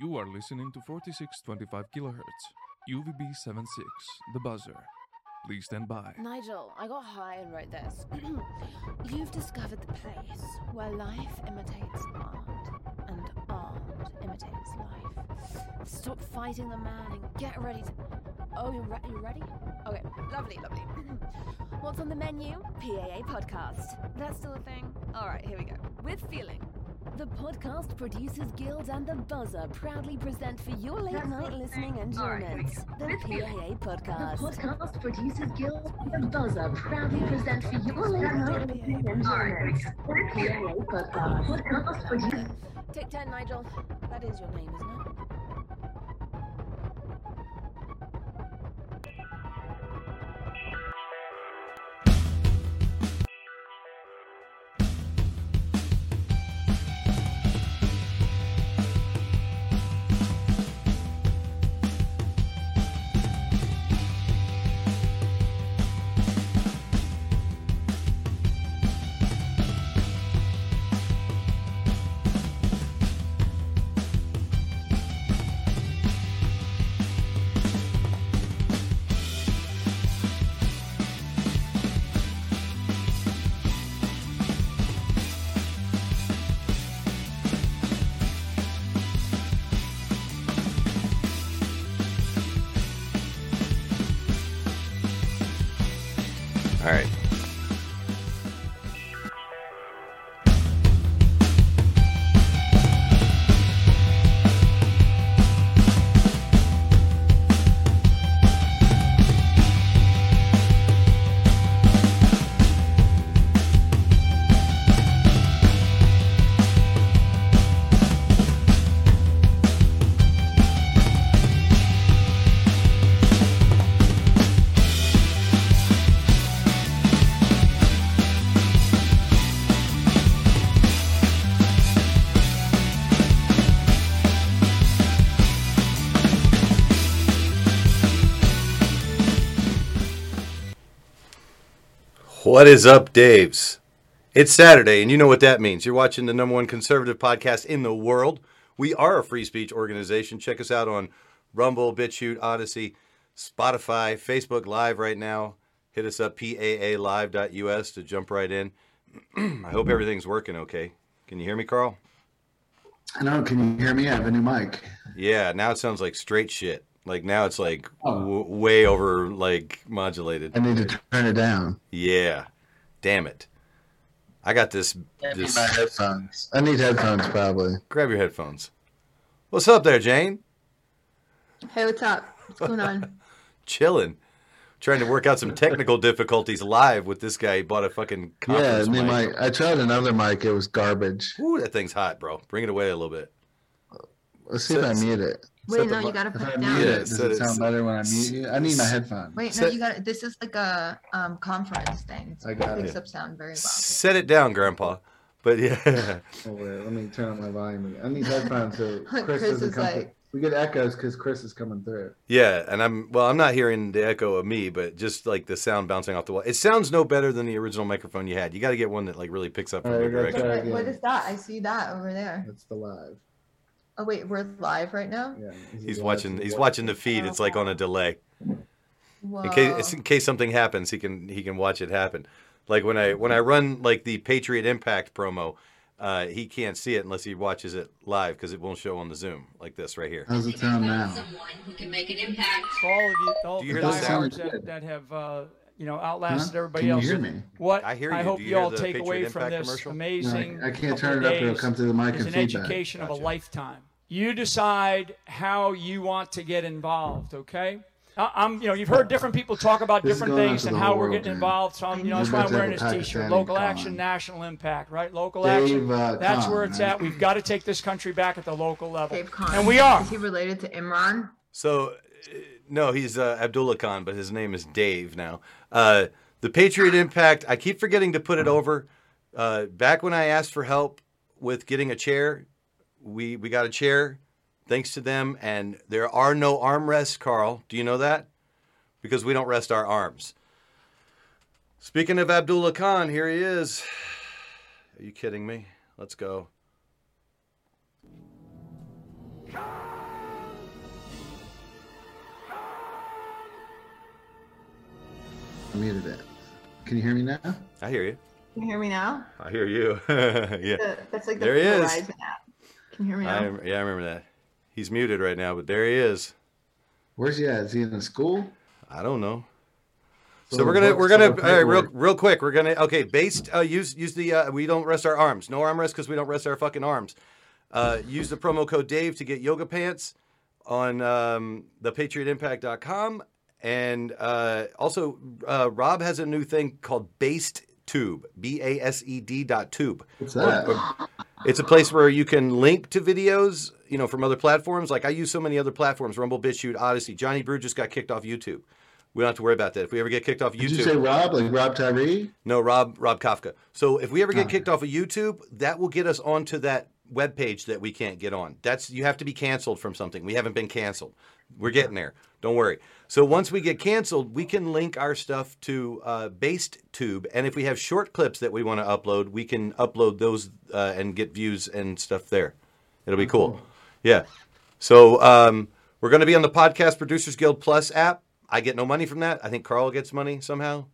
You are listening to 4625 kilohertz, UVB 76, the buzzer. Please stand by. Nigel, I got high and wrote this. You've discovered the place where life imitates art, and art imitates life. Stop fighting the man and get ready to. Oh, you're, re- you ready? Okay, lovely, lovely. What's on the menu? PAA podcast. That's still a thing? Alright, here we go. With feeling. The Podcast Producers Guild and The Buzzer proudly present for your late night listening enjoyment the PAA Podcast. The Podcast Producers Guild and The Buzzer proudly present for your late night listening enjoyment the PAA Podcast. Podcast Take 10, Nigel. That is your name, isn't it? What is up, Daves? It's Saturday, and you know what that means. You're watching the number one conservative podcast in the world. We are a free speech organization. Check us out on Rumble, BitChute, Odysee, Spotify, Facebook Live right now. Hit us up, paalive.us, to jump right in. I hope everything's working okay. Can you hear me, Carl? I know. Can you hear me? I have a new mic. Yeah, now it sounds like straight shit. Like now it's like Oh. w- way over like modulated. I need to turn it down. Yeah. Damn it. I got this I need this my headphones. I need headphones probably. grab your headphones. What's up there, Jane? Hey, what's up? What's going on? Chilling. Trying to work out some technical difficulties live with this guy. He bought a fucking Yeah, conference new mic. mic. I tried another mic. It was garbage. Ooh, that thing's hot, bro. Bring it away a little bit. Let's see if I mute it. Wait, no, you gotta put I it mute down. Yeah, it, does set it it- sound better when I mute you? I need my headphones. Wait, no, you got to This is like a um, conference thing. So I got it picks it. up sound very well. Set it down, Grandpa. But yeah. Oh, wait, let me turn up my volume. I need headphones so Chris, Chris doesn't come. like- through. We get echoes because Chris is coming through. Yeah, and I'm well. I'm not hearing the echo of me, but just like the sound bouncing off the wall. It sounds no better than the original microphone you had. You got to get one that like really picks up from All right, your direction. try What, what that? I see that over there. That's the live. Oh wait, we're live right now. Yeah, this He's watching. He's watching the feed. It's like on a delay. Whoa. In case in case something happens, he can he can watch it happen. Like when I when I run like the Patriot Impact promo, uh, he can't see it unless he watches it live because it won't show on the Zoom like this right here. How's it sound now? someone who can make an impact. For all of you, all Do you the hear the sound? that, that have, uh, you know, outlasted Huh? everybody Can you else. hear me? What I hear I you. hope Do you you all the take Patriot away from Impact this commercial? No, amazing. I, I can't turn it up. It'll come through the mic is and an feedback. education of a lifetime. You decide how you want to get involved. Okay. I- I'm, you know, you've heard different people talk about This different things and how whole we're getting man. involved. So, I'm, you know, that's why I'm wearing this T-shirt. Local con. action, national impact. Right? Local Dave, action. uh, That's Khan, where it's man. at. We've got to take this country back at the local level, Dave Khan. and we are. Is he related to Imran? So, uh, no, he's uh, Abdullah Khan, but his name is Dave now. Uh, the Patriot Impact, I keep forgetting to put it over. Uh, back when I asked for help with getting a chair, we we got a chair thanks to them and there are no armrests carl do you know that because we don't rest our arms speaking of abdullah khan here he is are you kidding me let's go muted it. Can you hear me now? I hear you. Can you hear me now? I hear you. yeah. That's like the there he is. App. Can you hear me now? I, yeah, I remember that. He's muted right now, but there he is. Where's he at? Is he in school? I don't know. So, So we're gonna we're gonna all right, real real quick. We're gonna okay. Based uh, use use the uh, we don't rest our arms. No arm rest because we don't rest our fucking arms. Uh, use the promo code Dave to get yoga pants on um, the patriotimpact.com. and uh, also uh, Rob has a new thing called Based Tube. B A S E D dot tube. What's that? It's a place where you can link to videos, you know, from other platforms. Like I use so many other platforms: Rumble, BitChute, Odysee. Johnny Brew just got kicked off YouTube. We don't have to worry about that. If we ever get kicked off YouTube, Did you say Rob? Like Rob Tyree? no, Rob Rob Kafka. So if we ever get Ah. kicked off of YouTube, that will get us onto that web page that we can't get on. That's you have to be canceled from something. We haven't been canceled. We're getting there. Don't worry. So once we get canceled, we can link our stuff to uh, Based Tube, and if we have short clips that we want to upload, we can upload those uh, and get views and stuff there. It'll be cool. Yeah. So um, we're going to be on the Podcast Producers Guild Plus app. I get no money from that. I think Carl gets money somehow.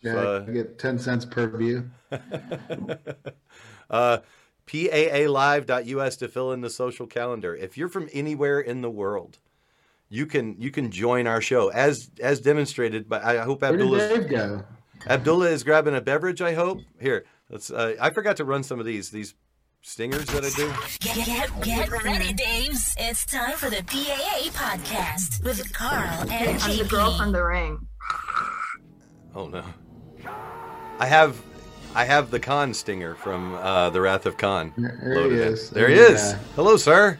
Yeah, Uh, I get 10 cents per view. uh, PAAlive.us to fill in the social calendar. If you're from anywhere in the world, you can you can join our show as as demonstrated. By I hope Abdullah Abdullah is grabbing a beverage. I hope here. Let's. Uh, I forgot to run some of these these stingers that I do. Get, get, get ready, Daves. It's time for the PAA podcast with Carl and I'm the girl from the ring. Oh no. I have I have the Khan stinger from uh, the Wrath of Khan. There he loaded in. is. There he Yeah. is. Hello, sir.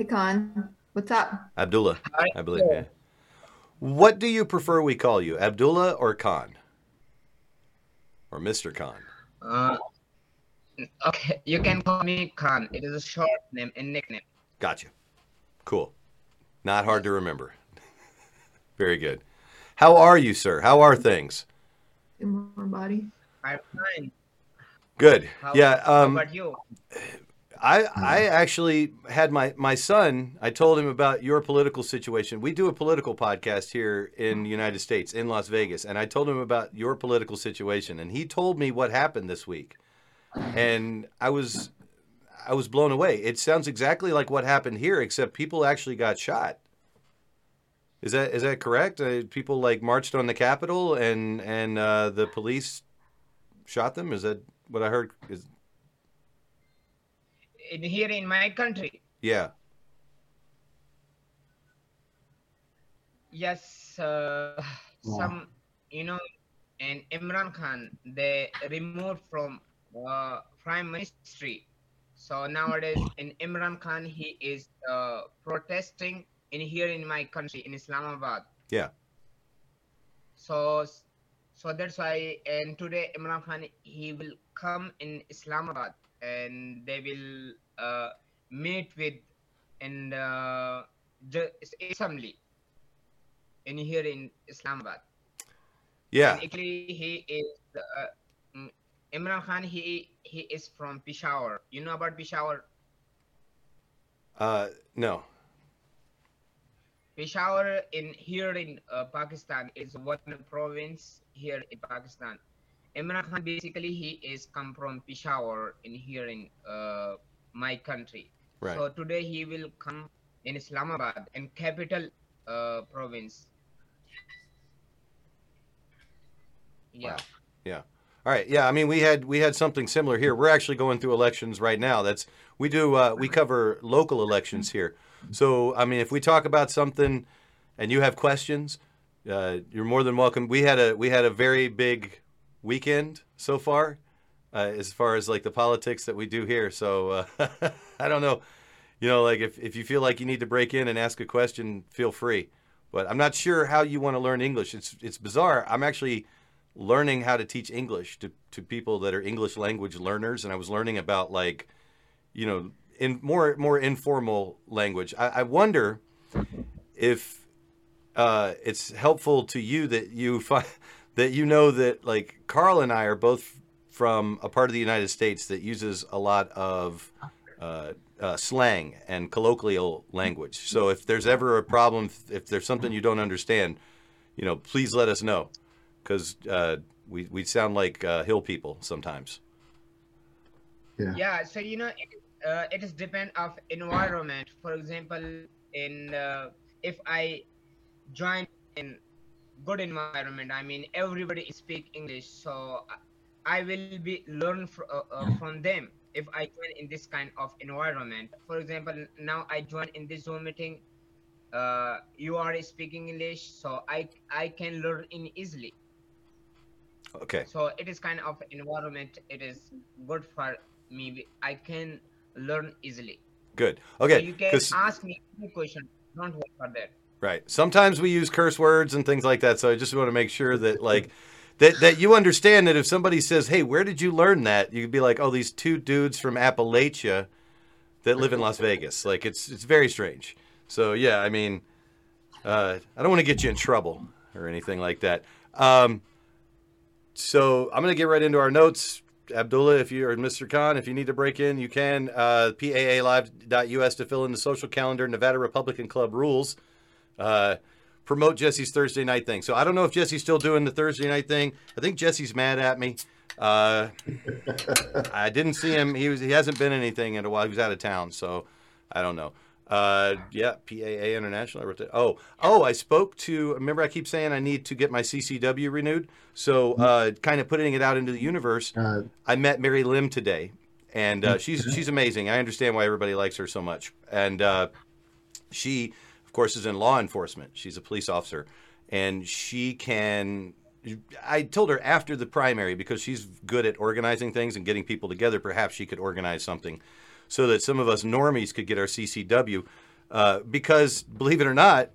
Hey, Khan. What's up? Abdullah, I believe. Yeah. What do you prefer we call you, Abdullah or Khan? Or Mr. Khan? Uh, okay, you can call me Khan. It is a short name and nickname. Gotcha. Cool. Not hard to remember. Very good. How are you, sir? How are things? In more body. I'm fine. Good. How, yeah. how Um, about you? I I actually had my my son. I told him about your political situation. We do a political podcast here in the United States in Las Vegas, and I told him about your political situation, and he told me what happened this week, and I was I was blown away. It sounds exactly like what happened here, except people actually got shot. Is that is that correct? Uh, people like marched on the Capitol, and and uh, the police shot them. Is that what I heard? Is In here in my country, yeah. yes, uh, some you know, and Imran Khan they removed from uh, prime ministry. So nowadays, in Imran Khan, he is uh, protesting in here in my country in Islamabad. Yeah. So, so that's why. And today, Imran Khan he will come in Islamabad, and they will uh, meet with in uh, the assembly in here in Islamabad. Yeah. And actually, he is uh, mm, Imran Khan. He he is from Peshawar. You know about Peshawar? Uh, no. Peshawar in here in uh, Pakistan is one province here in Pakistan. Imran Khan basically he is come from Peshawar in here in uh, my country. Right. So today he will come in Islamabad in capital uh, province. Yeah. Yeah. All right. Yeah. I mean, we had we had something similar here. We're actually going through elections right now. That's we do. Uh, we cover local elections here. So I mean, if we talk about something, and you have questions, uh, you're more than welcome. We had a we had a very big weekend so far, uh, as far as like the politics that we do here. So uh, I don't know. You know, like if if you feel like you need to break in and ask a question, feel free. But I'm not sure how you want to learn English. It's it's bizarre. I'm actually learning how to teach English to, to people that are English language learners, and I was learning about like, you know, in more more informal language. I, I wonder if uh, it's helpful to you that you find that you know that like Carl and I are both from a part of the United States that uses a lot of uh, uh, slang and colloquial language. So if there's ever a problem, if there's something you don't understand, you know, please let us know because uh, we we sound like uh, hill people sometimes. yeah yeah. so you know it, uh, it is depend of environment for example in uh, if i join in good environment i mean everybody speak english so i will be learn fr- uh, uh, from them if i join in this kind of environment for example now i join in this zoom meeting uh, you are speaking english so i i can learn in easily Okay. so it is kind of environment it is good for me i can learn easily Good. so Okay. you can ask me any question don't worry for that Right. Sometimes we use curse words and things like that. So I just want to make sure that like that that you understand that if somebody says, "Hey, where did you learn that?" you could be like, "Oh, these two dudes from Appalachia that live in Las Vegas." Like it's it's very strange. So yeah, I mean, uh, I don't want to get you in trouble or anything like that. Um, so I'm going to get right into our notes. Abdullah, if you or Mr. Khan, if you need to break in, you can. Uh, PAAlive.us to fill in the social calendar, Nevada Republican Club rules. Uh, promote Jesse's Thursday night thing. So I don't know if Jesse's still doing the Thursday night thing. I think Jesse's mad at me. Uh, I didn't see him. He was he hasn't been anything in a while. He was out of town, so I don't know. Uh, yeah, PAA International. I wrote that. Oh, oh, I spoke to. Remember, I keep saying I need to get my CCW renewed. So, uh, kind of putting it out into the universe. Uh, I met Mary Lim today, and uh, she's she's amazing. I understand why everybody likes her so much. And uh, she, of course, is in law enforcement. She's a police officer, and she can. I told her after the primary because she's good at organizing things and getting people together. Perhaps she could organize something so that some of us normies could get our CCW. Uh, because believe it or not,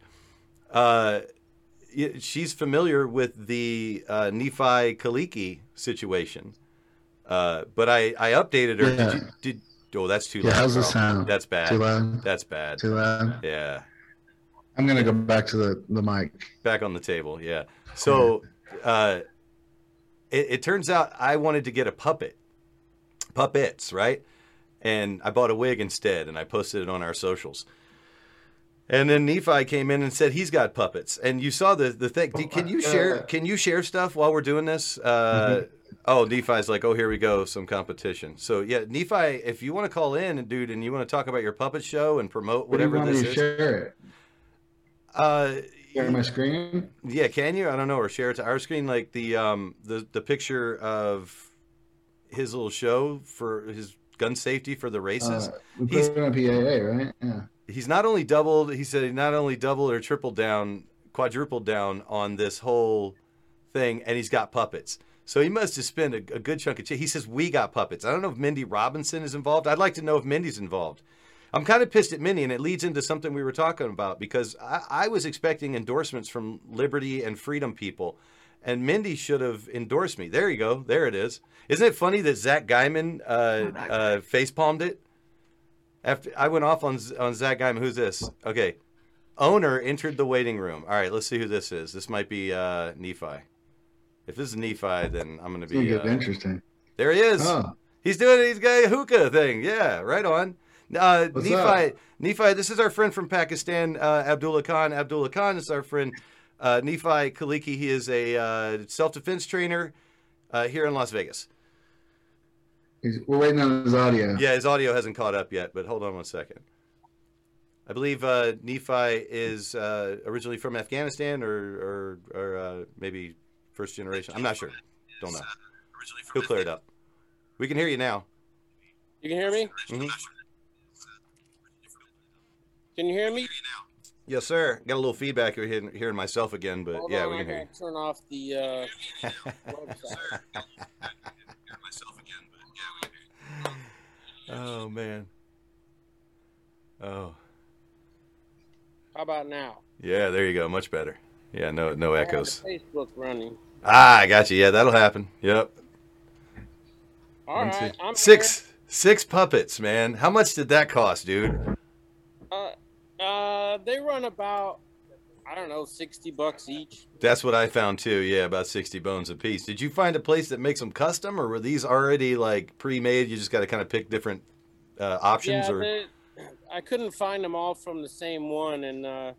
uh, she's familiar with the uh, Nephi Kaliki situation. Uh, but I, I updated her. Yeah. Did you, did oh that's too Yeah, loud. how's the sound? That's bad. Too loud? That's bad. Too loud? Yeah. I'm gonna go back to the, the mic. Back on the table. Yeah. So uh, it, it turns out I wanted to get a puppet, puppets, right? And I bought a wig instead, and I posted it on our socials. And then Nephi came in and said he's got puppets. And you saw the the thing. Can you share? Can you share stuff while we're doing this? Uh, Oh, Nephi's like, oh, here we go, some competition. So yeah, Nephi, if you want to call in, dude, and you want to talk about your puppet show and promote What do you whatever want this me to is, share it? Uh, Share my screen? yeah, can you? I don't know, or share it to our screen, like the um the the picture of his little show for his gun safety for the races. Uh, we put he's it on PAA, right? Yeah. he's not only doubled. He said he not only doubled or tripled down, quadrupled down on this whole thing, and he's got puppets. So he must have spent a, a good chunk of. Ch- he says we got puppets. I don't know if Mindy Robinson is involved. I'd like to know if Mindy's involved. I'm kind of pissed at Mindy, and it leads into something we were talking about because I, I was expecting endorsements from Liberty and Freedom people, and Mindy should have endorsed me. There you go. There it is. Isn't it funny that Zach Guyman uh, uh, face palmed it? After I went off on on Zach Guyman. Who's this? Okay, owner entered the waiting room. All right, let's see who this is. This might be uh, Nephi. If this is Nephi, then I'm going to It's gonna be. get Uh, interesting. there he is. Oh. He's doing he's got a hookah thing. Yeah, right on. Uh, What's Nephi, up? Nephi, this is our friend from Pakistan, uh, Abdullah Khan. Abdullah Khan is our friend. Uh, Nephi Kaliki, he is a uh, self defense trainer uh, here in Las Vegas. He's, we're waiting on his audio. Yeah, his audio hasn't caught up yet, but hold on one second. I believe uh, Nephi is uh, originally from Afghanistan or, or, or uh, maybe first generation. I'm not sure. Don't know. He'll clear it up. We can hear you now. You can hear me? Mhm. Can you hear me? Yes, sir. Got a little feedback here, hearing, myself again, but Hold yeah, on, we I can hear you. turn off the uh. Oh man. Oh How about now? yeah, there you go. Much better. Yeah, no no I echoes. Facebook running. Ah, I got you. Yeah, that'll happen. Yep. All One, right, I'm six six puppets, man. How much did that cost, dude? Uh, uh, they run about I don't know, sixty bucks each. That's what I found too. Yeah, about sixty bones a piece. Did you find a place that makes them custom, or were these already like pre-made? You just got to kind of pick different uh, options, yeah, or they, I couldn't find them all from the same one, and uh,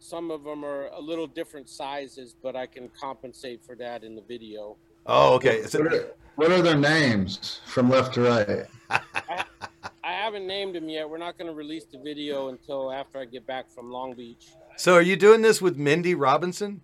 some of them are a little different sizes, but I can compensate for that in the video. Oh, okay. So, What are, what are their names from left to right? I haven't named him yet. We're not going to release the video until after I get back from Long Beach. so are you doing this with Mindy Robinson?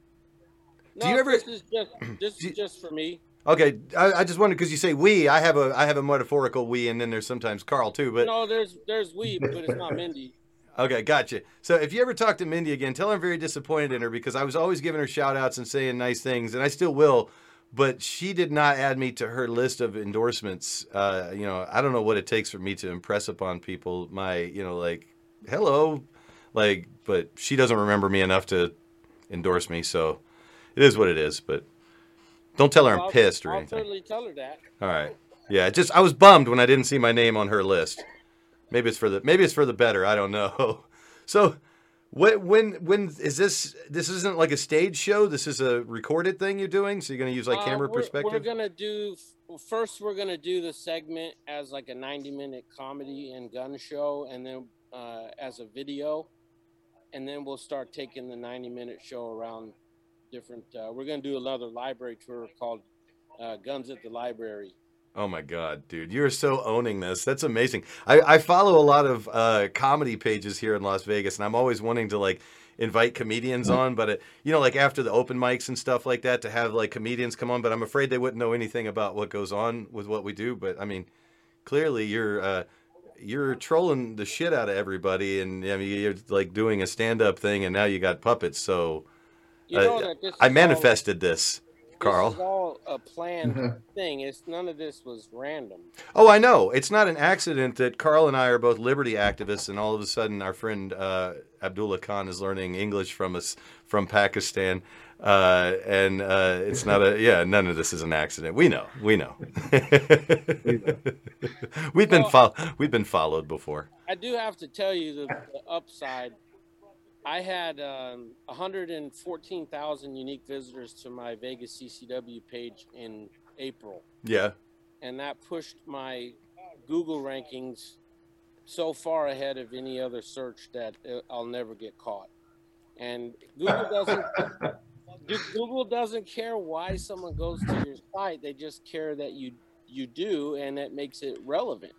No, Do you ever- This is just this is just for me. Okay, I, I just wondered because you say we. I have a I have a metaphorical we, and then there's sometimes Carl too. But no, there's there's we, but it's not Mindy. Okay, gotcha. So if you ever talk to Mindy again, tell her I'm very disappointed in her because I was always giving her shout outs and saying nice things, and I still will. But she did not add me to her list of endorsements. Uh, you know, I don't know what it takes for me to impress upon people. My, you know, like, hello, like, but she doesn't remember me enough to endorse me. So it is what it is. But don't tell her I'm I'll- pissed or I'll anything. certainly tell her that. All right. Yeah, just I was bummed when I didn't see my name on her list. Maybe it's for the maybe it's for the better. I don't know. So, what when when is this? This isn't like a stage show. This is a recorded thing you're doing. So you're going to use like Uh, camera we're- perspective. We're gonna do first. We're gonna do the segment as like a ninety-minute comedy and gun show, and then uh, as a video, and then we'll start taking the ninety-minute show around different. Uh, we're gonna do another library tour called uh, Guns at the Library. Oh my god, dude, you're so owning this. That's amazing. I, I follow a lot of uh, comedy pages here in Las Vegas, and I'm always wanting to like invite comedians on, but it, you know, like after the open mics and stuff like that, to have like comedians come on. But I'm afraid they wouldn't know anything about what goes on with what we do. But I mean, clearly you're uh, you're trolling the shit out of everybody, and I mean, you're like doing a stand up thing, and now you got puppets. So You know uh, this I all- manifested this, This Carl. is all a planned thing. It's none of this was random. Oh, I know. It's not an accident that Carl and I are both liberty activists, and all of a sudden our friend uh, Abdullah Khan is learning English from us from Pakistan. Uh, and uh, it's not a yeah. None of this is an accident. We know. We know. we've been fol- we've been followed before. I do have to tell you the, the upside. I had um, 114,000 unique visitors to my Vegas CCW page in April, Yeah. and that pushed my Google rankings so far ahead of any other search that uh, I'll never get caught. And Google doesn't. Google doesn't care why someone goes to your site; they just care that you you do, and that makes it relevant.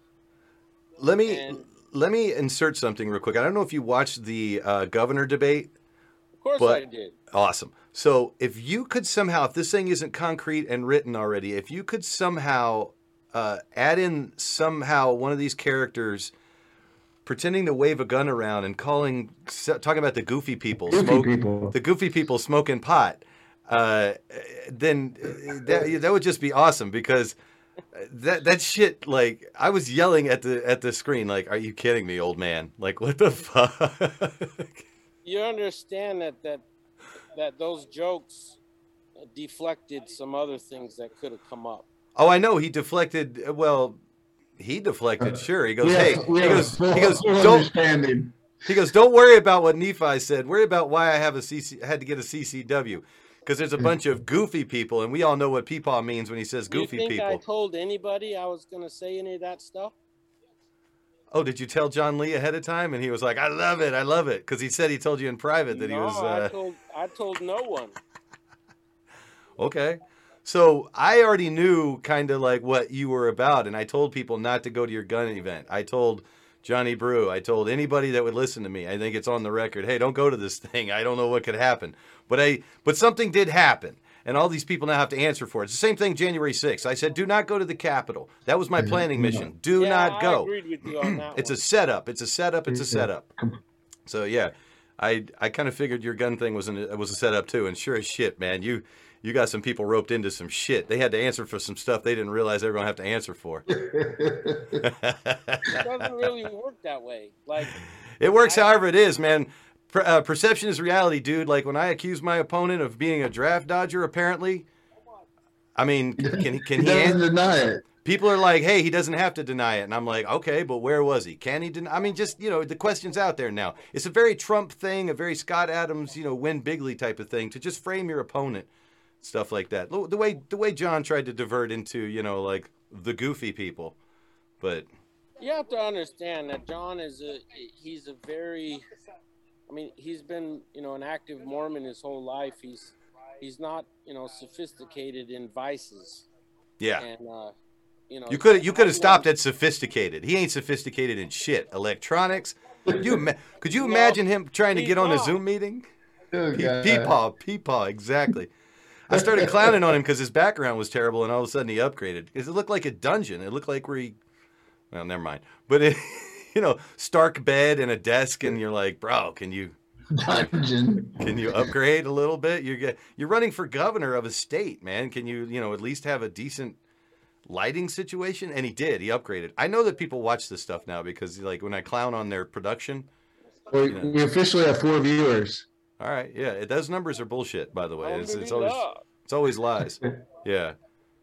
Let me And- let me insert something real quick. I don't know if you watched the uh, governor debate. Of course, But- I did. Awesome. So if you could somehow, if this thing isn't concrete and written already, if you could somehow uh, add in somehow one of these characters pretending to wave a gun around and calling, talking about the goofy people, Goofy people. the goofy people smoking pot, uh, then that, that would just be awesome because that that shit like I was yelling at the at the screen like, "Are you kidding me, old man? Like, what the fuck?" you understand that that that those jokes deflected some other things that could have come up. Oh, I know. He deflected. Well, he deflected. Uh, sure. He goes, We have- hey. we He goes. He goes. Don't. understanding. He goes. Don't worry about what Nephi said. Worry about why I have a CC. Had to get a CCW because there's a bunch of goofy people, and we all know what peepaw means when he says goofy you think I people. told anybody I was going to say any of that stuff? Oh, did you tell John Lee ahead of time? And he was like, I love it. I love it because he said he told you in private that he no, was. I Uh, told I told no one. Okay. So I already knew kind of like what you were about, and I told people not to go to your gun event. I told Johnny Brew, I told anybody that would listen to me. I think it's on the record. Hey, don't go to this thing. I don't know what could happen, but I but something did happen, and all these people now have to answer for it. It's the same thing January 6th. I said, do not go to the Capitol. That was my mm-hmm. planning mm-hmm. mission. Do yeah, not I go. agreed with you on that It's a setup. It's a setup. It's a mm-hmm. setup. So yeah, I I kind of figured your gun thing was an, was a setup too. And sure as shit, man, you you got some people roped into some shit. They had to answer for some stuff they didn't realize they were gonna have to answer for. it doesn't really work that way. Like It works however it is, man. Per, uh, perception is reality, dude. Like when I accuse my opponent of being a draft dodger, apparently, I mean, can can He can he? doesn't an- deny it. People are like, "Hey, he doesn't have to deny it," and I'm like, "Okay, but where was he? Can he deny?" I mean, just you know, the question's out there now. It's a very Trump thing, a very Scott Adams, you know, win bigly type of thing to just frame your opponent, stuff like that. The the way the way John tried to divert into, you know, like the goofy people, but you have to understand that John is a he's a very I mean, he's been, you know, an active Mormon his whole life. He's he's not, you know, sophisticated in vices. Yeah. And uh, you know, You could you could have stopped at sophisticated. He ain't sophisticated in shit. Electronics. Could you could you imagine him trying to get on a Zoom meeting? Oh, Pe- God. Peepaw, peepaw, exactly. I started clowning on him because his background was terrible, and all of a sudden he upgraded. Because it looked like a dungeon. It looked like where he, well, never mind. But it, you know, stark bed and a desk, and you're like, bro, can you Dungeon. can you upgrade a little bit? You're get, you're running for governor of a state, man. Can you you know at least have a decent lighting situation? And he did. He upgraded. I know that people watch this stuff now because like when I clown on their production. We, we officially have four viewers. All right, yeah, those numbers are bullshit. By the way, it's, it's always it's always lies. Yeah,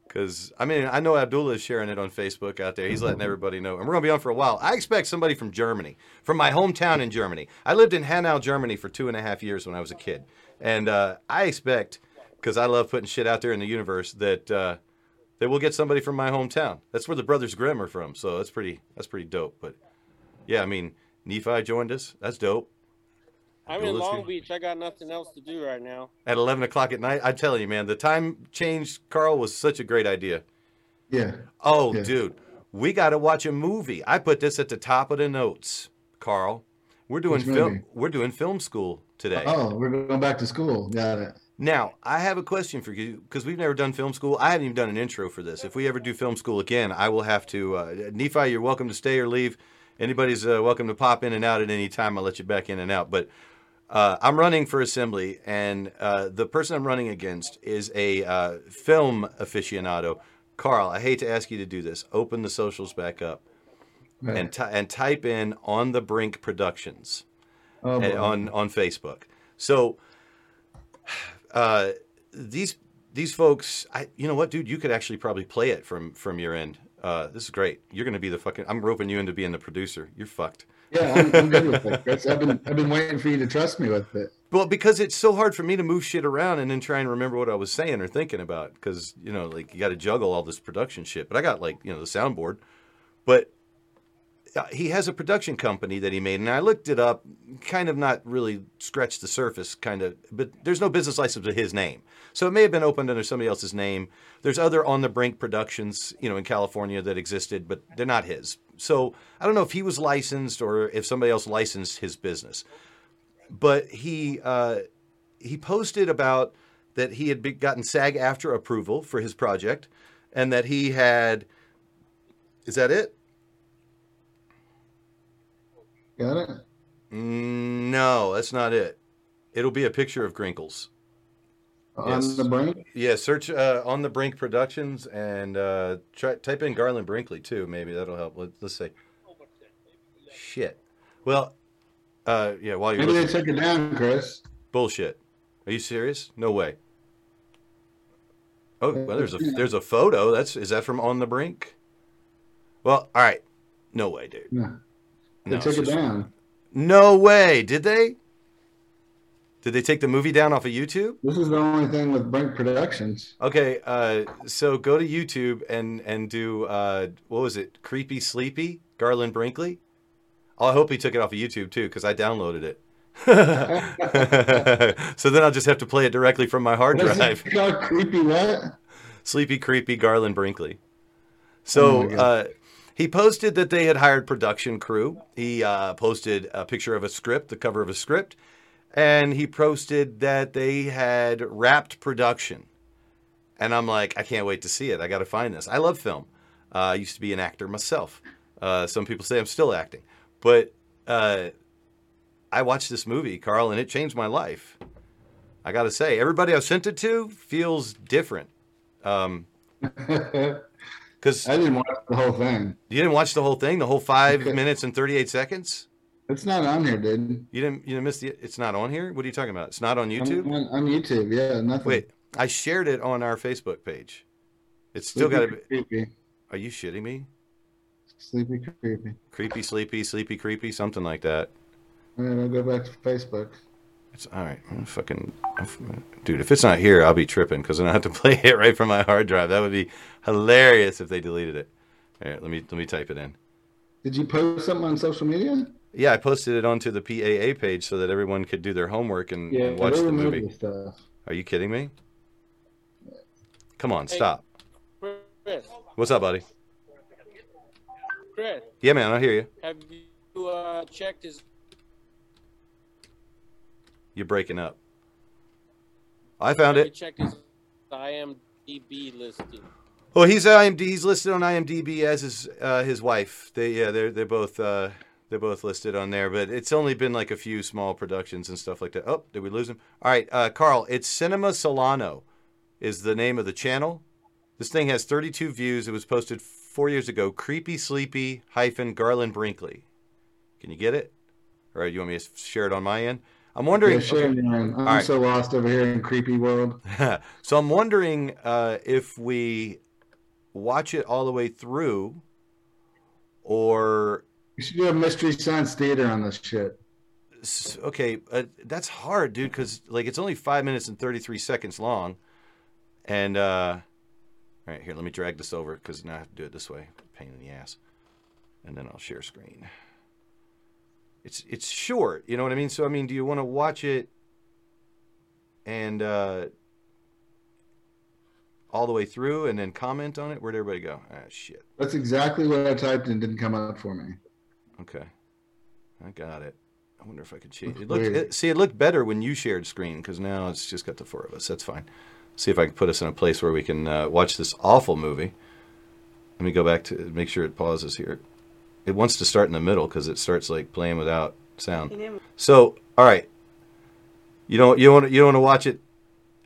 because I mean I know Abdullah is sharing it on Facebook out there. He's letting everybody know, and we're gonna be on for a while. I expect somebody from Germany, from my hometown in Germany. I lived in Hanau, Germany, for two and a half years when I was a kid, and uh, I expect because I love putting shit out there in the universe that uh, that we'll get somebody from my hometown. That's where the Brothers Grimm are from, so that's pretty that's pretty dope. But yeah, I mean Nephi joined us. That's dope. I'm in Long here. Beach. I got nothing else to do right now. at 11 o'clock at night. I tell you, man, the time change, Carl, was such a great idea. Yeah. Oh, Yeah. dude, we got to watch a movie. I put this at the top of the notes, Carl. We're doing Which film. movie? We're doing film school today. Oh, we're going back to school. Got it. Now, I have a question for you because we've never done film school. I haven't even done an intro for this. If we ever do film school again, I will have to. Uh, Nephi, you're welcome to stay or leave. Anybody's uh, welcome to pop in and out at any time. I'll let you back in and out. But uh, I'm running for assembly, and uh, the person I'm running against is a uh, film aficionado. Carl, I hate to ask you to do this. Open the socials back up Right. and ty- and type in on the brink productions Oh, and boy. on on Facebook. So uh, these these folks, I you know what, dude, you could actually probably play it from from your end. Uh, this is great. You're gonna be the fucking. I'm roping you into being the producer. You're fucked. Yeah, I'm, I'm good with it. I've been I've been waiting for you to trust me with it. Well, because it's so hard for me to move shit around and then try and remember what I was saying or thinking about. Because you know, like you got to juggle all this production shit. But I got like you know the soundboard. But uh, he has a production company that he made, and I looked it up. Kind of not really scratched the surface, kind of. But there's no business license to his name, so it may have been opened under somebody else's name. There's other on the brink productions, you know, in California that existed, but they're not his. So I don't know if he was licensed or if somebody else licensed his business but he uh, he posted about that he had gotten SAG-AFTRA approval for his project, and that he had. Is that it? Got it. Mm, No, that's not it. It'll be a picture of Grinkles. On Yes. the brink. Yeah, search uh, on the Brink Productions and uh, try, type in Garland Brinkley too. Maybe that'll help. Let, let's see. Shit. Well, uh, yeah. While you're Maybe they took it down, Chris. Bullshit. Are you serious? No way. Oh, well, there's a there's a photo. That's is that from On the Brink? Well, all right. No way, dude. No. They No, took it just- down. No way. Did they? Did they take the movie down off of YouTube? This is the only thing with Brink Productions. Okay, uh, so go to YouTube and and do uh, what was it? Creepy Sleepy Garland Brinkley. Oh, I hope he took it off of YouTube too, because I downloaded it. so then I'll just have to play it directly from my hard What drive. Creepy what? Sleepy, creepy Garland Brinkley. So Oh uh, he posted that they had hired production crew. He uh, posted a picture of a script, the cover of a script, and he posted that they had wrapped production. And I'm like, I can't wait to see it. I got to find this. I love film. Uh, I used to be an actor myself. Uh, some people say I'm still acting, but uh, I watched this movie, Carl, and it changed my life. I got to say, everybody I've sent it to feels different. Um, because I didn't watch the whole thing. You didn't watch the whole thing, the whole five minutes and thirty-eight seconds. It's not on here, dude. You didn't. You didn't miss the. It's not on here. What are you talking about? It's not on YouTube. On, on YouTube, yeah, nothing. Wait, I shared it on our Facebook page. It's still got to be. creepy, Are you shitting me? sleepy, creepy. Creepy, sleepy, sleepy, creepy, something like that. All right, I'll go back to Facebook. It's all right. I'm fucking, I'm- dude. If it's not here, I'll be tripping because then I have to play it right from my hard drive. That would be hilarious if they deleted it. All right, let me let me type it in. Did you post something on social media? Yeah, I posted it onto the PAA page so that everyone could do their homework and, Yeah, and watch the movie. stuff. Are you kidding me? Come on, Hey. stop. Chris, What's up, buddy? Chris, Yeah, man, I hear you. have you uh, checked his? You're breaking up. I found have you it. checked his IMDb listing? Oh, he's IMD. He's listed on IMDb as his uh, his wife. They yeah, they're they're both uh, they're both listed on there. But it's only been like a few small productions and stuff like that. Oh, did we lose him? All right, uh, Carl. It's Cinema Solano, is the name of the channel. This thing has 32 views. It was posted four years ago. Creepy Sleepy hyphen Garland Brinkley. Can you get it? Or you want me to share it on my end? I'm wondering. Yeah, sure, okay. man. I'm right. so lost over here in creepy world. so I'm wondering uh, if we watch it all the way through, or You should do a mystery science theater on this shit. okay, uh, that's hard, dude, because like it's only five minutes and thirty three seconds long, and uh, all right, here, let me drag this over because now I have to do it this way. Pain in the ass, and then I'll share screen. It's it's short, you know what I mean. So I mean, do you want to watch it and uh, all the way through and then comment on it? Where'd everybody go? Ah, shit. That's exactly what I typed and didn't come up for me. Okay, I got it. I wonder if I could change. It looked, it, see, it looked better when you shared screen because now it's just got the four of us. That's fine. See if I can put us in a place where we can uh, watch this awful movie. Let me go back to make sure it pauses here. It wants to start in the middle because it starts like playing without sound. So, all right. You don't you want you don't want to watch it?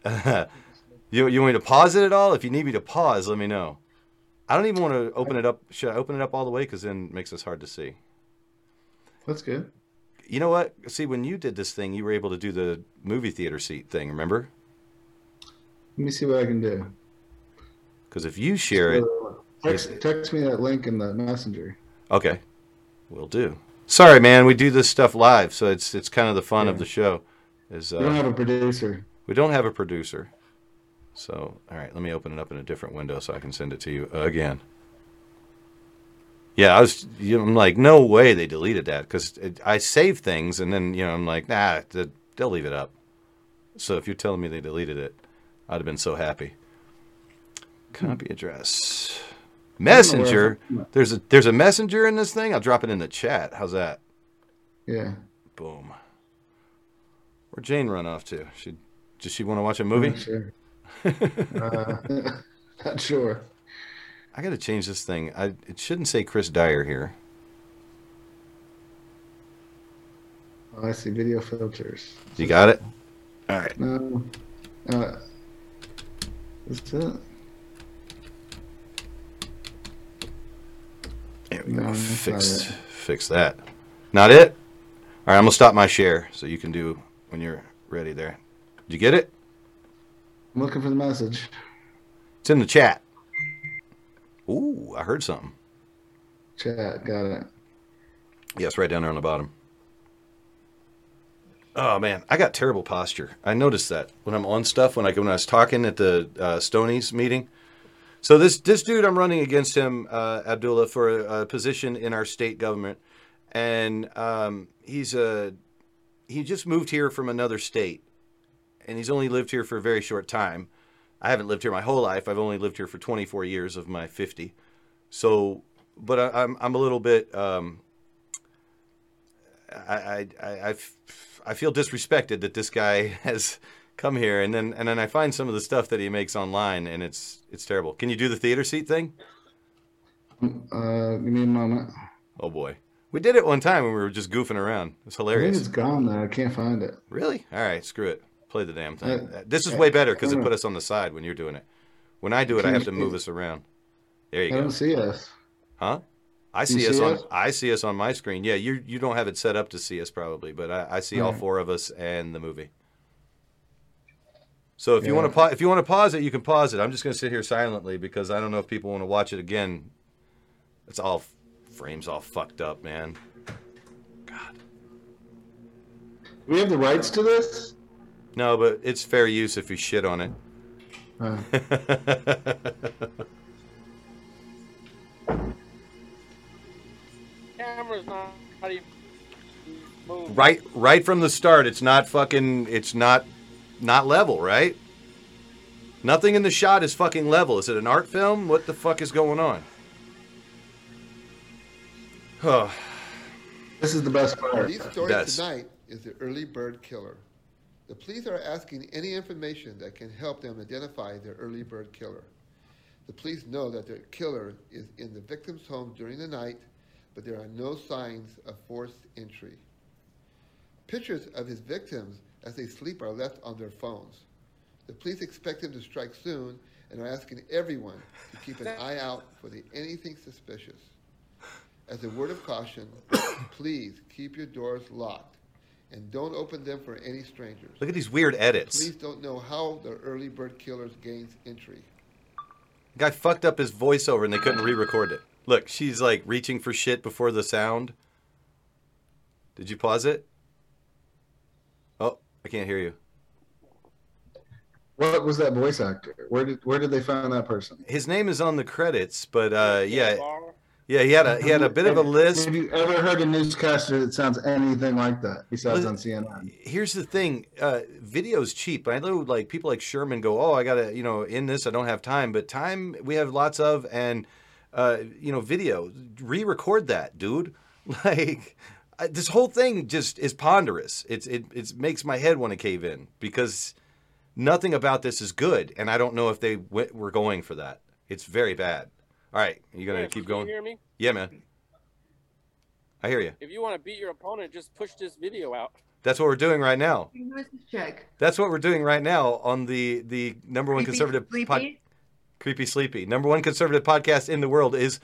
you you want me to pause it at all? If you need me to pause, let me know. I don't even want to open it up. Should I open it up all the way? Because then it makes us hard to see. That's good. You know what? See, when you did this thing, you were able to do the movie theater seat thing. Remember? Let me see what I can do. Because if you share it, Text, text me that link in the messenger. okay, we'll do. Sorry, man. We do this stuff live, so it's it's kind of the fun of the show. Is uh, We don't have a producer. we don't have a producer. So, all right, let me open it up in a different window so I can send it to you again. Yeah, I was. You know, I'm like, no way they deleted that because I save things and then you know I'm like, nah, they'll leave it up. So if you're telling me they deleted it, I'd have been so happy. Copy address. Messenger. There's a there's a messenger in this thing. I'll drop it in the chat. How's that? Yeah. Boom. Where'd Jane run off to? She does she want to watch a movie? Not sure. uh, not sure. I got to change this thing. I it shouldn't say Chris Dyer here. Oh, I see video filters. You got it? All right. No. Uh, is it? There we No, go. that's Fix fix that. Not it? All right, I'm gonna stop my share so you can do when you're ready. There. Did you get it? I'm looking for the message. It's in the chat. Ooh, I heard something. Chat, got it. Yes, right down there on the bottom. Oh man, I got terrible posture. I noticed that when I'm on stuff when I when I was talking at the uh, Stonies meeting. So this this dude, I'm running against him, uh, Abdullah, for a, a position in our state government, and um, he's a he just moved here from another state, and he's only lived here for a very short time. I haven't lived here my whole life. I've only lived here for 24 years of my 50. So, but I, I'm I'm a little bit. Um, I, I, I, I feel disrespected that this guy has come here, and then and then I find some of the stuff that he makes online, and it's it's terrible. Can you do the theater seat thing? Uh, give me a moment. Oh boy, we did it one time when we were just goofing around. It's hilarious. it's gone though. I can't find it. Really? All right, screw it. Play the damn thing. Uh, this is way better because it put us on the side when you're doing it. When I do it, I have to move us around. There you I go. don't see us. Huh? I You see us see on? I see us on my screen. Yeah, you you don't have it set up to see us probably, but I, I see all Alright. four of us and the movie. So if you want to pa- if you want to pause it, you can pause it. I'm just going to sit here silently because I don't know if people want to watch it again. It's all frames all fucked up, man. Do we have the rights to this? No, but it's fair use if you shit on it. Uh, Camera's not, not even movie. right right from the start it's not fucking it's not not level right nothing in the shot is fucking level is it an art film what the fuck is going on oh This is the best part. lead story Yes. tonight is the early bird killer. The police are asking any information that can help them identify the early bird killer. The police know that the killer is in the victim's home during the night, but there are no signs of forced entry. Pictures of his victims as they sleep are left on their phones. The police expect him to strike soon and are asking everyone to keep an eye out for the anything suspicious. As a word of caution, please keep your doors locked and don't open them for any strangers. look at these weird edits Police don't know how the early bird killers gains entry. guy fucked up his voiceover and they couldn't re-record it look she's like reaching for shit before the sound did you pause it oh i can't hear you What was that voice actor? Where did where did they find that person? his name is on the credits but uh yeah yeah he had a he had a bit of a list. Have you ever heard a newscaster that sounds anything like that besides on CNN? here's the thing uh video's cheap. I know like people like sherman go oh i gotta you know in this i don't have time but time we have lots of and uh you know video. Re-record that dude. Like I, this whole thing just is ponderous. It's it, it makes my head want to cave in because nothing about this is good and i don't know if they w- were going for that. It's very bad all right you gonna Chris, keep can going You hear me? yeah man i hear you If you want to beat your opponent, just push this video out. that's what we're doing right now Check. That's what we're doing right now on the the number one Creepy conservative Sleepy? pod, creepy sleepy number one conservative podcast in the world is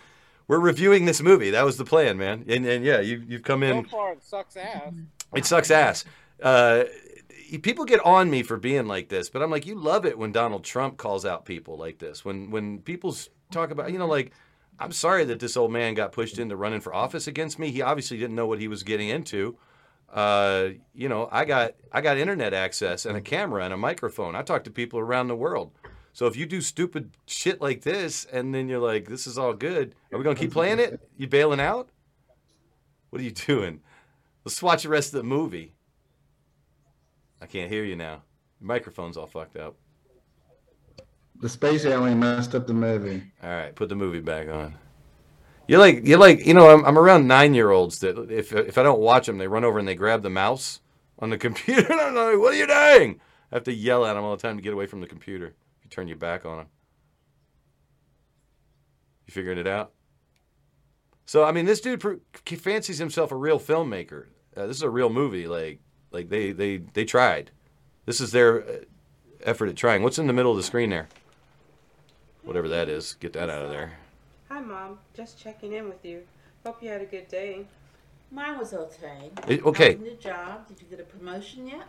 we're reviewing this movie. That was the plan, man. And and yeah, you you've come So in. far, it sucks ass. It sucks ass. Uh, people get on me for being like this, but I'm like, you love it when Donald Trump calls out people like this. When when people s- talk about, you know, like, I'm sorry that this old man got pushed into running for office against me. He obviously didn't know what he was getting into. Uh, you know, I got I got internet access and a camera and a microphone. I talk to people around the world. So if you do stupid shit like this and then you're like, this is all good, are we gonna keep playing it? You bailing out? What are you doing? Let's watch the rest of the movie. I can't hear you now. Your microphone's all fucked up. The space alien messed up the movie. All right, put the movie back on. You're like you're like you know I'm, I'm around nine year olds that if if I don't watch them they run over and they grab the mouse on the computer and I'm like what are you doing? I have to yell at them all the time to get away from the computer. You turn your back on them, you figuring it out. So I mean, this dude fancies himself a real filmmaker. Uh, this is a real movie. Like like they they they tried. This is their uh, effort at trying. What's in the middle of the screen there? Whatever that is, get that out of there. Hi, Mom. Just checking in with you. Hope you had a good day. Mine was okay. It- okay. How's the job? Did you get a promotion yet?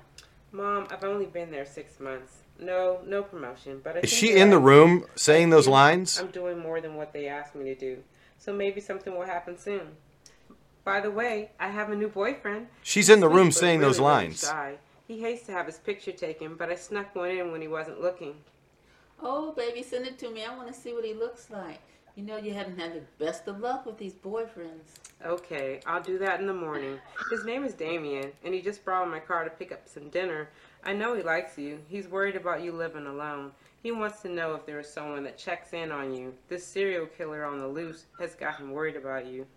Mom, I've only been there six months. No, no promotion. But I Is think she in the room saying those lines? I'm doing more than what they asked me to do. So maybe something will happen soon. By the way, I have a new boyfriend. She's in the room saying those really, really lines. shy. He hates to have his picture taken, but I snuck one in when he wasn't looking. Oh, baby, send it to me. I want to see what he looks like. You know, you haven't had the best of luck with these boyfriends. Okay, I'll do that in the morning. His name is Damien, and he just borrowed my car to pick up some dinner. I know he likes you. He's worried about you living alone. He wants to know if there is someone that checks in on you. This serial killer on the loose has got him worried about you.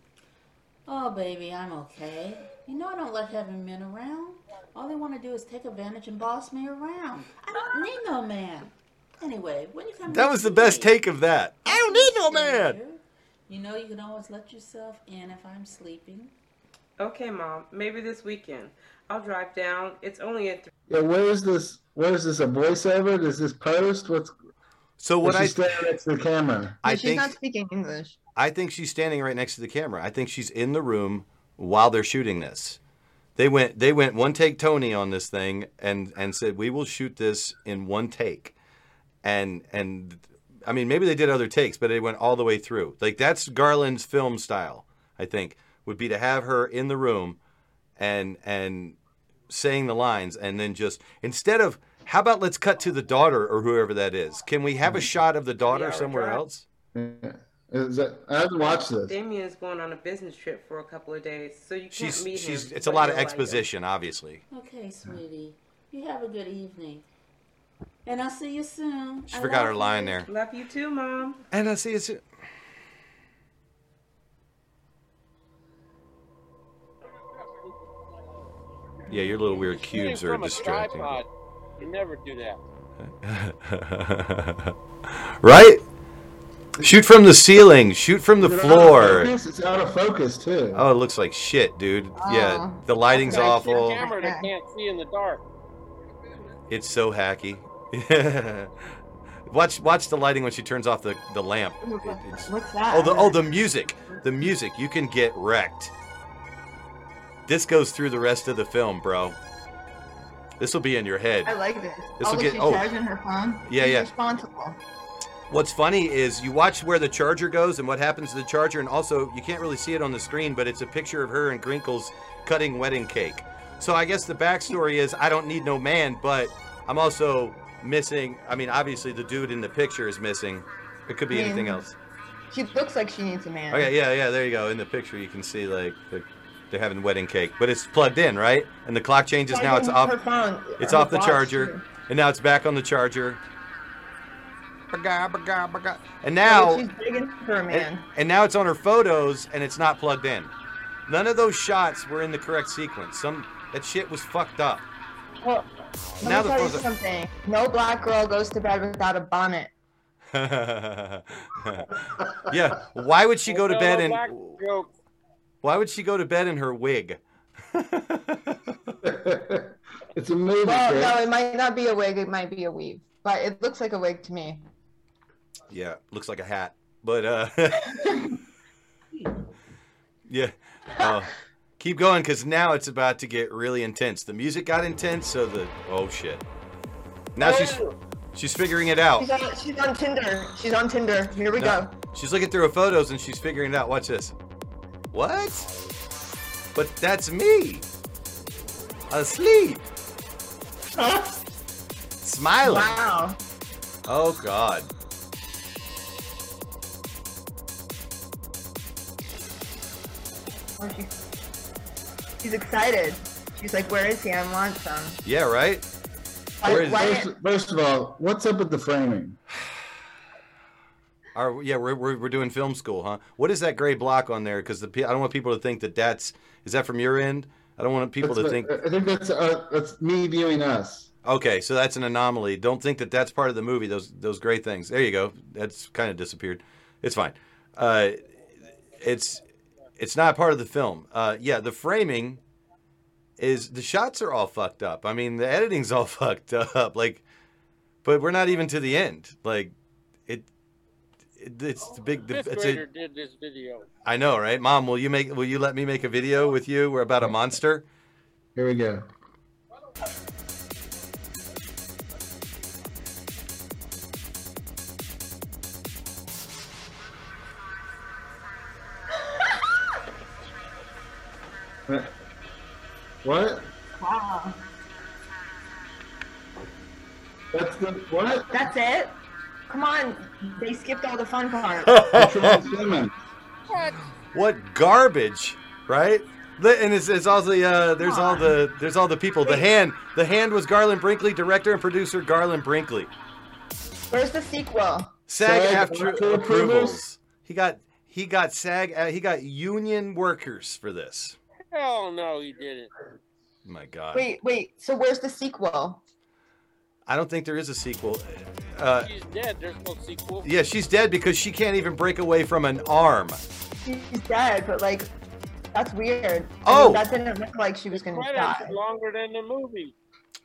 Oh, baby, I'm okay. You know I don't like having men around. All they want to do is take advantage and boss me around. I don't need no man. Anyway, when you come That was the see best me, take of that. I don't need no man. You know you can always let yourself in if I'm sleeping. Okay, Mom. Maybe this weekend. I'll drive down. It's only at. Th- Yeah, where is this? Where is this? A voiceover? Is this post? What's? So what Is she I standing next to the camera? I she's think not speaking English. I think she's standing right next to the camera. I think she's in the room while they're shooting this. They went they went one take Tony on this thing and and said we will shoot this in one take. And and I mean maybe they did other takes, but it went all the way through. Like that's Garland's film style, I think, would be to have her in the room and and saying the lines and then just instead of how about let's cut to the daughter or whoever that is. Can we have a mm-hmm. shot of the daughter hour somewhere drive. else? Is that, I haven't watched this. Damien's going on a business trip for a couple of days, so you can't She's meet she's. him. It's a lot of you'll like exposition, obviously. Okay, sweetie. You have a good evening. And I'll see you soon. She I forgot love her line you. there. Love you too, mom. And I'll see you soon. Yeah, your little weird Shooting cubes are a distracting. tripod, You never do that. right? Shoot from the ceiling. Shoot from the Is it out of floor. It's out of focus too. Oh, it looks like shit, dude. Yeah, Oh. the lighting's awful. camera that can't see in the dark. It's so hacky. watch watch the lighting when she turns off the, the lamp. Oh it's- What's that? Oh the oh the music. The music. You can get wrecked. This goes through the rest of the film, bro. This will be in your head. I like this. This oh, will get- she's oh. charging her phone. Yeah, She's yeah. Responsible. What's funny is you watch where the charger goes and what happens to the charger, and also you can't really see it on the screen, but it's a picture of her and Grinkles cutting wedding cake. So I guess the backstory is I don't need no man, but I'm also missing. I mean, obviously the dude in the picture is missing. It could be I mean, anything else. She looks like she needs a man. Okay, yeah, yeah, there you go. In the picture, you can see like the, they're having wedding cake, but it's plugged in, right? And the clock changes now. It's off. Her phone, It's off the charger, too. and now it's back on the charger. And now, she's begging for a man. and, and now it's on her photos, and it's not plugged in. None of those shots were in the correct sequence. Some that shit was fucked up. Well, let Now me the tell you phones are- something. No black girl goes to bed without a bonnet. yeah. Why would she go to No, bed in? Why would she go to bed in her wig? It's a movie. Well, Chris. no, it might not be a wig. It might be a weave, but it looks like a wig to me. Yeah, looks like a hat. But uh Yeah. Uh, keep going cuz now it's about to get really intense. The music got intense, so the oh shit. Now she's oh. she's figuring it out. She's on, she's on Tinder. She's on Tinder. Here we No, go. She's looking through her photos and she's figuring it out. Watch this. What? But that's me. Asleep. Huh? Smiling. Wow. Oh god. Oh, she, she's excited. She's like, "Where is he? I want some." Yeah, right? Why- Where is why- First, first of all, what's up with the framing? Our, yeah, we're, we're, we're doing film school, huh? What is that gray block on there? Because the I don't want people to think that that's is that from your end. I don't want people That's to what- think. I think that's uh, that's me viewing us. Okay, so that's an anomaly. Don't think that that's part of the movie. Those those gray things. There you go. That's kind of disappeared. It's fine. Uh, it's it's not part of the film. Uh, yeah, the framing is the shots are all fucked up. I mean, the editing's all fucked up. Like, but we're not even to the end. Like, it. it it's the big. Fifth It's grader a, did this video. I know, right? Mom, will you make? Will you let me make a video with you? We're about a monster. Here we go. What? Wow. That's the what? That's it. Come on. They skipped all the fun part. Patrol What garbage, right? And it's, it's all the uh, there's all the there's all the people. The hand the hand was Garland Brinkley, director and producer Garland Brinkley. Where's the sequel? SAG SAG-AFTRA after approvals. approvals. He got he got SAG uh, he got union workers for this. Hell no, he didn't. My God, Wait, wait. So where's the sequel? I don't think there is a sequel. Uh, She's dead. There's no sequel. yeah, she's dead because she can't even break away from an arm. She's dead, but like, that's weird. I Oh! mean, that didn't look like she was gonna die. longer than the movie.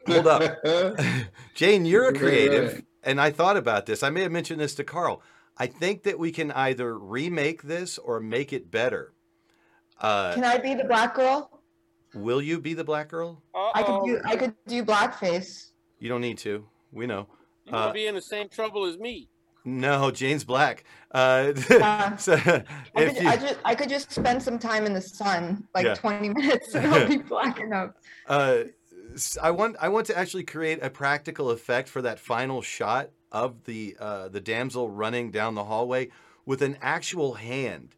Hold up. Jane, you're a Right, creative, right. and I thought about this. I may have mentioned this to Carl. I think that we can either remake this or make it better. Uh, Can I be the black girl? will you be the black girl? I could do. I could do blackface. You don't need to. We know. You're gonna Uh, be in the same trouble as me. no, Jane's black. Uh, Uh, so I could, you, I, just, I could just spend some time in the sun, like Yeah. 20 minutes, and I'll be black enough. uh, s- I want I want to actually create a practical effect for that final shot of the uh, the damsel running down the hallway. with an actual hand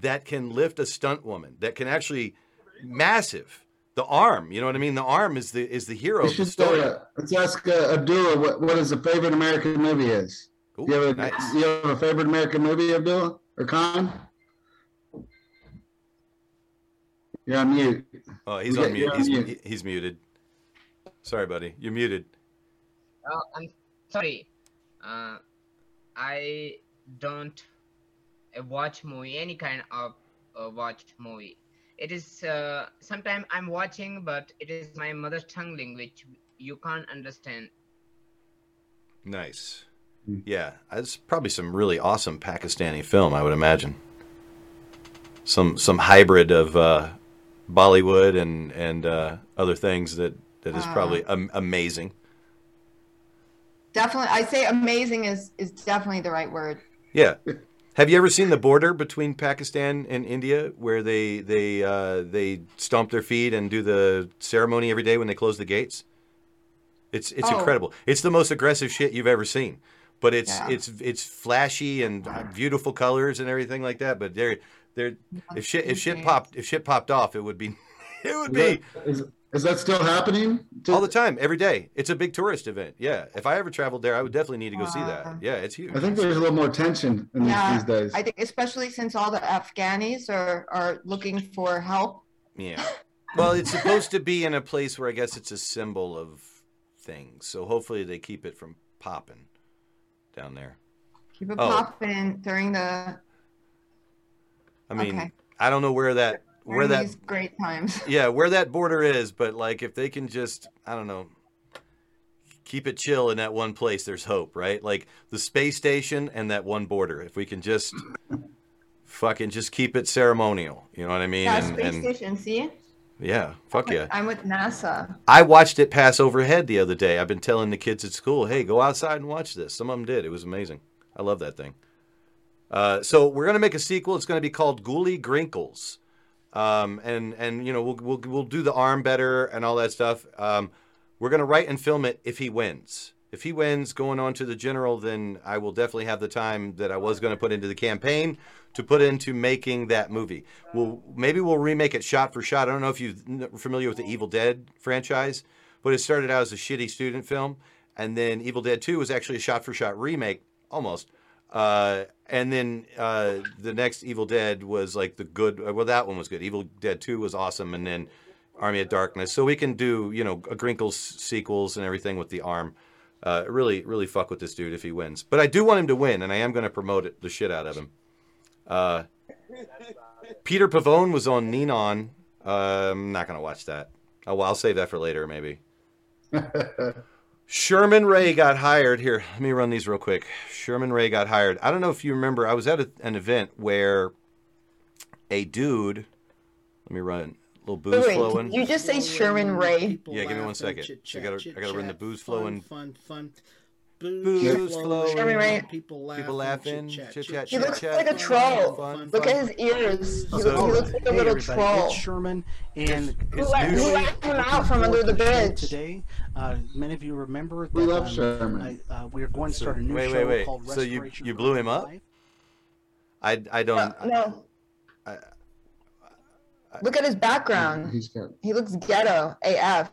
that can lift a stunt woman, that can actually massive the arm. You know what I mean? The arm is the is the hero of the story. uh, let's ask uh, Abdullah what, what his favorite American movie is. Ooh, you, have a, nice. you have a favorite American movie, Abdullah or Khan? You're on mute. Oh, he's on got- mute. you're on He's, mute. he's muted. Sorry, buddy. You're muted. Uh, I'm sorry. Uh, I don't uh, watch movie, any kind of uh, watch movie. It is uh, sometimes I'm watching, but it is my mother tongue language. You can't understand. Nice. Yeah, it's probably some really awesome Pakistani film, I would imagine. Some some hybrid of uh, Bollywood and and uh, other things that that is Wow. probably am- amazing. Definitely, I say amazing is is definitely the right word. Yeah. Have you ever seen the border between Pakistan and India, where they they uh, they stomp their feet and do the ceremony every day when they close the gates? It's it's Oh. incredible. It's the most aggressive shit you've ever seen, but it's Yeah. it's it's flashy and beautiful colors and everything like that. But they're they're if shit if shit popped if shit popped off, it would be it would be Is, is that still happening? all the time, every day. It's a big tourist event. Yeah, if I ever traveled there, I would definitely need to go see that. Yeah, it's huge. I think there's a little more tension in Yeah, these, these days. I think especially since all the Afghanis are are looking for help. Yeah. Well, it's supposed to be in a place where I guess it's a symbol of things. So hopefully they keep it from popping down there. Keep it Oh. popping during the I mean, Okay. I don't know where that where that these great times. yeah, where that border is, but like if they can just I don't know keep it chill in that one place, there's hope, right? Like the space station and that one border. If we can just fucking just keep it ceremonial, you know what I mean? Yeah, and, space and station. See, yeah, fuck yeah. I'm with NASA. I watched it pass overhead the other day. I've been telling the kids at school, "Hey, go outside and watch this." Some of them did. It was amazing. I love that thing. Uh, so we're gonna make a sequel. It's gonna be called Ghoulie Grinkles, um, and and you know we'll, we'll we'll do the arm better and all that stuff. Um, we're gonna write and film it if he wins. If he wins, going on to the general, then I will definitely have the time that I was to put into the campaign to put into making that movie. We'll maybe we'll remake it shot for shot. I don't know if you're familiar with the Evil Dead franchise, but it started out as a shitty student film, and then Evil Dead Two was actually a shot for shot remake, almost. Uh, and then uh, the next Evil Dead was like the good. uh, Well, that one was good. Evil Dead Two was awesome, and then Army of Darkness. So we can do you know a Grinkles sequels and everything with the arm. Uh, really, really fuck with this dude if he wins. But I do want him to win, and I am going to promote it the shit out of him. Uh, Peter Pavone was on Ninon. Uh, I'm not going to watch that. Oh, well, I'll save that for later, maybe. Sherman Ray got hired. Here, let me run these real quick. Sherman Ray got hired. I don't know if you remember, I was at a, an event where a dude, let me run a little booze Wait, flowing. did you just say Sherman Ray? Yeah, give me one second. I gotta, I gotta run the booze flowing. Fun, fun. Booze flowing. Sherman Ray. People laughing. People laughing. chit-chat, Chit chat. He looks like a troll. Fun, Look fun. at his ears. He, So- looks, he looks like a Hey, little everybody, troll. It's Sherman, and Who let- who let him out from under the bridge? Today, uh, many of you remember that We love um, Sherman. I, uh, we're going to start a new Wait, show wait, wait. called So you Restoration you blew him up? Live. I I don't. No. I- Look at his background. He's got He looks ghetto AF.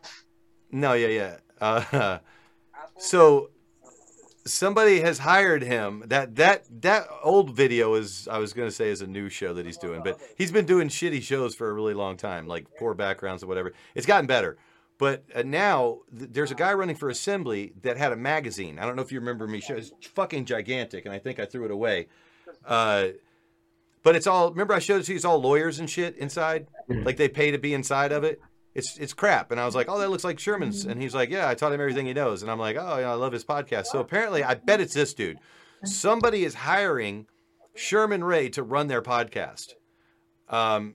No, yeah, yeah. Uh, so somebody has hired him. That that that old video is I was gonna say is a new show that he's doing, but he's been doing shitty shows for a really long time, like poor backgrounds or whatever. It's gotten better. But uh, now th- there's a guy running for assembly that had a magazine. I don't know if you remember me. Show. It's fucking gigantic, and I think I threw it away. Uh, but it's all. Remember, I showed it to you. It's all lawyers and shit inside. Like they pay to be inside of it. It's it's crap. And I was like, oh, that looks like Sherman's. And he's like, yeah, I taught him everything he knows. And I'm like, oh, yeah, I love his podcast. So apparently, I bet it's this dude. Somebody is hiring Sherman Ray to run their podcast. Um,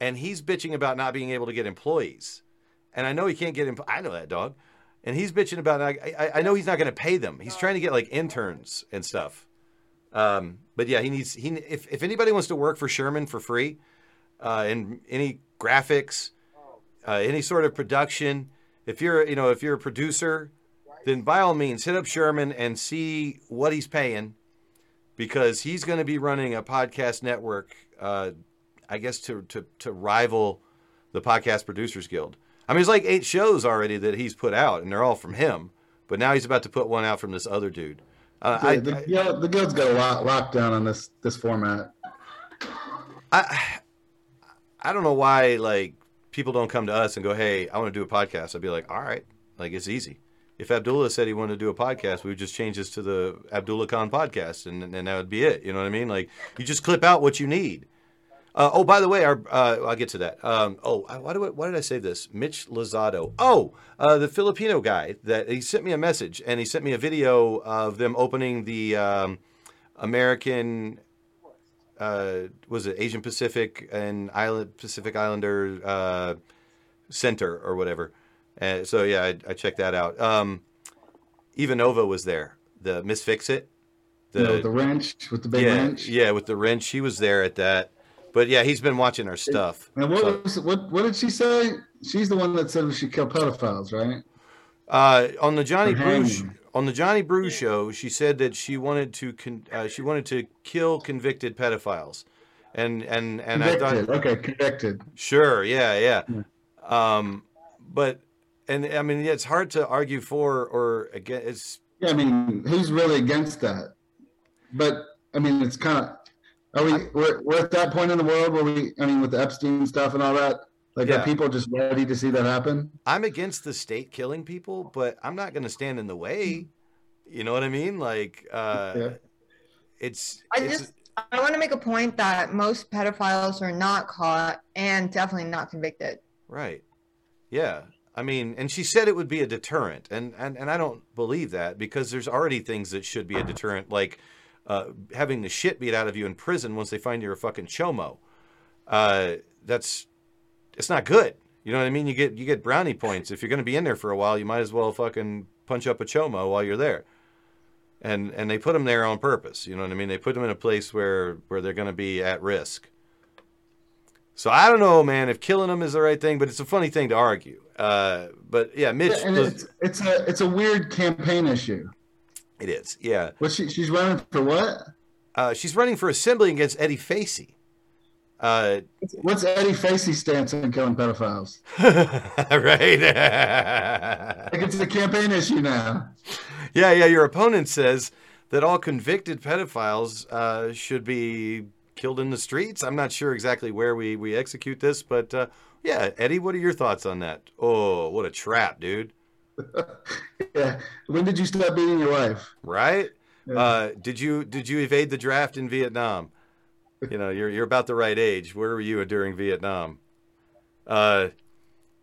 and he's bitching about not being able to get employees. And I know he can't get him. I know that dog. And he's bitching about. I, I, I know he's not going to pay them. He's trying to get like interns and stuff. Um, but yeah, he needs. He if if anybody wants to work for Sherman for free, uh, in any graphics, uh, any sort of production, if you're you know if you're a producer, then by all means hit up Sherman and see what he's paying, because he's going to be running a podcast network. Uh, I guess to to to rival the podcast producers guild. I mean, it's like eight shows already that he's put out, and they're all from him. But now he's about to put one out from this other dude. Uh, Yeah, I, the, yeah, the guild's got a lot locked down on this this format. I I don't know why like people don't come to us and go, "Hey, I want to do a podcast." I'd be like, "All right, like it's easy." If Abdullah said he wanted to do a podcast, we would just change this to the Abdullah Khan podcast, and and that would be it. You know what I mean? Like you just clip out what you need. Uh, oh, by the way, our uh, I'll get to that. Um, oh, why do I, why did I say this? Mitch Lozado. Oh, uh, the Filipino guy that he sent me a message and he sent me a video of them opening the um, American uh, was it Asian Pacific and Island Pacific Islander uh, Center or whatever. And so yeah, I, I checked that out. Um, Ivanova was there. The Miss Fix It. You know, the wrench, with the big yeah, wrench. Yeah, with the wrench. She was there at that. But yeah, he's been watching our stuff. And what So- was what what did she say? She's the one that said we should kill pedophiles, right? Uh, on the Johnny hanging. On the Johnny Brew show, she said that she wanted to con- uh, she wanted to kill convicted pedophiles, and and and I Convicted. thought okay, convicted. Sure, yeah, yeah. Um, but and I mean, yeah, it's hard to argue for or against. It's Yeah, I mean, who's really against that? But I mean, it's kind of are we we're, we're at that point in the world where we I mean with the Epstein stuff and all that. Like, Yeah. are people just ready to see that happen? I'm against the state killing people, but I'm not going to stand in the way. You know what I mean? Like, uh, it's I it's- just I want to make a point that most pedophiles are not caught and definitely not convicted. Right. Yeah. I mean, and she said it would be a deterrent, and and, and I don't believe that because there's already things that should be a deterrent, like uh, having the shit beat out of you in prison once they find you're a fucking chomo. Uh, that's it's not good. You know what I mean? You get you get brownie points if you're going to be in there for a while. You might as well fucking punch up a chomo while you're there. And and they put them there on purpose. You know what I mean? They put them in a place where where they're going to be at risk. So I don't know, man, if killing them is the right thing, but it's a funny thing to argue. Uh, but yeah, Mitch, it's it's a it's a weird campaign issue. it is. Yeah, What she she's running for what? uh, she's running for assembly against Eddie Facey. Uh, What's Eddie Facey's stance on killing pedophiles? right. like it's a campaign issue now. yeah, yeah. Your opponent says that all convicted pedophiles uh, should be killed in the streets. I'm not sure exactly where we we execute this, but uh, yeah, Eddie, what are your thoughts on that? Oh, what a trap, dude! Yeah. When did you stop beating your wife? Right? Uh, did you did you evade the draft in Vietnam? You know, you're you're about the right age. Where were you during Vietnam? Uh,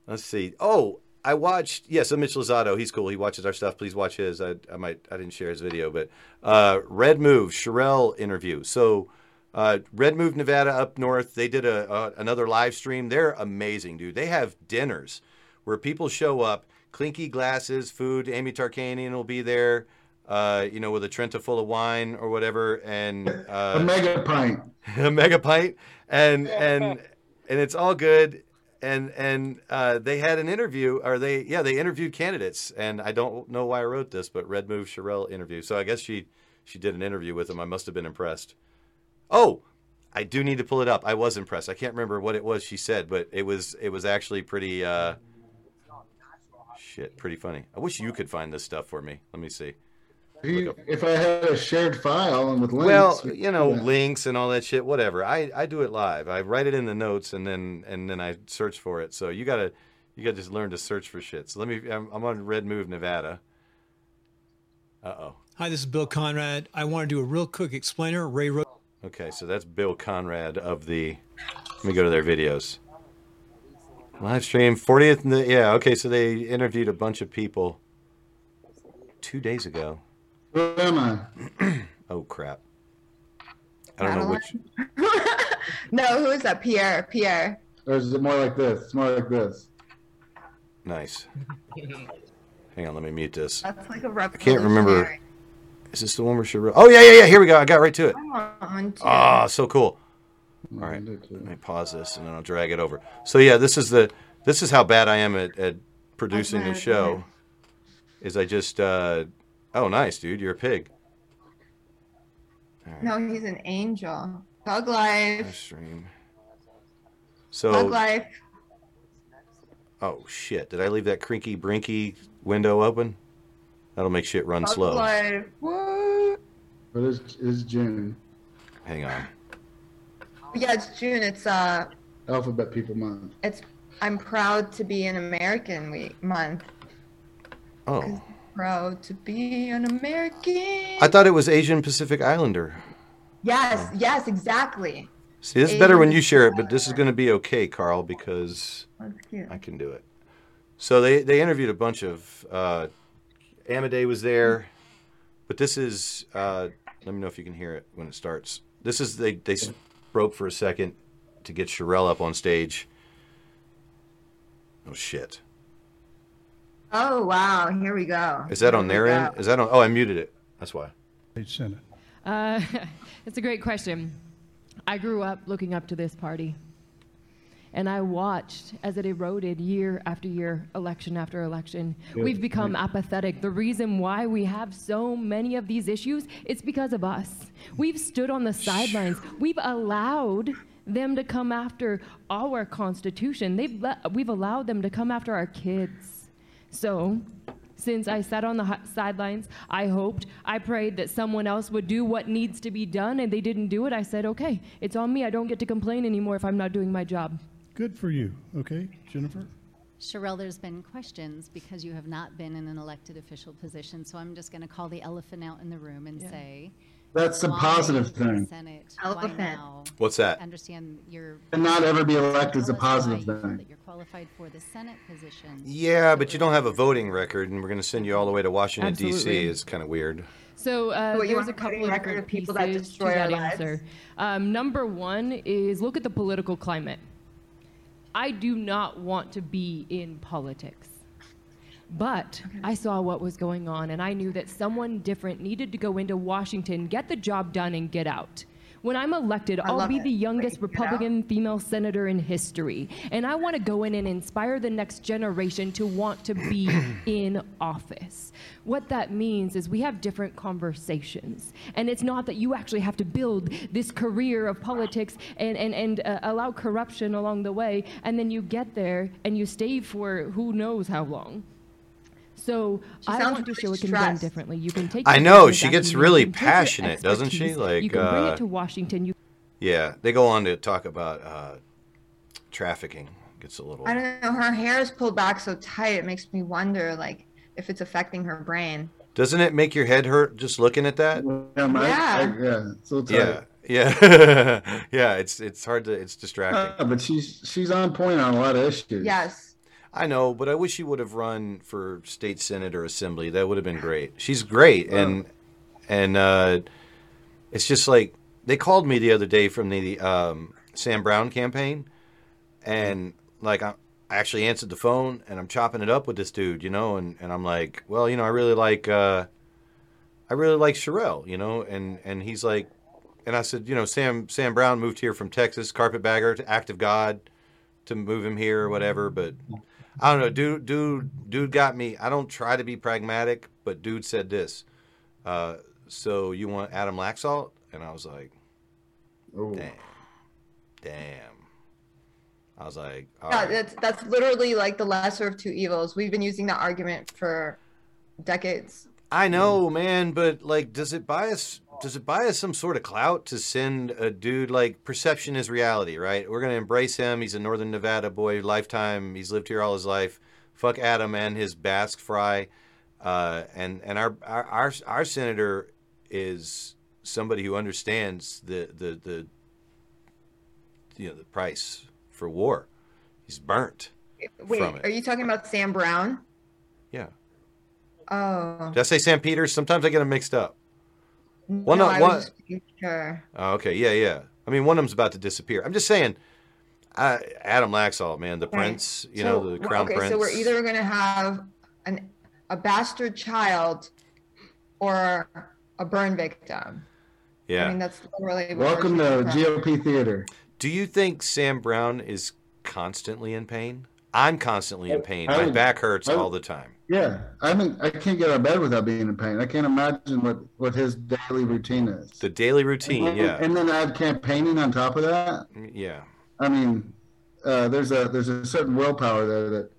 let's see. Oh, I watched. Yeah, so Mitch Lozado, he's cool. He watches our stuff. Please watch his. I, I might I didn't share his video, but uh, Red Move Sherelle interview. So. Uh, Red Move Nevada up north, they did a, a another live stream. They're amazing, dude. They have dinners where people show up, clinky glasses, food. Amy Tarkanian will be there, uh, you know, with a Trenta full of wine or whatever, and uh, a mega pint. a mega pint, and and and it's all good. And and uh, they had an interview, or they yeah they interviewed candidates, and I don't know why I wrote this, but Red Move Sherelle interview. So I guess she she did an interview with him. I must have been impressed. Oh, I do need to pull it up. I was impressed. I can't remember what it was she said, but it was it was actually pretty uh, shit, pretty funny. I wish you could find this stuff for me. Let me see. If, you- if I had a shared file and with links. Well, you know, yeah. links and all that shit, whatever. I, I do it live. I write it in the notes and then and then I search for it. So you gotta you gotta just learn to search for shit. So let me. I'm, I'm on Red Move Nevada. Uh oh. Hi, this is Bill Conrad. I want to do a real quick explainer. Ray wrote. Okay, so that's Bill Conrad of the. Let me go to their videos. Live stream 40th. Yeah. Okay, so they interviewed a bunch of people two days ago. Where am I? Oh crap. I don't know which. No, who is that? Pierre. Pierre. Or is it more like this? It's more like this. Nice. Hang on, let me mute this. That's like a I can't remember. Is this the one where she wrote? Oh yeah, yeah, yeah. Here we go. I got right to it. Come on, Jim. Ah, so cool. All right, let me pause this and then I'll drag it over. So yeah, this is the this is how bad I am at, at producing the show. Is I just uh, oh nice dude, you're a pig. No, he's an angel. Thug life. Stream. Thug So, life. oh shit! Did I leave that crinky brinky window open? That'll make shit run Thug slow. life. What? But it's, it's June. Hang on. Yeah, it's June. It's uh, Alphabet People Month. it's I'm proud to be an American week month. Oh, Proud to be an American. I thought it was Asian Pacific Islander. Yes, yes, exactly. See, this is better when you share it, but this is going to be okay, Carl, because I can do it. So they they interviewed a bunch of. Uh, Amadei was there, but this is. Uh, let me know if you can hear it when it starts. This is they they broke for a second to get Sherelle up on stage. Oh shit! Oh wow, here we go. Is that on Here their end? go. Is that on? Oh, I muted it. That's why. Senate. Uh, it's a great question. I grew up looking up to this party. And I watched as it eroded year after year, election after election. Good. We've become apathetic. The reason why we have so many of these issues, it's because of us. We've stood on the sidelines. We've allowed them to come after our constitution. They've le- we've allowed them to come after our kids. So, since I sat on the hi- sidelines, I hoped, I prayed that someone else would do what needs to be done, and they didn't do it. I said, okay, it's on me. I don't get to complain anymore if I'm not doing my job. Good for you. Okay, Jennifer? Sherelle, there's been questions because you have not been in an elected official position. So I'm just going to call the elephant out in the room and say, That's the positive thing. Senate, Elephant. Now? What's that? I understand you're. And not ever be elected is a Tell us why positive thing. That you're qualified for the Senate position. Yeah, but you don't have a voting record, and we're going to send you all the way to Washington D.C. Absolutely. It's kind of weird. So uh, What, you there's a a couple of record of people that pieces destroy to our that lives? answer. Um, number one is look at the political climate. I do not want to be in politics. But I saw what was going on, and I knew that someone different needed to go into Washington, get the job done, and get out. When I'm elected, I I'll be it. the youngest Wait, get out? Republican female senator in history. And I want to go in and inspire the next generation to want to be in office. What that means is we have different conversations. And it's not that you actually have to build this career of politics and, and, and uh, allow corruption along the way, and then you get there and you stay for who knows how long. So She I sounds want to show it can be done differently. You can take. I know, she gets really you can take your passionate, doesn't she? Like, you can bring uh, it to Washington. You Yeah, they go on to talk about uh, trafficking. Gets a little. I don't know. Her hair is pulled back so tight. It makes me wonder, like, if it's affecting her brain. Doesn't it make your head hurt just looking at that? Yeah, my, Yeah. I- yeah, so tight. Yeah, yeah, yeah. It's it's hard to it's distracting. Uh, but she's she's on point on a lot of issues. Yes. I know, but I wish she would have run for state senate or assembly. That would have been great. She's great, and and uh, it's just like they called me the other day from the um, Sam Brown campaign, and like I, I actually answered the phone, and I'm chopping it up with this dude, you know, and, and I'm like, well, you know, I really like uh, I really like Sherelle, you know, and and he's like, and I said, you know, Sam Sam Brown moved here from Texas, carpetbagger to act of God to move him here or whatever, but I don't know, dude, dude, dude got me. I don't try to be pragmatic, but dude said this. Uh, so you want Adam Laxalt? And I was like, damn, damn. I was like, all yeah, right. that's that's literally like the lesser of two evils. We've been using that argument for decades. I know, man, but like, does it buy us? Does it buy us some sort of clout to send a dude like perception is reality, right? We're gonna embrace him. He's a Northern Nevada boy, lifetime. He's lived here all his life. Fuck Adam and his Basque fry, uh, and and our, our our our senator is somebody who understands the the the you know the price for war. He's burnt Wait, from it. are you talking about Sam Brown? Yeah. Oh. Did I say Sam Peters? Sometimes I get them mixed up. One no, of- I one- was just making sure. Oh, okay, yeah, yeah. I mean, one of them's about to disappear. I'm just saying, I, Adam Laxalt, man, the Right. prince, you So, know, the crown okay, prince. so we're either gonna have an a bastard child or a burn victim. yeah. I mean, that's literally what Welcome to choosing. GOP theater. Do you think Sam Brown is constantly in pain? I'm constantly in pain. I My back hurts all the time. Yeah, I mean, I can't get out of bed without being in pain. I can't imagine what what his daily routine is. The daily routine, and, yeah, and then add campaigning on top of that. yeah. I mean, uh, there's a there's a certain willpower there that.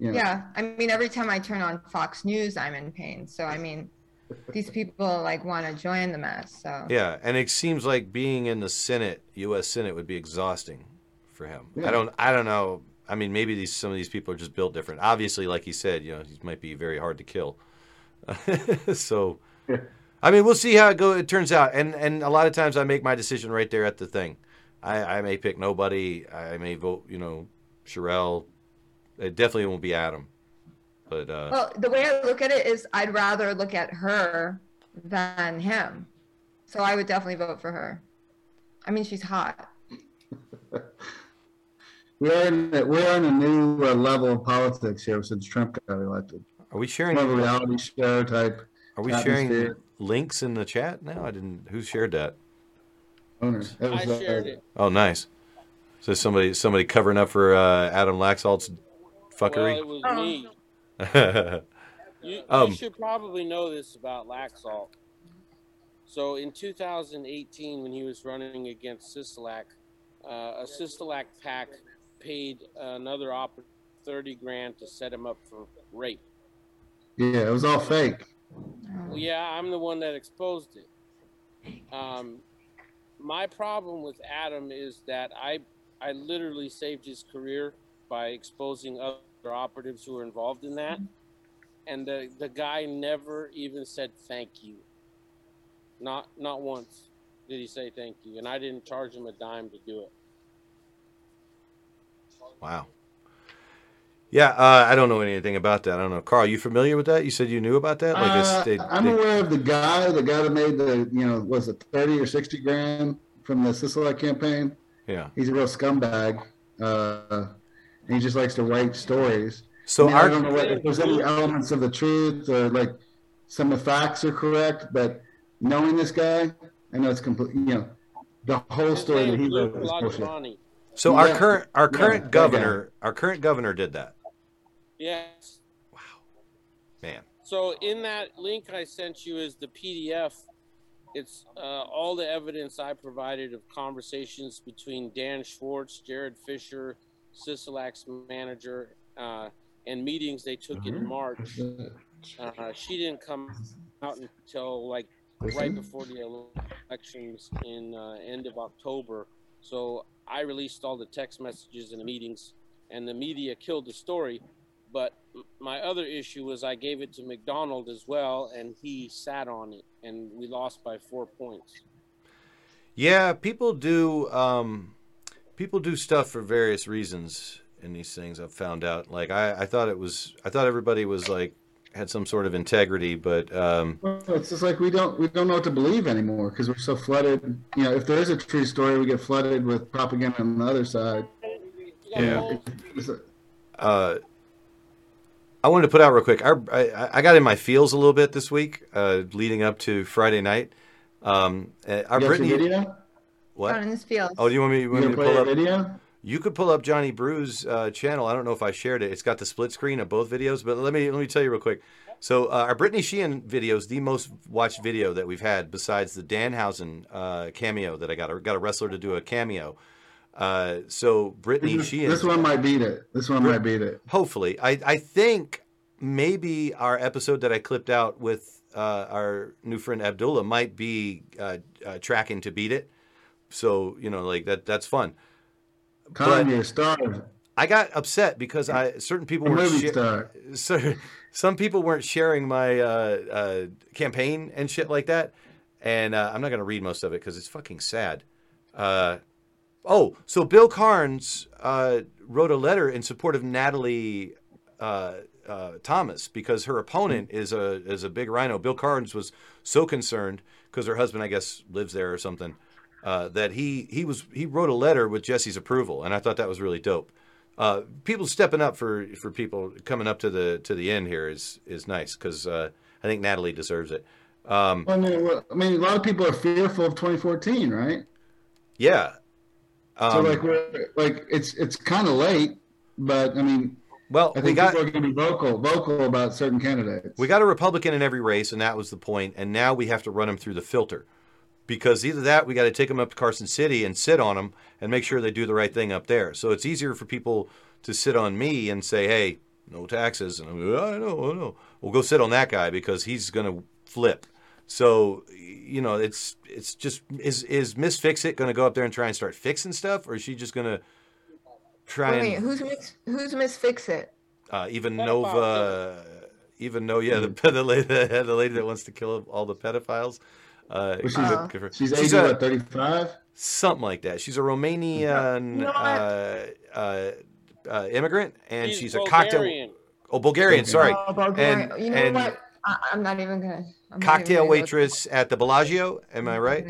You know, Yeah, I mean, every time I turn on Fox News, I'm in pain. So I mean, these people like want to join the mess. So Yeah, and it seems like being in the Senate, U.S. Senate, would be exhausting for him. I don't, I don't know. I mean, maybe these some of these people are just built different. Obviously, like he said, you know, he might be very hard to kill. so, I mean, we'll see how it go. It turns out, and and a lot of times I make my decision right there at the thing. I, I may pick nobody. I may vote, you know, Sherelle. It definitely won't be Adam. But uh, Well, the way I look at it is, I'd rather look at her than him. So I would definitely vote for her. I mean, she's hot. we're in a- we're in a new uh, level of politics here since Trump got elected. Are we sharing? More of a reality show type? are we sharing atmosphere. links in the chat now? I didn't. Who shared that? Owners. That was, I uh, it. Oh, nice. So somebody somebody covering up for uh, Adam Laxalt's fuckery. Well, fuckery. it was me. You, you Um, should probably know this about Laxalt. So in 2018, when he was running against Sisolak, uh, a Sisolak pack paid another op 30 grand to set him up for rape. Yeah, it was all fake. Well, yeah, I'm the one that exposed it. Um, my problem with Adam is that I I literally saved his career by exposing other operatives who were involved in that, and the the guy never even said thank you. Not not once did he say thank you, and I didn't charge him a dime to do it. Wow. Yeah, uh, I don't know anything about that. I don't know. Carl, you familiar with that? You said you knew about that. Like Uh, they, I'm they- aware of the guy, the guy that made the, you know, was it 30 or 60 grand from the Sisolak campaign? yeah. He's a real scumbag. Uh, and he just likes to write stories. So I, mean, I don't know what, if there's any elements of the truth or like some of the facts are correct, but knowing this guy, I know it's complete, you know, the whole story that he wrote is bullshit. Lagrani. So our current our current that guy. governor our current governor did that. Yes. Wow, man. So in that link I sent you is the PDF. It's uh, all the evidence I provided of conversations between Dan Schwartz, Jared Fisher, Sisolak's manager, uh, and meetings they took in March. Uh, she didn't come out until like right before the elections in uh, end of October. So I released all the text messages and the meetings, and the media killed the story. But my other issue was I gave it to McDonald as well, and he sat on it, and we lost by four points. Yeah, people do um, people do stuff for various reasons in these things. I've found out. Like I, I thought it was I thought everybody was like had some sort of integrity, but um, Well, it's just like we don't we don't know what to believe anymore because we're so flooded. You know, if there is a true story, we get flooded with propaganda on the other side. Yeah. Uh, I wanted to put out real quick. Our, I, I got in my feels a little bit this week, uh, leading up to Friday night. Um, uh, our You Brittany, video? what? Down in this field. Oh, do you want me, you want You me to pull up video? You could pull up Johnny Brew's uh, channel. I don't know if I shared it. It's got the split screen of both videos, but let me let me tell you real quick. So uh, our Brittany Sheehan video is the most watched video that we've had, besides the Danhausen uh, cameo that I got. I got a wrestler to do a cameo. Uh, so Brittany This, Sheehan. this one might beat it. This one might beat it. Hopefully, I I think maybe our episode that I clipped out with uh, our new friend Abdullah might be uh, uh, tracking to beat it. So you know, like that that's fun. Kanye. I got upset because I certain people weren't movie star. so, some people weren't sharing my uh, uh, campaign and shit like that, and uh, I'm not gonna read most of it because it's fucking sad. Uh, oh, so Bill Carnes uh, wrote a letter in support of Natalie uh, uh, Thomas because her opponent is a is a big rhino. Bill Carnes was so concerned because her husband, I guess, lives there or something. Uh, that he he was he wrote a letter with Jesse's approval, and I thought that was really dope. Uh, people stepping up for for people coming up to the to the end here is is nice because uh, I think Natalie deserves it. Um, I mean, I mean, a lot of people are fearful of 2014, right? yeah. so Um, like, we're, like it's it's kind of late, but I mean, well, I we think got people are going to be vocal, vocal about certain candidates. we got a Republican in every race, and that was the point. And now we have to run them through the filter, because either that we got to take them up to Carson City and sit on them and make sure they do the right thing up there. So it's easier for people to sit on me and say, "Hey, no taxes," and I'm like, I know, I know. We'll go sit on that guy because he's going to flip. So you know, it's it's just is is Miss Fix It going to go up there and try and start fixing stuff, or is she just going to try Wait, and who's Miss, who's Miss Fix It? uh, Ivanova, even though yeah, the, the lady the lady that wants to kill all the pedophiles. Uh, Well, she's- good- good for- she's aging, what, 35? Something like that. She's a Romanian You know uh, uh, uh, immigrant, and She's she's, a cocktail. Oh, Bulgarian. Sorry. Oh, Bulgarian. And you know and what? I, I'm not even gonna. I'm cocktail gonna go- waitress at the Bellagio. Am I right?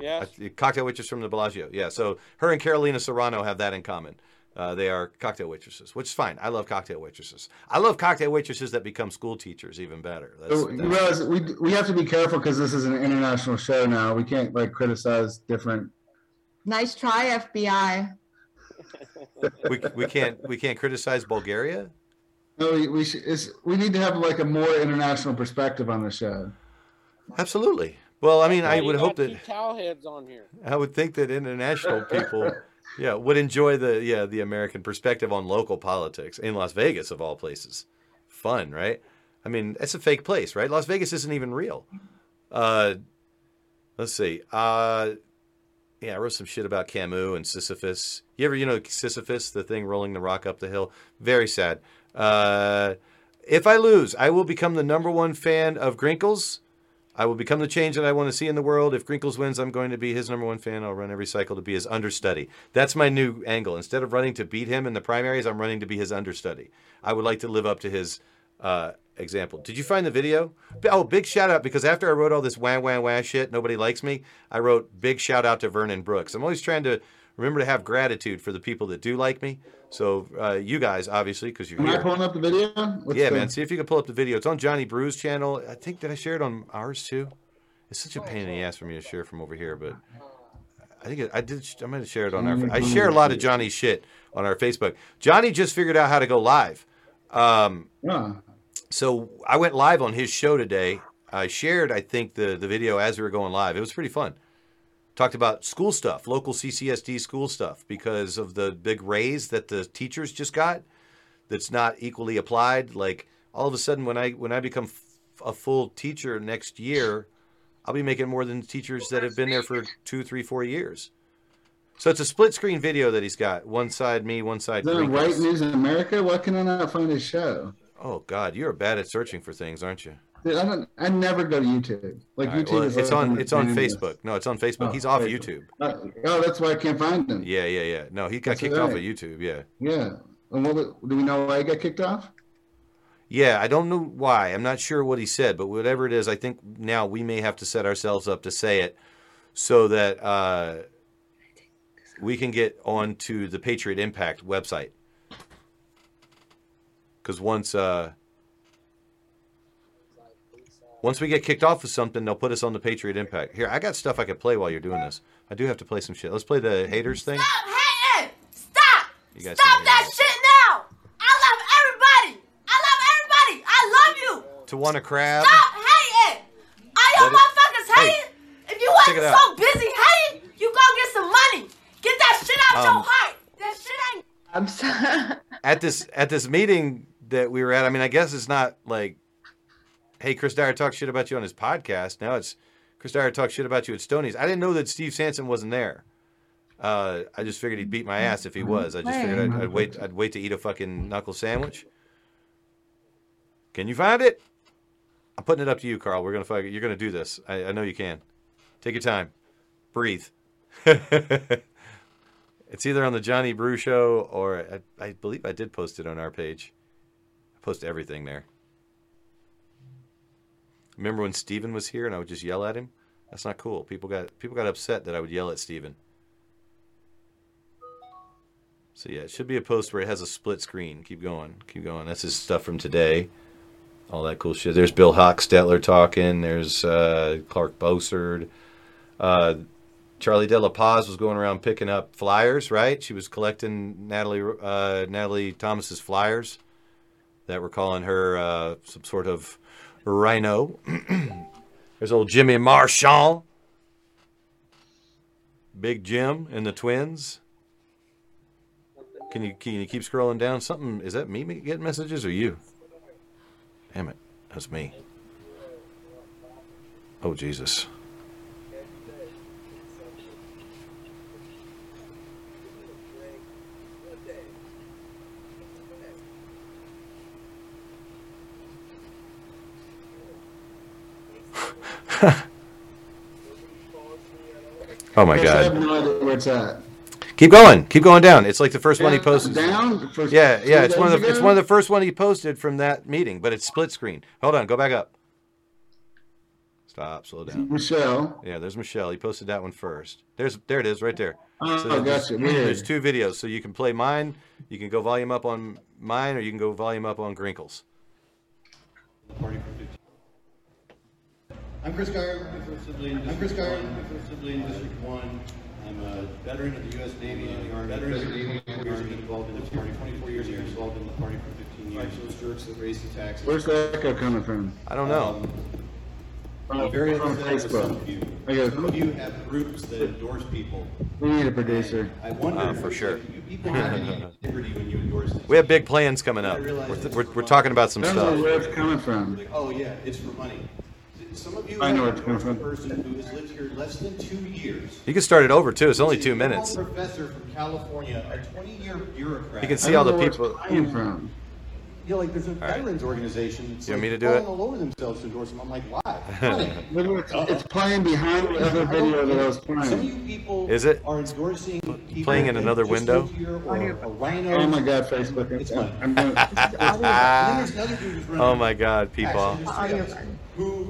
Yes. A cocktail waitress from the Bellagio. Yeah. So her and Carolina Serrano have that in common. Uh, they are cocktail waitresses, which is fine. I love cocktail waitresses. I love cocktail waitresses that become school teachers, even better. That's, So you that's- realize we we have to be careful because this is an international show now. We can't like criticize different. Nice try, FBI. we, we can't we can't criticize Bulgaria. No, we we, should, it's, we need to have like a more international perspective on the show. Absolutely. Well, I mean, Why I would hope that towel heads on here. I would think that international people, yeah, would enjoy the yeah the American perspective on local politics in Las Vegas of all places. Fun, right? I mean, it's a fake place, right? Las Vegas isn't even real. Uh, let's see. Uh, yeah, I wrote some shit about Camus and Sisyphus. You ever, you know, Sisyphus, the thing rolling the rock up the hill? Very sad. Uh, if I lose, I will become the number one fan of Grinkles. I will become the change that I want to see in the world. If Grinkles wins, I'm going to be his number one fan. I'll run every cycle to be his understudy. That's my new angle. Instead of running to beat him in the primaries, I'm running to be his understudy. I would like to live up to his uh, example. Did you find the video? Oh, big shout out because after I wrote all this wah wah wah shit, nobody likes me. I wrote big shout out to Vernon Brooks. I'm always trying to remember to have gratitude for the people that do like me. So uh, you guys, obviously, because you're Am I here. pulling up the video? What's yeah, the- man. See if you can pull up the video. It's on Johnny Brew's channel. I think that I shared on ours too. It's such a pain in the ass for me to share from over here, but I think it, I did. I might have shared it on our. I share a lot of Johnny's shit on our Facebook. Johnny just figured out how to go live. Um, So I went live on his show today. I shared, I think, the the video as we were going live. It was pretty fun. Talked about school stuff, local CCSD school stuff, because of the big raise that the teachers just got. That's not equally applied. Like all of a sudden, when I when I become f- a full teacher next year, I'll be making more than teachers that have been there for two, three, four years. So it's a split screen video that he's got. One side me, one side. Is on Right News in America? Why can I not find his show? Oh God, you're bad at searching for things, aren't you? I don't. I never go to YouTube. Like right, YouTube well, is it's on it's on Facebook. No, it's on Facebook. Oh, He's off Facebook. YouTube. Uh, oh, that's why I can't find him. Yeah, yeah, yeah. No, he got That's kicked right. off of YouTube. Yeah, Yeah. And what, do we know why he got kicked off? yeah. I don't know why. I'm not sure what he said, but whatever it is, I think now we may have to set ourselves up to say it so that uh, we can get onto the Patriot Impact website. Because once uh, once we get kicked off of something, they'll put us on the Patriot Impact. Here, I got stuff I could play while you're doing this. I do have to play some shit. Let's play the haters thing. Stop hating! Stop! You guys Stop can hear that shit now! I love everybody! I love everybody! I love you! To want a crab. Stop hating! Are y'all it- motherfuckers Hey, hating? if you check wasn't so busy hating, you go get some money. Get that shit out Um, your heart. That shit ain't. I'm sorry. at this at this meeting that we were at, I mean, I guess it's not like, hey, Chris Dyer talked shit about you on his podcast. Now it's Chris Dyer talked shit about you at Stoney's. I didn't know that Steve Sanson wasn't there. Uh, I just figured he'd beat my ass if he was. I just figured I'd, I'd wait. I'd wait to eat a fucking knuckle sandwich. Can you find it? I'm putting it up to you, Carl. We're gonna fuck. You're gonna do this. I, I know you can. Take your time. Breathe. it's either on the Johnny Brew show or I, I believe I did post it on our page. I post everything there. Remember when Steven was here and I would just yell at him? That's not cool. People got people got upset that I would yell at Steven. So yeah, it should be a post where it has a split screen. Keep going, keep going. That's his stuff from today. All that cool shit. There's Bill Hochstetler talking. There's uh, Clark Bosard. Uh, Charlie De La Paz was going around picking up flyers, right? She was collecting Natalie uh, Natalie Thomas's flyers that were calling her uh, some sort of rhino. There's old Jimmy Marchand, Big Jim, and the twins. Can you can you keep scrolling down? Something is that me getting messages or you? Damn it, that's me. Oh Jesus. Oh my Yes, I have god. no idea where it's at. Keep going. Keep going down. It's like the first one he posted. down? First- yeah, yeah. It's one of the days it's one of the first one he posted from that meeting, but it's split screen. Hold on, go back up. Stop, slow down. Michelle. Yeah, there's Michelle. He posted that one first. There's there it is right there. Oh, there's, gotcha. Weird. there's two videos, so you can play mine. You can go volume up on mine, or you can go volume up on Grinkles. I'm Chris Dyer. I'm Chris Dyer. First Sibley in District One. I'm a veteran of the U.S. Navy and the Army. Veteran of the Navy and the Army. Involved in the party 24 years here. Involved in the party for 15 years. Those jerks that raise the taxes. Where's the echo coming from? I don't know. I'm very From upset with some Facebook. of you. I got- Some of you have groups that endorse people. We need a producer. I wonder Uh, for it's sure. you people have any integrity when you endorse this. We have big plans coming up. We're, we're, we're talking about some Depends on stuff. where it's coming from. Like, oh yeah, it's for money. Some of you I know where it's coming a from. person who has lived here less than two years. You can start it over too. It's only two minutes. professor from California, a 20-year bureaucrat. You can see all the people. Coming from. You know, like there's a right. veterans organization. That's You want me to do it? all over themselves to endorse them. I'm like, why? It's, it's playing behind the other video that I was playing. Some of you people Is it? are endorsing people Playing in another window? lived or a rhino. Oh my God, Facebook. It's I'm, fun. I'm doing, oh my God, people.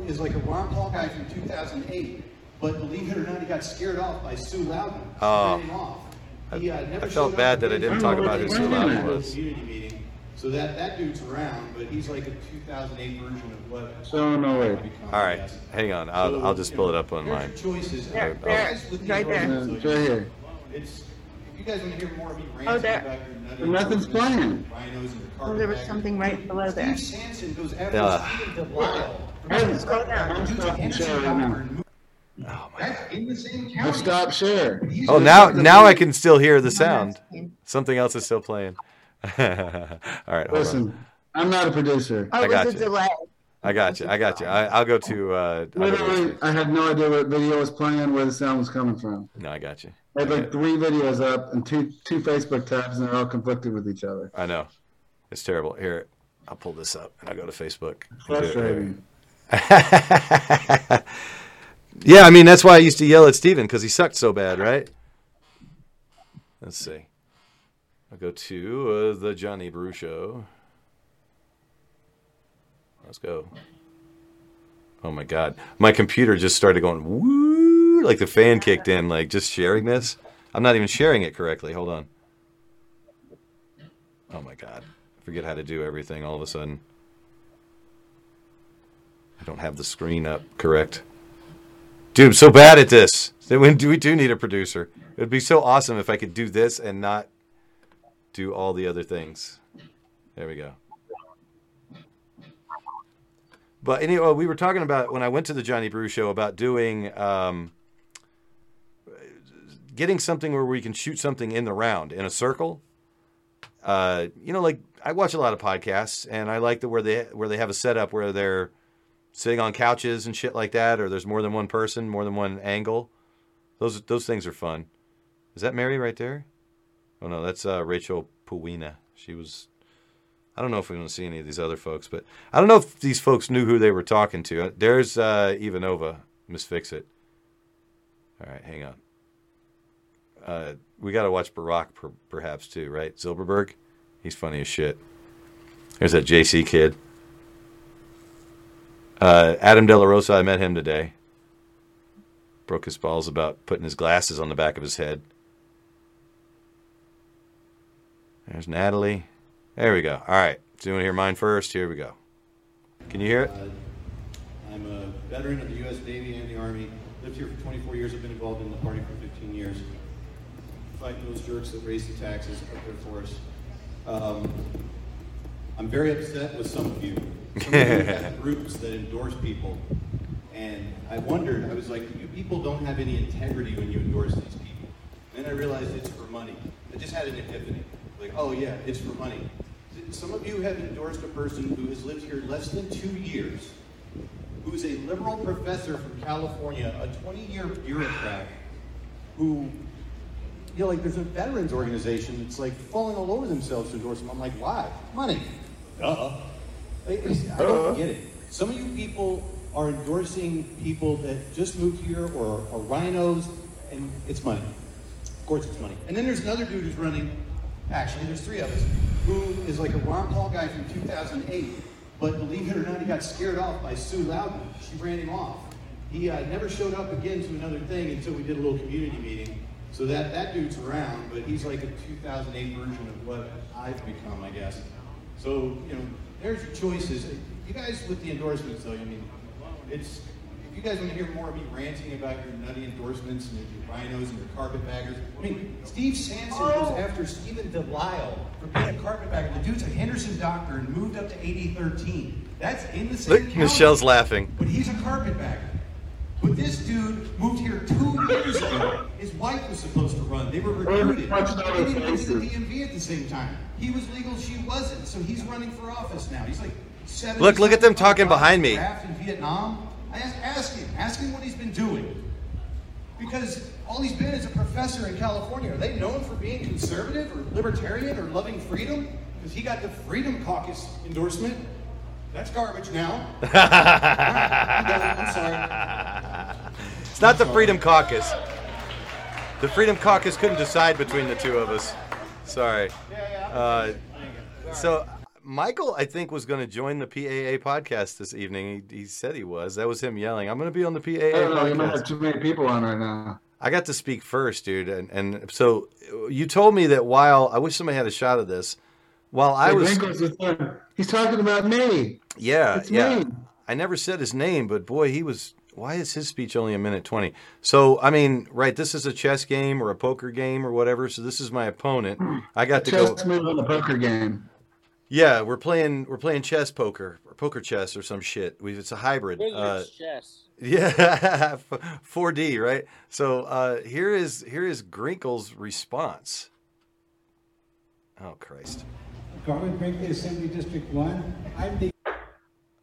Who is like a Ron Paul guy from 2008, but believe it or not, he got scared off by Sue Lowden. Oh. Scared him off. He, uh, never I felt bad that I didn't talk about who Sue Lowden was. community meeting. So that, that dude's around, but he's like a 2008 version of what. so no way. All right, hang on. I'll, I'll just pull it up on mine. Choices. There, Guys there, with right there. It's right here. It's, if you guys want to hear more of me Oh, ranting there. about your nutty nothing's playing. rhinos and Oh, there was something right below there. Steve Sanson goes after Yeah. Stephen Delisle. I'm, Scroll down. I'm share right now. That's in the same I county. stopped share. Oh, now now I can still hear the sound. Something else is still playing. All right, hold on. Listen, I'm not a producer. Oh, I got you. delay. I got you. I got you. I, I'll go to. Uh, I'll go to I had no idea what video was playing, where the sound was coming from. no, I got you. I had like three videos up and two two Facebook tabs, and they're all conflicted with each other. I know. It's terrible. Here, I'll pull this up and I'll go to Facebook. and do it Frustrating. yeah, I mean that's why I used to yell at Steven because he sucked so bad, right? Let's see. I'll go to uh, the Johnny Brew Show. Let's go. Oh my God, my computer just started going woo, like the fan kicked in, like just sharing this. I'm not even sharing it correctly. Hold on. Oh my God, I forget how to do everything all of a sudden. I don't have the screen up correct. Dude, I'm so bad at this. We do need a producer? It would be so awesome if I could do this and not do all the other things. There we go. But anyway, we were talking about when I went to the Johnny Brew show about doing um, getting something where we can shoot something in the round in a circle. Uh, you know, like I watch a lot of podcasts, and I like the where they where they have a setup where they're sitting on couches and shit like that, or there's more than one person, more than one angle. Those those things are fun. Is that Mary right there? Oh no, that's uh, Rachel Puwina. She was. I don't know if we want to see any of these other folks, but I don't know if these folks knew who they were talking to. There's uh, Ivanova, Miss Fix It. All right, hang on. Uh, we got to watch Barack per- perhaps too, right? Zilberberg, he's funny as shit. There's that JC kid. Uh, Adam De La Rosa, I met him today. Broke his balls about putting his glasses on the back of his head. There's Natalie. There we go. All right. So you want to hear mine first? Here we go. Can you hear it? I'm a veteran of the U.S. Navy and the Army, lived here for 24 years. I've been involved in the party for 15 years. Fighting those jerks that raise the taxes up there for us. Um, I'm very upset with some of you. Groups that endorse people. And I wondered, I was like, you people don't have any integrity when you endorse these people. Then I realized it's for money. I just had an epiphany. Like, oh yeah, it's for money. Some of you have endorsed a person who has lived here less than two years, who's a liberal professor from California, a 20-year bureaucrat, who, you know, like there's a veterans organization that's like falling all over themselves to endorse him. I'm like, why? Money. Duh. I, I don't get it. Some of you people are endorsing people that just moved here or are rhinos, and it's money. Of course, it's money. And then there's another dude who's running. Actually, there's three of us. Who is like a Ron Paul guy from 2008, but believe it or not, he got scared off by Sue Lowden. She ran him off. He uh, never showed up again to another thing until we did a little community meeting. So that that dude's around, but he's like a 2008 version of what I've become, I guess. So you know, there's your choices. You guys with the endorsements, though, I mean, it's if you guys want to hear more of me ranting about your nutty endorsements and your rhinos and your carpetbaggers, I mean, Steve Sanson goes oh. after Stephen DeLisle for being a carpetbagger. The dude's a Henderson doctor and moved up to 8013. That's in the same Look, county, Michelle's laughing. But he's a carpetbagger. But this dude moved here two years ago. His wife was supposed to run. They were recruited. They didn't go to the DMV at the same time. He was legal, she wasn't. So he's running for office now. He's like seven. Look, look at them talking behind me. Draft in Vietnam. I ask, ask him. Ask him what he's been doing. Because all he's been is a professor in California. Are they known for being conservative or libertarian or loving freedom? Because he got the Freedom Caucus endorsement. That's garbage now. I'm sorry. It's not the Freedom Caucus. The Freedom Caucus couldn't decide between the two of us. Sorry. Uh, so Michael, I think, was going to join the PAA podcast this evening. He, he said he was. That was him yelling, "I'm going to be on the PAA I don't know. You might podcast." have too many people on right now. I got to speak first, dude, and, and so you told me that while I wish somebody had a shot of this, while I was, Gringo's the thing. He's talking about me. yeah, It's yeah, me. I never said his name, but boy, he was. Why is his speech only a minute twenty? So I mean, right? This is a chess game or a poker game or whatever. So this is my opponent. I got to go. Chess move in the poker game. Yeah, we're playing we're playing chess poker or poker chess or some shit. We, it's a hybrid. Uh, chess. yeah, 4D, right? So uh, here is here is Grinkle's response. Oh Christ! Garland Brinkley, Assembly District One. I'm the,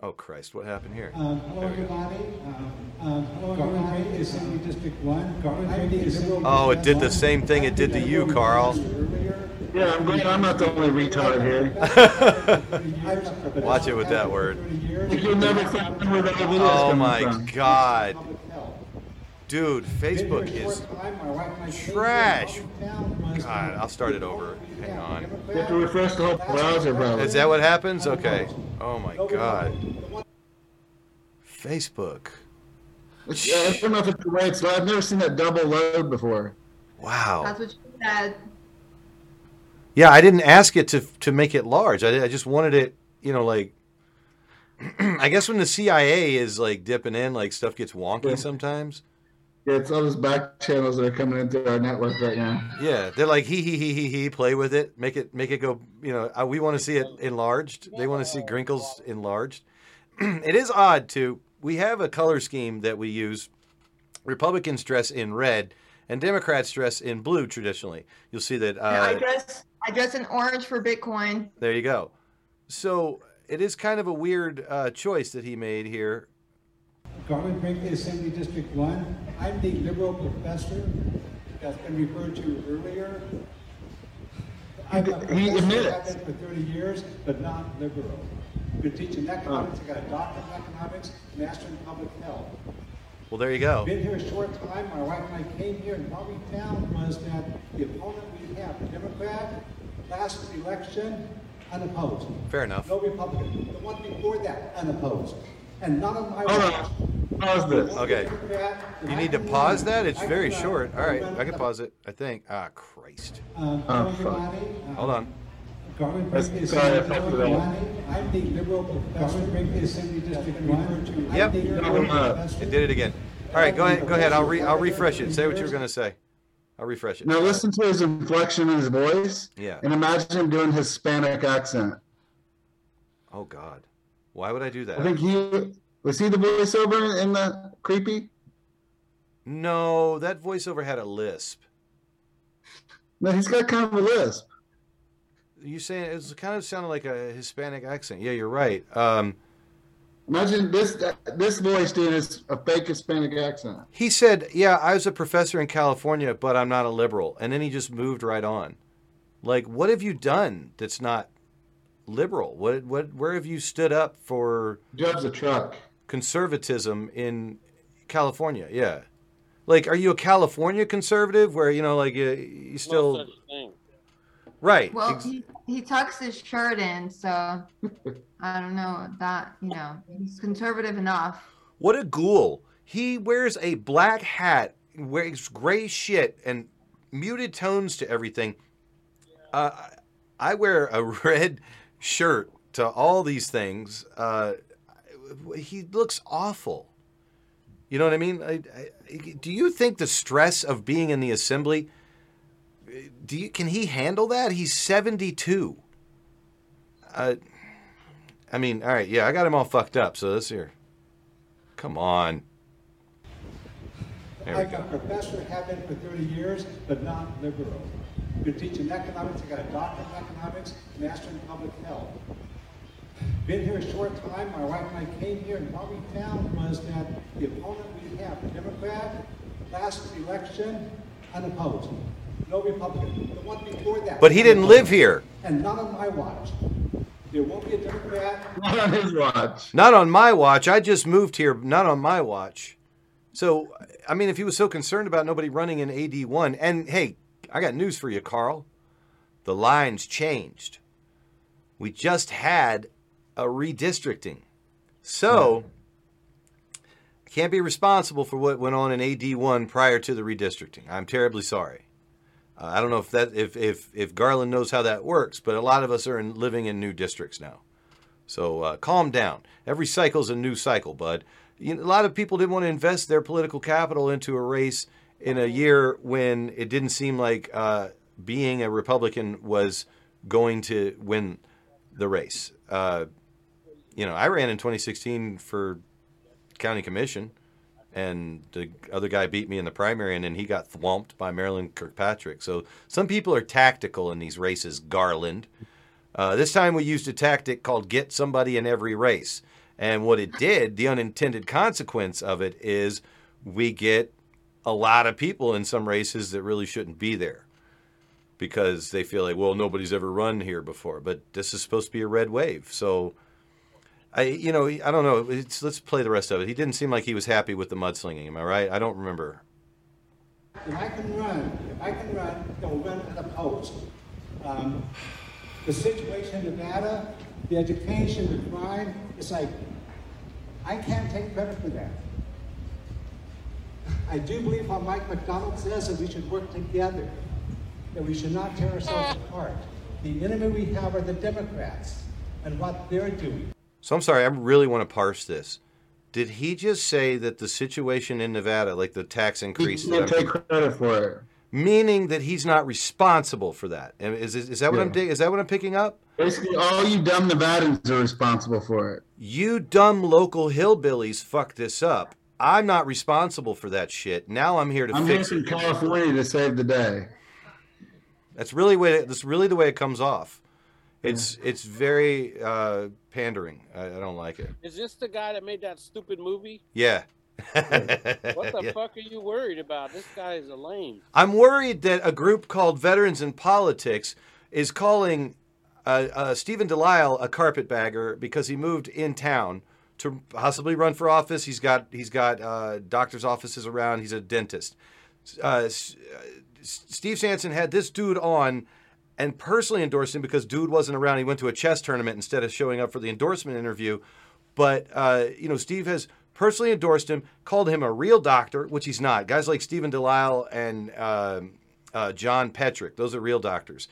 Oh Christ! What happened here? um, hello everybody. Um, um, hello Garland Brinkley, Assembly District One. Garland Brinkley, Liberal. Oh, it did the same thing it did to you, Carl. Yeah, I'm glad I'm not the only retard here. Watch it with that word. You'll never find where that video is Oh my. God, dude! Facebook is trash. God, I'll start it over. Hang on. You have to refresh the whole browser, probably. Is that what happens? Okay. Oh my God. Facebook. It's- I don't know if it's the way it's. I've never seen that double load before. Wow. That's what you said. Yeah, I didn't ask it to to make it large. I, I just wanted it, you know, like. I guess when the CIA is like dipping in, like stuff gets wonky sometimes. Yeah, it's all those back channels that are coming into our network right now. Yeah, they're like he he he he he. Play with it, make it make it go. You know, uh, we want to see it enlarged. They want to see Grinkles enlarged. it is odd too. We have a color scheme that we use. Republicans dress in red, and Democrats dress in blue traditionally. You'll see that. Uh, I dress I dress in orange for Bitcoin. There you go. So it is kind of a weird uh, choice that he made here. Garland Brinkley, Assembly District One. I'm the liberal professor that's been referred to earlier. I'm a He professor, admits. I've been for 30 years, but not liberal. I've Been teaching economics. I got a doctorate in economics, master in public health. Well, there you go. Been here a short time. My wife and I came here, and what we found was that the opponent we have, the Democrat, last election, unopposed. Fair enough. No Republican. The one before that, unopposed. And none of my Hold watch. on. Pause this. Okay. You need to pause that? It's very short. All right, I can pause it, I think. Ah, Christ. Um, Oh, fuck. everybody. Uh, Hold on. That's- sorry, I Assembly fucked District it up. One. I'm the liberal professor. Garland Brinkley, Assembly District One. Yep. I'm No, uh. It did it again. All right, go ahead. Go ahead. I'll re- I'll refresh it. Say what you were gonna say. I'll refresh it. Now listen to his inflection in his voice. Yeah. And imagine him doing Hispanic accent. Oh God, why would I do that? I think he was he the voiceover in the creepy. No, that voiceover had a lisp. No, he's got kind of a lisp. You saying it was kind of sounded like a Hispanic accent. Yeah, you're right. Um, Imagine this this voice doing is a fake Hispanic accent. he said, "Yeah, I was a professor in California, but I'm not a liberal," and then he just moved right on. Like, what have you done that's not liberal? What what where have you stood up for? Drives a truck. Conservatism in California, yeah. Like, are you a California conservative where you know, like, you, you still No such thing. right? Well, ex- he, he tucks his shirt in, so I don't know that, you know, he's conservative enough. What a ghoul. He wears a black hat, wears gray shit, and muted tones to everything. Uh, I wear a red shirt to all these things. Uh, he looks awful. You know what I mean? I, I, do you think the stress of being in the assembly? Do you can he handle that? He's seventy two. Uh, I mean, all right, yeah, I got him all fucked up. So this here, come on. There we a professor, have been for 30 years, but not liberal. Been teaching economics, I got a doctorate in economics, master in public health. Been here a short time, my wife and I came here, and what we found was that the opponent we have, the Democrat, last election, unopposed. No Republican. The one before that. But he didn't live here. And not on my watch. There won't be a Democrat. Not on his watch. Not on my watch. I just moved here. Not on my watch. So, I mean, if he was so concerned about nobody running in AD1, and hey, I got news for you, Carl. The lines changed. We just had a redistricting. So, I can't be responsible for what went on in AD1 prior to the redistricting. I'm terribly sorry. Uh, I don't know if that if, if if Garland knows how that works, but a lot of us are in, living in new districts now. So uh, calm down. Every cycle's a new cycle, bud. You know, a lot of people didn't want to invest their political capital into a race in a year when it didn't seem like uh, being a Republican was going to win the race. Uh, you know, I ran in 2016 for county commission, and the other guy beat me in the primary, and then he got thwomped by Marilyn Kirkpatrick. So some people are tactical in these races, Garland. Uh, this time we used a tactic called get somebody in every race. And what it did, the unintended consequence of it is we get a lot of people in some races that really shouldn't be there because they feel like, well, nobody's ever run here before. But this is supposed to be a red wave. So, I, you know, I don't know. It's, let's play the rest of it. He didn't seem like he was happy with the mudslinging. Am I right? I don't remember. If I can run, if I can run, they'll run to the post. Um, the situation in Nevada, the education, the crime, it's like, I can't take credit for that. I do believe what Mike McDonald says, that we should work together, that we should not tear ourselves apart. The enemy we have are the Democrats and what they're doing. So I'm sorry, I really want to parse this. Did he just say that the situation in Nevada, like the tax He increase, can't take credit for it. meaning that he's not responsible for that? Is Is, is, is that what I'm Yeah. dig- is that what I'm picking up? Basically, all you dumb Nevadans are responsible for it. You dumb local hillbillies fucked this up. I'm not responsible for that shit. Now I'm here to I'm here fix from it. California to save the day. That's really way. That's really the way it comes off. It's it's very uh, pandering. I, I don't like it. Is this the guy that made that stupid movie? Yeah. What the Yeah. fuck are you worried about? This guy is a lame. I'm worried that a group called Veterans in Politics is calling uh, uh, Stephen Delisle a carpetbagger because he moved in town to possibly run for office. He's got he's got uh, doctors' offices around. He's a dentist. Uh, uh, Steve Sanson had this dude on and personally endorsed him because dude wasn't around. He went to a chess tournament instead of showing up for the endorsement interview. But uh, you know, Steve has personally endorsed him, called him a real doctor, which he's not. Guys like Stephen Delisle and um uh, John Petrick, those are real doctors.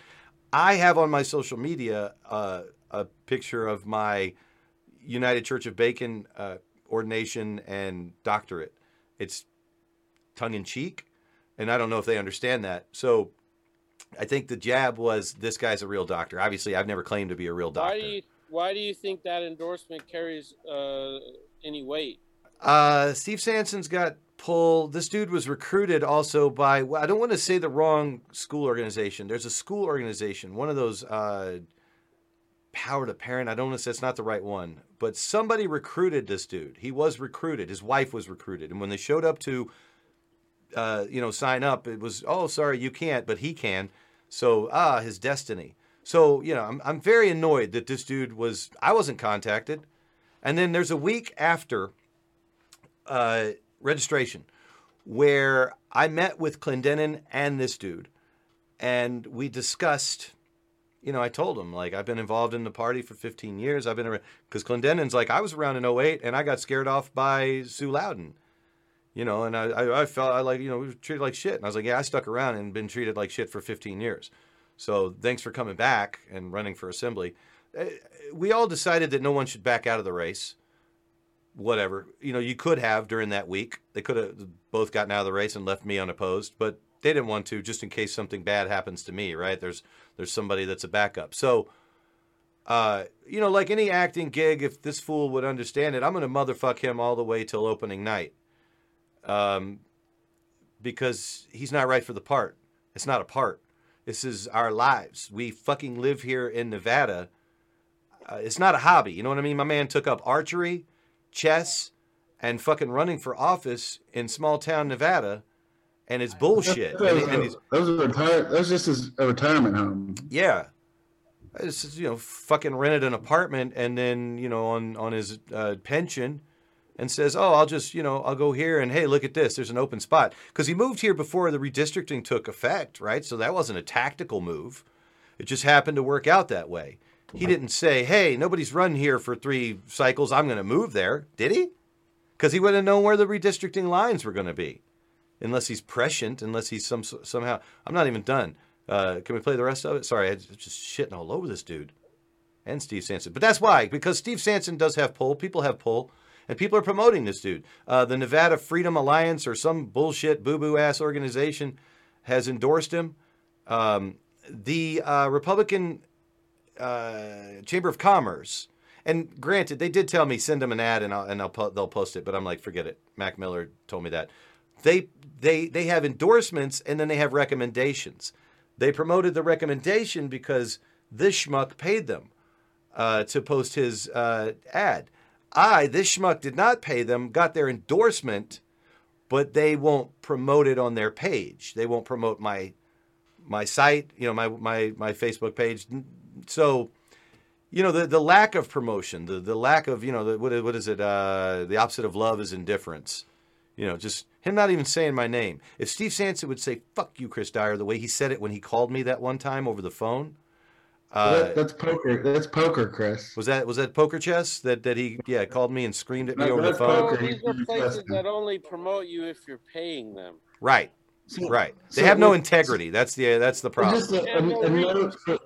I have on my social media uh, a picture of my United Church of Bacon uh, ordination and doctorate, It's tongue in cheek, and I don't know if they understand that. So I think the jab was this guy's a real doctor. Obviously, I've never claimed to be a real doctor. Why do you Why do you think that endorsement carries uh, any weight? Uh, Steve Sanson's got pull. This dude was recruited also by, well, I don't want to say the wrong school organization. There's a school organization, one of those uh, power to parent. I don't want to say it's not the right one, but somebody recruited this dude. He was recruited. His wife was recruited. And when they showed up to, uh, you know, sign up, it was, oh, sorry, you can't, but he can. So, ah, his destiny. So, you know, I'm, I'm very annoyed that this dude was, I wasn't contacted. And then there's a week after uh, registration where I met with Clendenin and this dude, and we discussed. You know, I told him like I've been involved in the party for 15 years. I've been around because Clendenin's like I was around in 08 and I got scared off by Sue Lowden. You know, and I, I, I felt I like you know we were treated like shit, and I was like, yeah, I stuck around and been treated like shit for 15 years. So thanks for coming back and running for assembly. Uh, We all decided that no one should back out of the race whatever. You know, you could have during that week. They could have both gotten out of the race and left me unopposed, but they didn't want to just in case something bad happens to me, right? There's there's somebody that's a backup. So uh, you know, like any acting gig, if this fool would understand it, I'm gonna motherfuck him all the way till opening night. Um because he's not right for the part. It's not a part. This is our lives. We fucking live here in Nevada. Uh, it's not a hobby. You know what I mean? My man took up archery, chess, and fucking running for office in small town Nevada, and it's bullshit. That And, was, and that was a retire. That was just his, a retirement home. yeah, it's just, you know fucking rented an apartment and then you know on on his uh, pension, and says, oh, I'll just you know I'll go here and hey look at this, there's an open spot because he moved here before the redistricting took effect, right? So that wasn't a tactical move. It just happened to work out that way. He didn't say, hey, nobody's run here for three cycles. I'm going to move there. Did he? Because he wouldn't have known where the redistricting lines were going to be. Unless he's prescient, unless he's some somehow. I'm not even done. Uh, can we play the rest of it? Sorry, I'm just shitting all over this dude and Steve Sanson. But that's why, because Steve Sanson does have pull. People have pull. And people are promoting this dude. Uh, the Nevada Freedom Alliance or some bullshit boo boo ass organization has endorsed him. Um, the uh, Republican uh, Chamber of Commerce. And granted, they did tell me send them an ad and I'll, and I'll po- they'll post it, but I'm like, forget it. Mac Miller told me that. They they they have endorsements and then they have recommendations. They promoted the recommendation because this schmuck paid them uh, to post his uh, ad. I, this schmuck, did not pay them, got their endorsement, but they won't promote it on their page. They won't promote my my site, you know, my my my Facebook page. So, you know, the the lack of promotion, the the lack of, you know, the, what what is it? Uh, the opposite of love is indifference. You know, just him not even saying my name. If Steve Sanson would say "fuck you, Chris Dyer," the way he said it when he called me that one time over the phone. Uh, that, that's poker. That's poker, Chris. was that was that poker chess that that he yeah called me and screamed at me That- over the phone? Well, these are places that only promote you if you're paying them. Right, So- right. They so have no integrity. That's the that's the problem. Just a, a, a note for,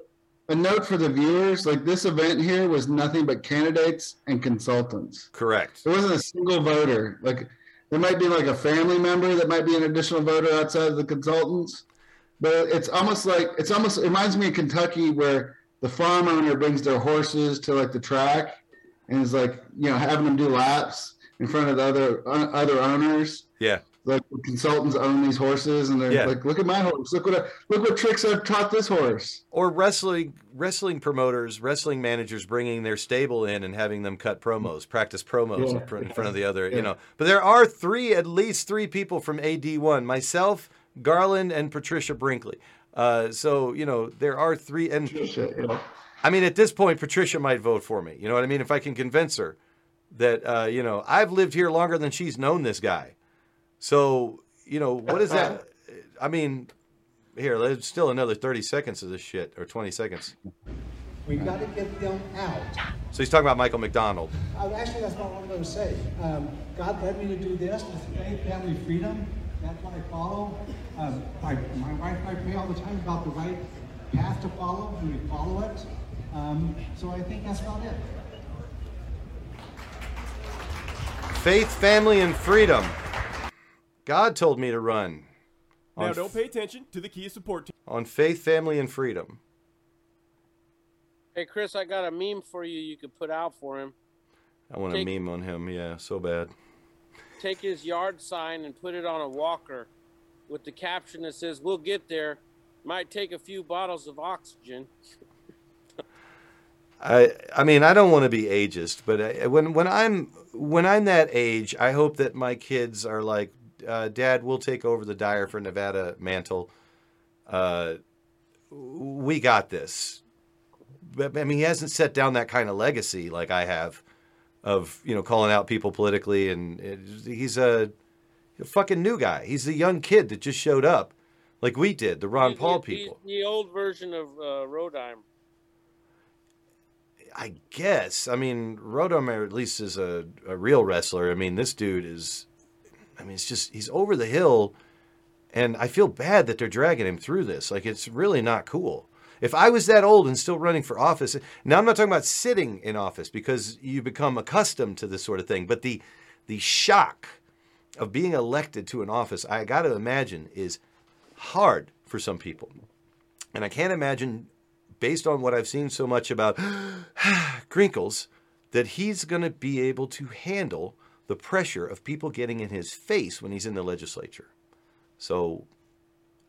a note for the viewers: like this event here was nothing but candidates and consultants. Correct. There wasn't a single voter. Like there might be like a family member that might be an additional voter outside of the consultants, but it's almost like it's almost it reminds me of Kentucky where the farm owner brings their horses to like the track and is like you know having them do laps in front of the other uh, other owners. Yeah. Like the consultants own these horses, and they're Yeah. like, "Look at my horse! Look what I, look what tricks I've taught this horse." Or wrestling wrestling promoters, wrestling managers bringing their stable in and having them cut promos, practice promos Yeah. in front- of the other, Yeah. you know. But there are three, at least three people from AD1, myself, Garland, and Patricia Brinkley. Uh, so you know there are three, and patricia, I mean at this point, Patricia might vote for me. You know what I mean? If I can convince her that uh, you know I've lived here longer than she's known this guy. So you know what is that? I mean, here, there's still another 30 seconds of this shit, or 20 seconds. We've got to get them out. So he's talking about Michael McDonald. Uh, actually, that's not what I'm going to say. Um, God led me to do this with faith, family, freedom. That's what I follow. Um, I, my wife and I pray all the time about the right path to follow, and we follow it. Um, so I think that's about it. Faith, family, and freedom. God told me to run. Now, on, don't pay attention to the Kia support team. on faith, family, and freedom. Hey, Chris, I got a meme for you. You could put out for him. I want to Take- meme on him. Yeah, so bad. Take his yard sign and put it on a walker, with the caption that says, "We'll get there. Might take a few bottles of oxygen." I I mean I don't want to be ageist, but I, when when I'm when I'm that age, I hope that my kids are like, uh, Dad, we'll take over the Dyer for Nevada mantle. Uh, we got this. But I mean, he hasn't set down that kind of legacy like I have, of you know calling out people politically, and it, he's a, a fucking new guy. He's a young kid that just showed up, like we did, the Ron He's- Paul people. the old version of uh, Rodheim. I guess. I mean, Rodomer at least is a, a real wrestler. I mean, this dude is. I mean, it's just he's over the hill, and I feel bad that they're dragging him through this. Like, it's really not cool. If I was that old and still running for office, now I'm not talking about sitting in office because you become accustomed to this sort of thing, but the the shock of being elected to an office, I got to imagine, is hard for some people. And I can't imagine, based on what I've seen so much about Grinkles, that he's going to be able to handle the pressure of people getting in his face when he's in the legislature. So,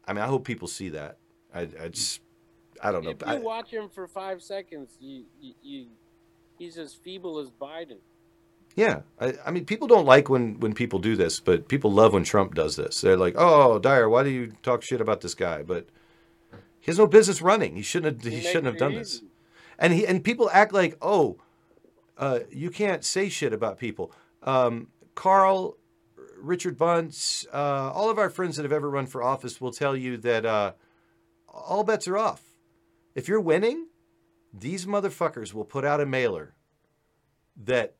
I mean, I hope people see that. I, I just, I don't know. If you I- watch him for five seconds, you, you, you he's as feeble as Biden. Yeah, I, I mean, people don't like when when people do this, but people love when Trump does this. They're like, "Oh, Dyer, why do you talk shit about this guy?" But he has no business running. He shouldn't have. He, He shouldn't have done this. And he and people act like, "Oh, uh, you can't say shit about people." Um, Carl, Richard Bunce, uh, all of our friends that have ever run for office will tell you that uh, all bets are off. If you're winning, these motherfuckers will put out a mailer that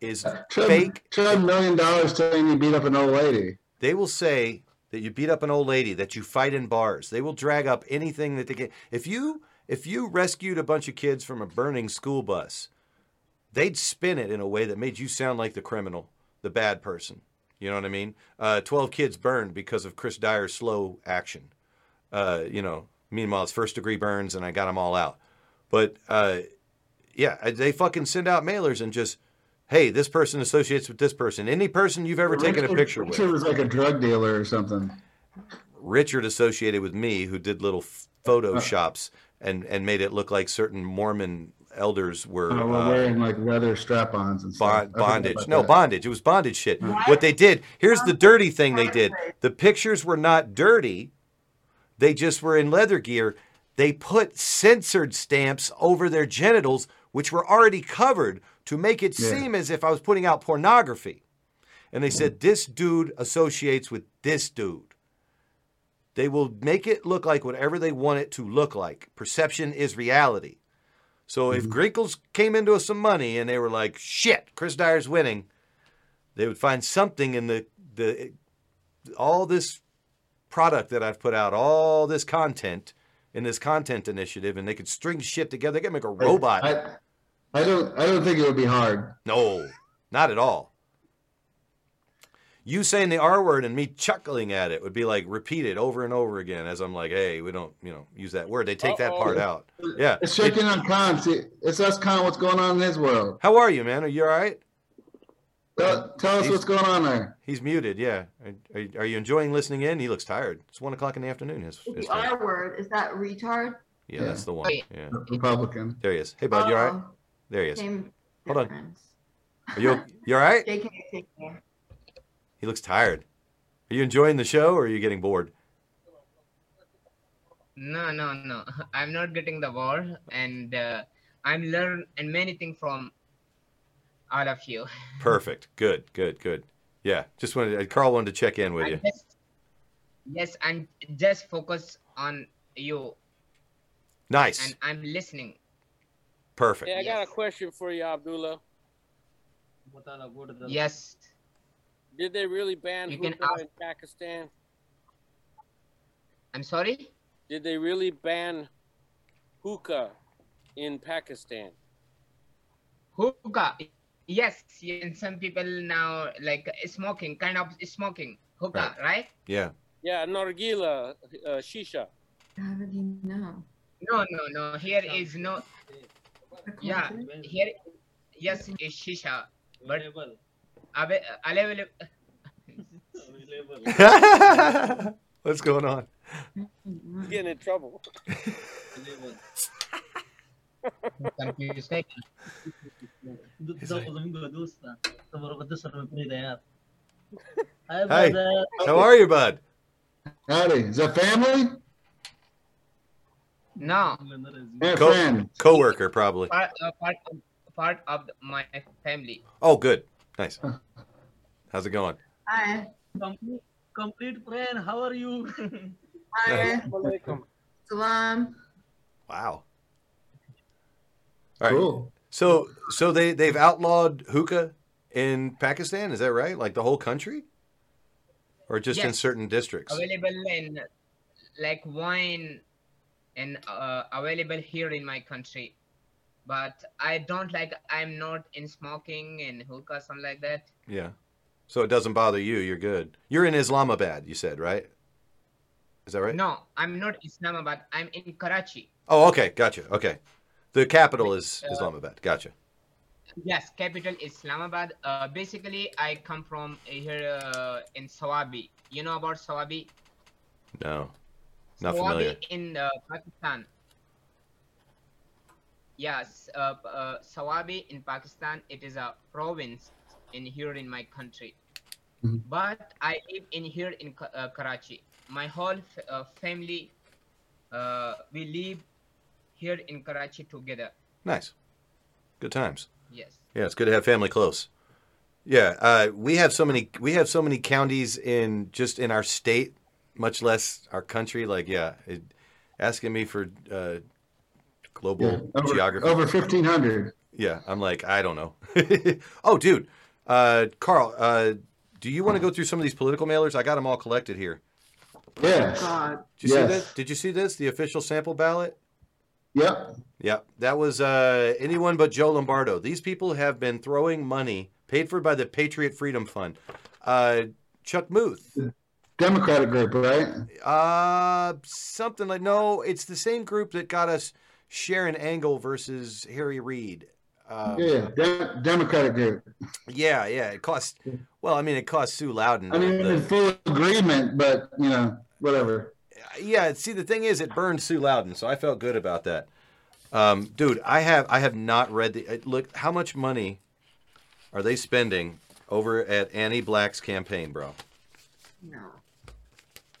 is Trade, fake trade a million dollars saying you beat up an old lady. they will say that you beat up an old lady, that you fight in bars. They will drag up anything that they can. If you if you rescued a bunch of kids from a burning school bus, they'd spin it in a way that made you sound like the criminal, the bad person. You know what I mean? Uh, Twelve kids burned because of Chris Dyer's slow action. Uh, you know, meanwhile it's first degree burns, and I got them all out. But uh, yeah, they fucking send out mailers and just, hey, this person associates with this person. Any person you've ever taken a Richard- picture with. Richard was like a drug dealer or something. Richard associated with me, who did little photoshops and and made it look like certain Mormon elders were Uh, we're uh, wearing like leather strap-ons and bond, I bondage. No that. bondage. It was bondage shit. What they did here's the dirty thing they did. The pictures were not dirty. They just were in leather gear. They put censored stamps over their genitals, which were already covered, to make it Yeah. seem as if I was putting out pornography. And they said this dude associates with this dude. They will make it look like whatever they want it to look like. Perception is reality. So if mm-hmm. Grinkles came into us some money and they were like, "Shit, Chris Dyer's winning," they would find something in the the all this product that I've put out, all this content in this content initiative, and they could string shit together. They could make a robot. I, I don't. I don't think it would be hard. No, not at all. You saying the R word and me chuckling at it would be like repeated over and over again as I'm like, hey, we don't, you know, use that word. They take that part out. Yeah. It's checking on Khan. It's us, Khan. What's going on in his world? How are you, man? Are you all right? Tell, tell us He's- what's going on there. He's muted. Yeah. Are, are, are you enjoying listening in? He looks tired. It's one o'clock in the afternoon. His, his The R word is that retard? yeah, that's the one. Yeah. Republican. There he is. Hey, bud, you all right? There he is. Same Hold on. Are you you all right? JK, take care. He looks tired. Are you enjoying the show or are you getting bored? No, no, no. I'm not getting the word, and uh, I'm learning and many things from all of you. Perfect. Good. Good. Good. Yeah. Just wanted Carl wanted to check in with you. Just, yes, and just focus on you, Nice. and I'm listening. Perfect. Yeah, I got a question for you, Abdullah. Yes. Did they really ban You hookah ask- in Pakistan? I'm sorry. Did they really ban hookah in Pakistan? Hookah. Yes, and some people now like smoking, kind of smoking. hookah, right? Yeah. Yeah, nargila, uh, shisha. How did you know? No, no, no. Here is no. Yeah, here. Yes, is shisha, but ava- available. What's going on? He's getting in trouble. Confused. Hey, how are you, bud? Howdy. Is that family? No. Yeah, Co- friend. coworker, probably. Part, uh, part, part of my family. Oh, good. Nice. How's it going? Hi. Complete, complete friend, how are you? Hi. Salam. Wow. All right. Cool. So, so they they've outlawed hookah in Pakistan. Is that right? Like the whole country, or just in certain districts? Available in like wine and uh, available here in my country. But I don't like. I'm not in smoking and hookah, something like that. Yeah. So it doesn't bother you. You're good. You're in Islamabad. You said right? Is that right? No, I'm not Islamabad. I'm in Karachi. Oh, okay. Gotcha. Okay. The capital is Uh, Islamabad. Gotcha. Yes, capital Islamabad. Uh, basically, I come from here uh, in Sawabi. You know about Sawabi? No, not Sawabi familiar. in uh, Pakistan. Yes, uh, uh, Sawabi in Pakistan. It is a province in here in my country. Mhm. But I live in here in uh, Karachi. My whole f- uh, family, uh, we live here in Karachi together. Nice. Good times. Yes. Yeah, it's good to have family close. Yeah, uh, we have so many we have so many counties in just in our state, much less our country. Like, yeah, it, asking me for uh, global Yeah, over, geography. over 1,500. Yeah, I'm like, I don't know. oh, dude, uh, Carl, uh, do you want to go through some of these political mailers? I got them all collected here. Yes. Did you see this? Did you see this? The official sample ballot. Yep. Yep, that was uh, anyone but Joe Lombardo. These people have been throwing money paid for by the Patriot Freedom Fund. Uh, Chuck Muth, Democratic group, right? uh, something like no, it's the same group that got us Sharron Angle versus Harry Reid. Um, yeah, De- Democratic group. yeah, yeah. It cost. Well, I mean, it cost Sue Lowden. I mean, the- in full agreement, but, you know, whatever. yeah see the thing is it burned sue lowden so i felt good about that um, dude i have i have not read the uh, look how much money are they spending over at annie black's campaign bro No.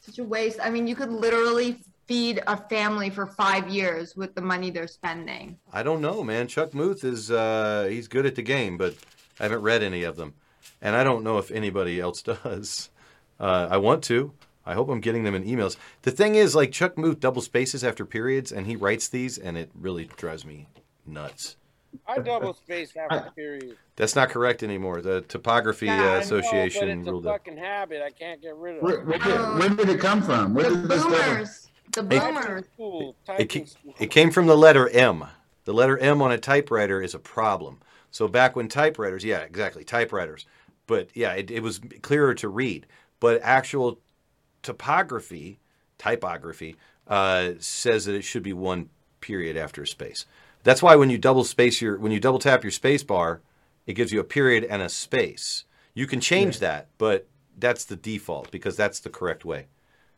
Such a waste. I mean, you could literally feed a family for five years with the money they're spending. i don't know man chuck muth is uh, he's good at the game but i haven't read any of them and i don't know if anybody else does uh, i want to i hope i'm getting them in emails the thing is like chuck muth double spaces after periods and he writes these and it really drives me nuts I double space after periods. That's not correct anymore. The Topography I uh, know, but Association it's a ruled it. fucking habit. I can't get rid of it. where, did, where did it come from? Where The did this double- boomers. The boomers. School, It, typing it came from the letter M. The letter M on a typewriter is a problem. So back when typewriters, yeah, exactly, typewriters. But yeah, it, it was clearer to read. But actual topography, typography, uh, says that it should be one period after a space. That's why when you double space your when you double tap your space bar, it gives you a period and a space. You can change that, but that's the default because that's the correct way.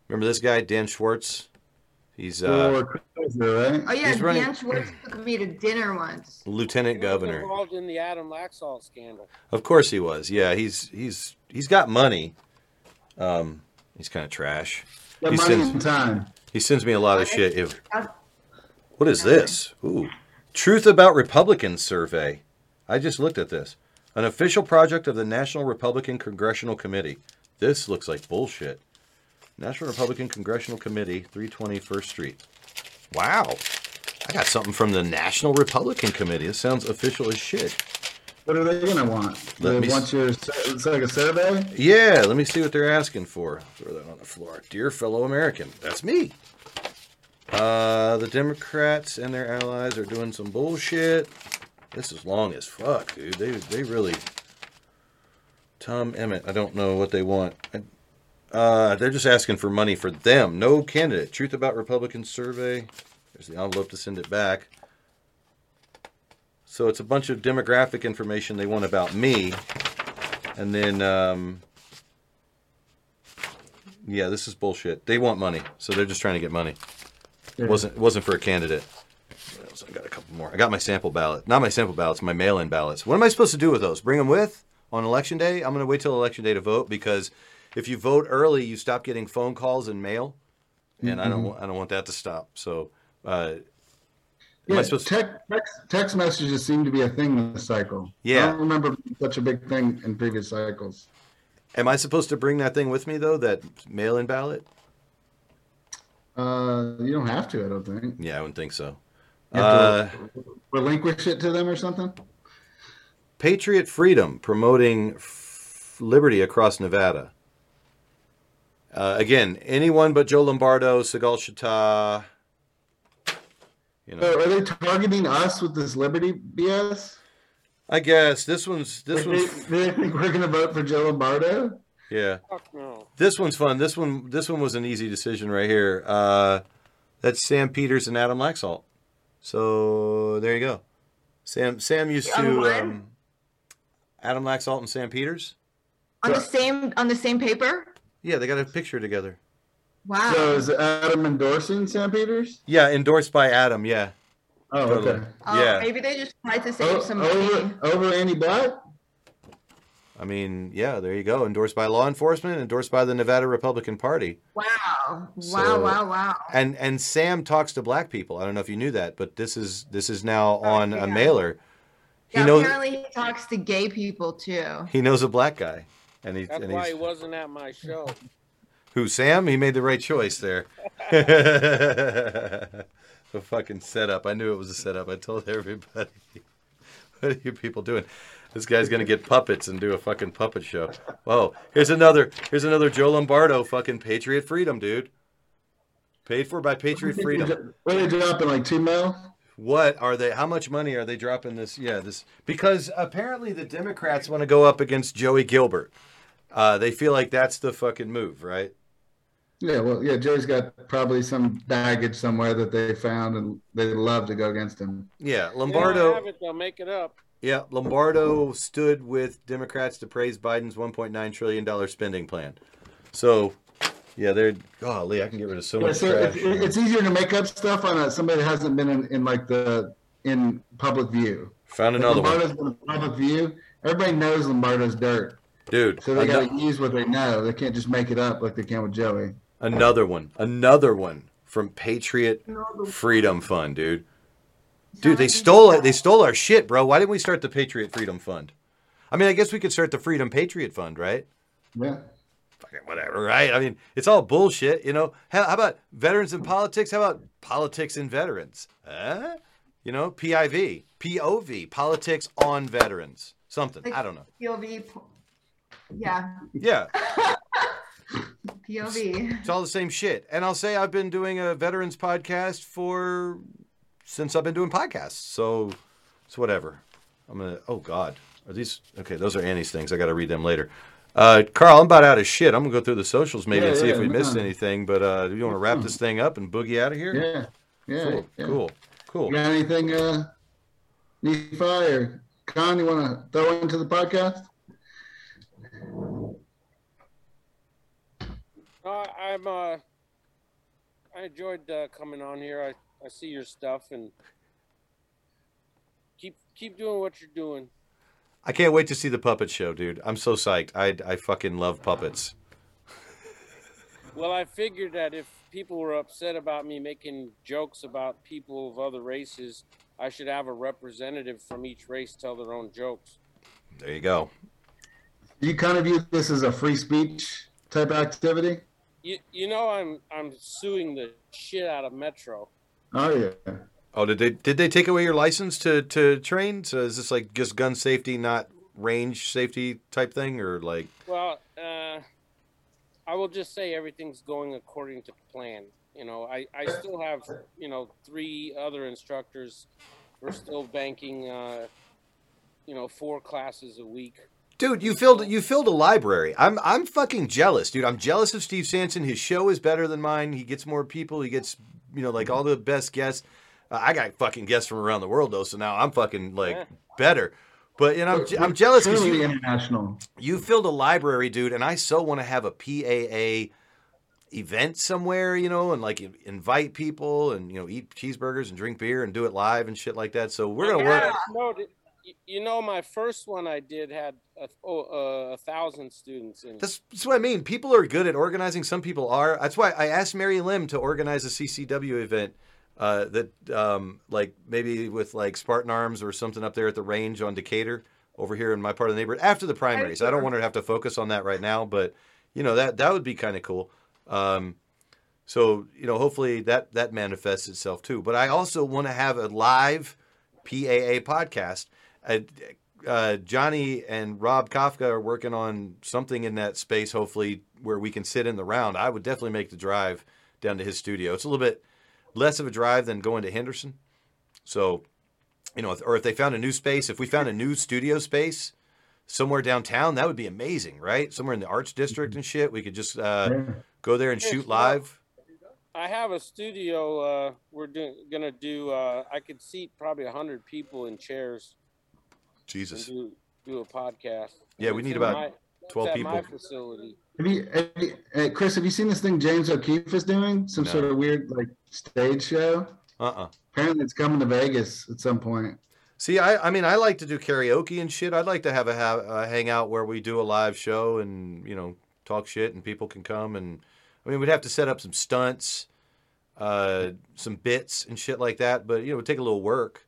Remember this guy, Dan Schwartz? He's uh, right? Oh yeah, He's running- Dan Schwartz took me to dinner once. lieutenant He was governor. involved in the Adam Laxalt scandal. Of course he was. Yeah, he's he's he's got money. Um, he's kind of trash. Got he money sends and time. he sends me a lot of shit. If, what is this? Ooh, Truth About Republicans survey. I just looked at this. An official project of the National Republican Congressional Committee. This looks like bullshit. National Republican Congressional Committee, 320 First Street. Wow. I got something from the National Republican Committee. This sounds official as shit. What are they going to want? Let They want s- your, it's like a survey? Yeah, let me see what they're asking for. Throw that on the floor. Dear fellow American, that's me. Uh, the Democrats and their allies are doing some bullshit. This is long as fuck, dude. They they really. Tom Emmer. I don't know what they want. I, Uh, they're just asking for money for them. No candidate. Truth about Republican survey. There's the envelope to send it back. So it's a bunch of demographic information they want about me, and then um, yeah, this is bullshit. They want money, so they're just trying to get money. Yeah. It wasn't it wasn't for a candidate. I got a couple more. I got my sample ballot. Not my sample ballots, my mail-in ballots. What am I supposed to do with those? Bring them with on election day? I'm going to wait till election day to vote because if you vote early, you stop getting phone calls and mail, and I don't. I don't want that to stop. So. Uh, Yeah, to- text, text messages seem to be a thing in this cycle. Yeah. I don't remember such a big thing in previous cycles. Am I supposed to bring that thing with me though? That mail-in ballot? Uh, you don't have to, I don't think. Yeah, I wouldn't think so. Uh, relinquish it to them or something. Patriot Freedom promoting f- liberty across Nevada. Uh, again, anyone but Joe Lombardo, Segal Shata. You know, So are they targeting us with this liberty BS? I guess this one's this Do one's they, think we're going to vote for Joe Lombardo? yeah. Fuck no. This one's fun. This one this one was an easy decision right here. Uh, that's Sam Peters and Adam Laxalt. So there you go. Sam Sam used to um, Adam Laxalt and Sam Peters. On the same on the same paper? Yeah, they got a picture together. Wow. So is Adam endorsing Sam Peters? Yeah, endorsed by Adam. Yeah. Oh, Totally. okay. Oh, Yeah. maybe they just tried to save O- some money. over, over Annie Black? I mean, yeah, there you go. Endorsed by law enforcement, endorsed by the Nevada Republican Party. Wow. Wow, So- wow, wow. And and Sam talks to black people. I don't know if you knew that, but this is this is now oh, on a mailer. He Yeah, knows apparently he talks to gay people too. he knows a black guy. And he That's and why he's he wasn't at my show. who Sam? He made the right choice there. the fucking setup. I knew it was a setup. I told everybody. What are you people doing? This guy's gonna get puppets and do a fucking puppet show. Whoa! Here's another. Here's another Joe Lombardo fucking Patriot Freedom, dude. Paid for by Patriot Freedom. What are they dropping, like two mil? What are they? How much money are they dropping this? Yeah, this because apparently the Democrats want to go up against Joey Gilbert. Uh, they feel like that's the fucking move, right? Yeah, well, yeah, Joey's got probably some baggage somewhere that they found, and they'd love to go against him. Yeah, They Lombardo. have it, they'll make it up. Yeah, Lombardo stood with Democrats to praise Biden's 1.9 trillion dollar spending plan. So, yeah, they're golly, I can get rid of so Yeah, much so trash. it's, it's easier to make up stuff on a, somebody that hasn't been in, in like the in public view. Found If another one, Lombardo's been in public view. Everybody knows Lombardo's dirt, dude. so they got ano- to use what they know. They can't just make it up like they can with Joey. Another one, another one from Patriot Freedom Fund, dude. Dude, they stole it. They stole our shit, bro. Why didn't we start the Patriot Freedom Fund? I mean, I guess we could start the Freedom Patriot Fund, right? Yeah. Fucking whatever, right? I mean, it's all bullshit, you know. How, how about veterans in politics? How about politics in veterans? Huh? You know, PIV, POV, politics on veterans. Something. I don't know. POV. Yeah, Yeah, POV. it's all the same shit. And I'll say I've been doing a veterans podcast for since I've been doing podcasts. So it's whatever. I'm gonna. Oh God, are these okay? Those are Annie's things. I got to read them later. Uh, Carl, I'm about out of shit. I'm gonna go through the socials maybe Yeah, and see if we missed no. anything. But uh, do you want to wrap this thing up and boogie out of here? Yeah, yeah, Cool. yeah. Cool. Cool. You got anything, uh, Nephi or Khan, you want to throw into the podcast? Uh, I'm uh, I enjoyed uh, coming on here. I, I see your stuff and keep keep doing what you're doing. I can't wait to see the puppet show, dude. I'm so psyched. I I fucking love puppets. Well, I figured that if people were upset about me making jokes about people of other races, I should have a representative from each race tell their own jokes. There you go. You kind of view this as a free speech type activity? You you know I'm I'm suing the shit out of Metro. Oh yeah. Oh, did they did they take away your license to to train? So is this like just gun safety, not range safety type thing, or like? Well, uh, I will just say everything's going according to plan. You know, I, I still have, you know, three other instructors. We're still banking, uh, you know, four classes a week. Dude, you filled you filled a library. I'm I'm fucking jealous, dude. I'm jealous of Steve Sanson. His show is better than mine. He gets more people. He gets you know like all the best guests. I got fucking guests from around the world though, so now I'm fucking like better. But you know I'm, je- I'm jealous because Truly you international. you filled a library, dude, and I so want to have a PAA event somewhere, you know, and like invite people and you know eat cheeseburgers and drink beer and do it live and shit like that. So we're gonna work. No, you know, my first one I did had a, oh, uh, a thousand students in. That's, that's what I mean. People are good at organizing. Some people are. That's why I asked Mary Lim to organize a CCW event uh, that, um, like maybe with like Spartan Arms or something up there at the range on Decatur over here in my part of the neighborhood after the primaries. I don't want to have to focus on that right now, but you know that that would be kind of cool. Um, so you know, hopefully that that manifests itself too. But I also want to have a live PAA podcast. Uh, uh, Johnny and Rob Kafka are working on something in that space, hopefully, where we can sit in the round. I would definitely make the drive down to his studio. It's a little bit less of a drive than going to Henderson. So, you know, or if they found a new space, if we found a new studio space somewhere downtown, that would be amazing, right? Somewhere in the Arts District and shit. We could just uh, go there and shoot live. I have a studio. Uh, we're doing gonna do. Uh, I could seat probably hundred people in chairs. Jesus. And do, do a podcast. Yeah, we need about my- 12 it's my people. facility. Have you, have you uh, Chris? Have you seen this thing James O'Keefe is doing? Some No. sort of weird like stage show. Uh-uh. Apparently, it's coming to Vegas at some point. See, I, I mean, I like to do karaoke and shit. I'd like to have a, ha- a hangout where we do a live show and you know talk shit and people can come and I mean we'd have to set up some stunts, uh, some bits and shit like that. But you know, it would take a little work.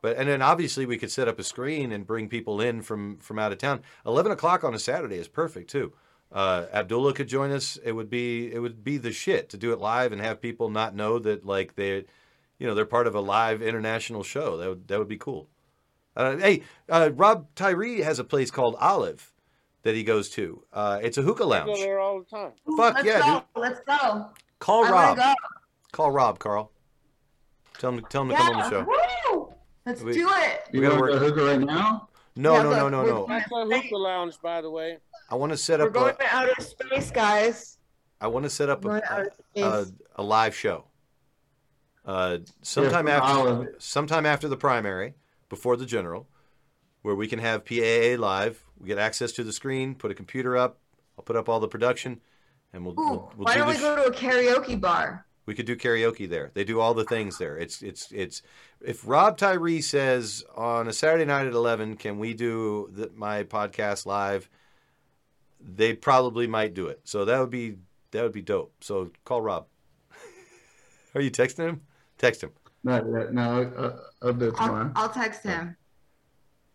But and then obviously we could set up a screen and bring people in from from out of town. Eleven o'clock on a Saturday is perfect too. Uh, Abdullah could join us. It would be it would be the shit to do it live and have people not know that like they, you know, they're part of a live international show. That would that would be cool. Uh, hey, uh, Rob Tyree has a place called Olive that he goes to. Uh, it's a hookah I go lounge. there all the time. Fuck Let's yeah, go. dude. Let's go. Call I Rob. wanna Call Rob, Carl. Tell him, tell him go. to come on the show. Woo! Let's We- do it. We You gotta want to work. hookah right now? No, Yeah, no, look, no, no, we're- no. That's a hookah lounge, by the way. I want to set We're up. going A, to outer space, guys. I want to set up We're going to a, a, a live show. Uh, sometime from after, Olive. sometime after the primary, before the general, where we can have PAA live. We get access to the screen. Put a computer up. I'll put up all the production, and we'll Ooh, we'll, we'll why do don't the we sh- go to a karaoke bar? We could do karaoke there. They do all the things there. It's it's it's. If Rob Tyree says on a Saturday night at eleven, can we do the, my podcast live? They probably might do it. So that would be that would be dope. So call Rob. Are you texting him? Text him. No, no, no uh, I'll do it I'll. I'll text him.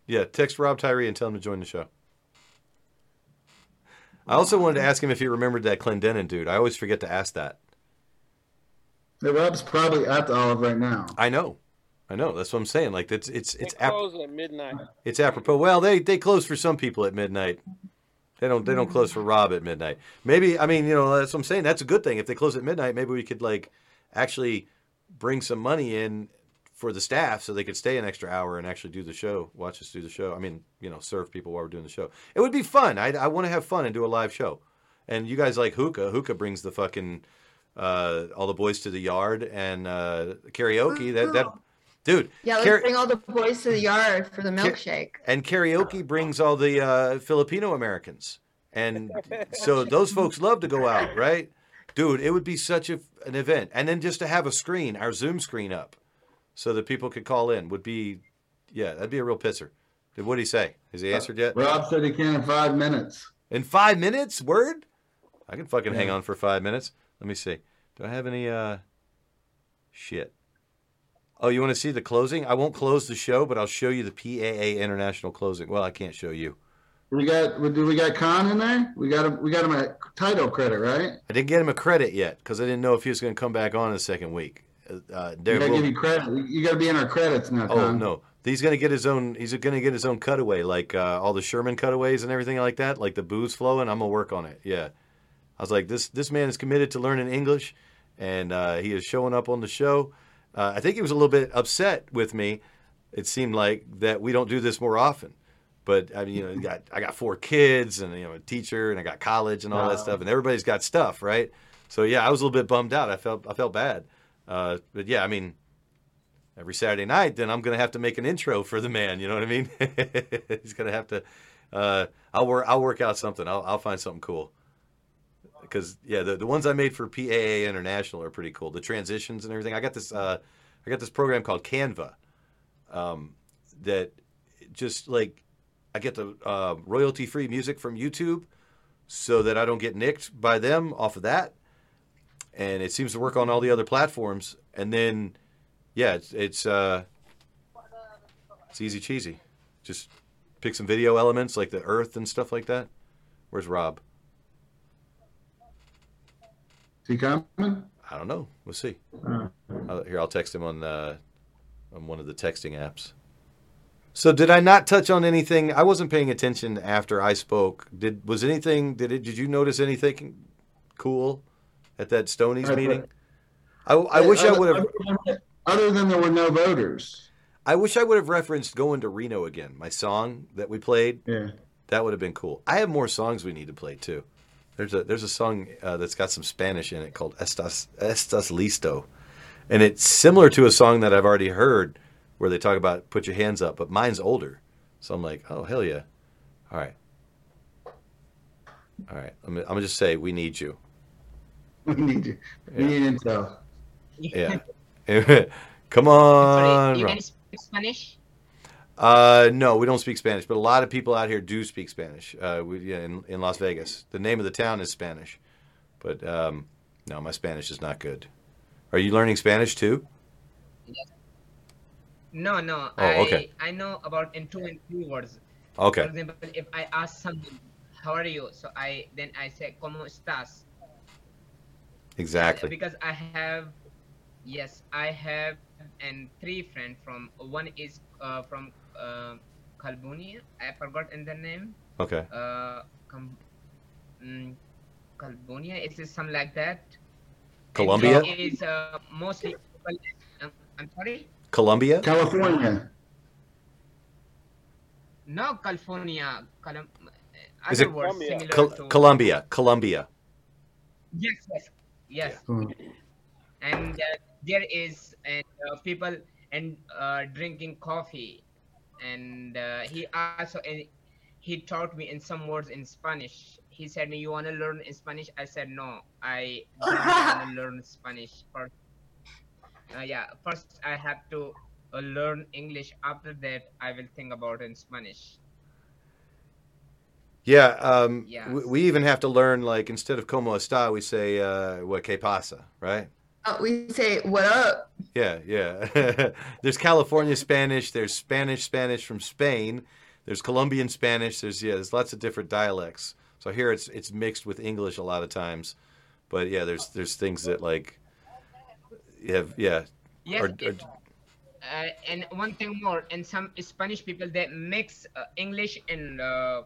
Yeah, text Rob Tyree and tell him to join the show. I also wanted to ask him if he remembered that Clendenin dude. I always forget to ask that. The Rob's probably at the Olive right now. I know, I know. That's what I'm saying. Like it's it's They it's ap- at midnight. It's apropos. Well, they they close for some people at midnight. They don't they don't close for Rob at midnight. Maybe I mean you know that's what I'm saying. That's a good thing. If they close at midnight, maybe we could like actually bring some money in for the staff so they could stay an extra hour and actually do the show, watch us do the show. I mean you know serve people while we're doing the show. It would be fun. I I want to have fun and do a live show. And you guys like hookah. Hookah brings the fucking uh, all the boys to the yard and uh, karaoke. That that dude. Yeah, let's kara- bring all the boys to the yard for the milkshake. and karaoke brings all the uh, Filipino Americans, and so those folks love to go out, right? Dude, it would be such a, an event, and then just to have a screen, our Zoom screen up, so that people could call in would be, yeah, that'd be a real pisser. Did what did he say? Has he answered yet? Rob said he can in five minutes. In five minutes, word? I can fucking hang on for five minutes. Let me see. Do I have any uh shit? Oh, you want to see the closing? I won't close the show, but I'll show you the PAA International closing. Well, I can't show you. We got do we got Khan in there? We got him. We got him a title credit, right? I didn't get him a credit yet because I didn't know if he was going to come back on in the second week. Uh, Uh, We gotta will- give you credit. You got to be in our credits now, oh Khan. no, he's going to get his own. He's going to get his own cutaway, like uh, all the Sherman cutaways and everything like that, like the booze flowing. I'm gonna work on it. Yeah, I was like, this this man is committed to learning English, and uh, he is showing up on the show. Uh, I think he was a little bit upset with me. It seemed like that we don't do this more often, But I mean, you know, got I got four kids and you know a teacher and I got college and all that stuff, and everybody's got stuff, right? So yeah, I was a little bit bummed out. I felt I felt bad, uh, but yeah, I mean, every Saturday night, then I'm gonna have to make an intro for the man. You know what I mean? He's gonna have to. Uh, I'll work. I'll work out something. I'll I'll find something cool. Because yeah, the, the ones I made for PAA International are pretty cool. The transitions and everything. I got this. Uh, I got this program called Canva. Um, that just like I get the uh, royalty free music from YouTube, so that I don't get nicked by them off of that. And it seems to work on all the other platforms. And then, yeah, it's it's uh, it's easy cheesy. Just pick some video elements like the Earth and stuff like that. Where's Rob? Is he coming? I don't know. We'll see. Uh. Uh, here, I'll text him on uh, on one of the texting apps. So, did I not touch on anything? I wasn't paying attention after I spoke. Did was anything? Did it? Did you notice anything cool at that Stonies meeting? I, I wish I would have. Other than there were no voters. I wish I would have referenced going to Reno again. My song that we played. Yeah. That would have been cool. I have more songs we need to play too. There's a there's a song uh, that's got some Spanish in it called Estás Estás listo, and it's similar to a song that I've already heard where they talk about put your hands up, but mine's older. So I'm like, oh hell yeah! All right, all right. I'm, I'm gonna just say we need you. We need you. We need intel. Yeah. Come on. you Rob. can speak Spanish? Uh, no, we don't speak Spanish, but a lot of people out here do speak Spanish. Uh, we, yeah, in, in Las Vegas, the name of the town is Spanish, but um, no, my Spanish is not good. Are you learning Spanish too? No, no. Oh, I, okay. I know about in two and three words. Okay. For example, if I ask someone, "How are you?" So I then I say, "Cómo estás?" Exactly. Because I have, yes, I have and three friends from one is uh, from uh, Kalbunia. I forgot in the name. Okay. Uh, com- mm, Kalbunia. Is it something like that? Colombia? It is uh, mostly. Um, I'm sorry. Colombia? California. No, California. Colum- Is it words similar Col- to- Colombia? Colombia. Yes, yes, yes. And uh, there is and uh, people and uh, drinking coffee, and uh, he also and he taught me in some words in Spanish. He said, "You want to learn in Spanish?" I said, "No, I don't want to learn Spanish first. Uh, yeah, first I have to uh, learn English. After that, I will think about in Spanish." Yeah. Um, Yes. we, we even have to learn like instead of como está, we say uh, what que pasa, right? Uh, we say, what up? Yeah, yeah. there's California Spanish. There's Spanish Spanish from Spain. There's Colombian Spanish. There's yeah. There's lots of different dialects. So here it's it's mixed with English a lot of times. But yeah, there's there's things that like you have yeah. Yes, or- it- uh, and one thing more, and some Spanish people they mix uh, English and uh,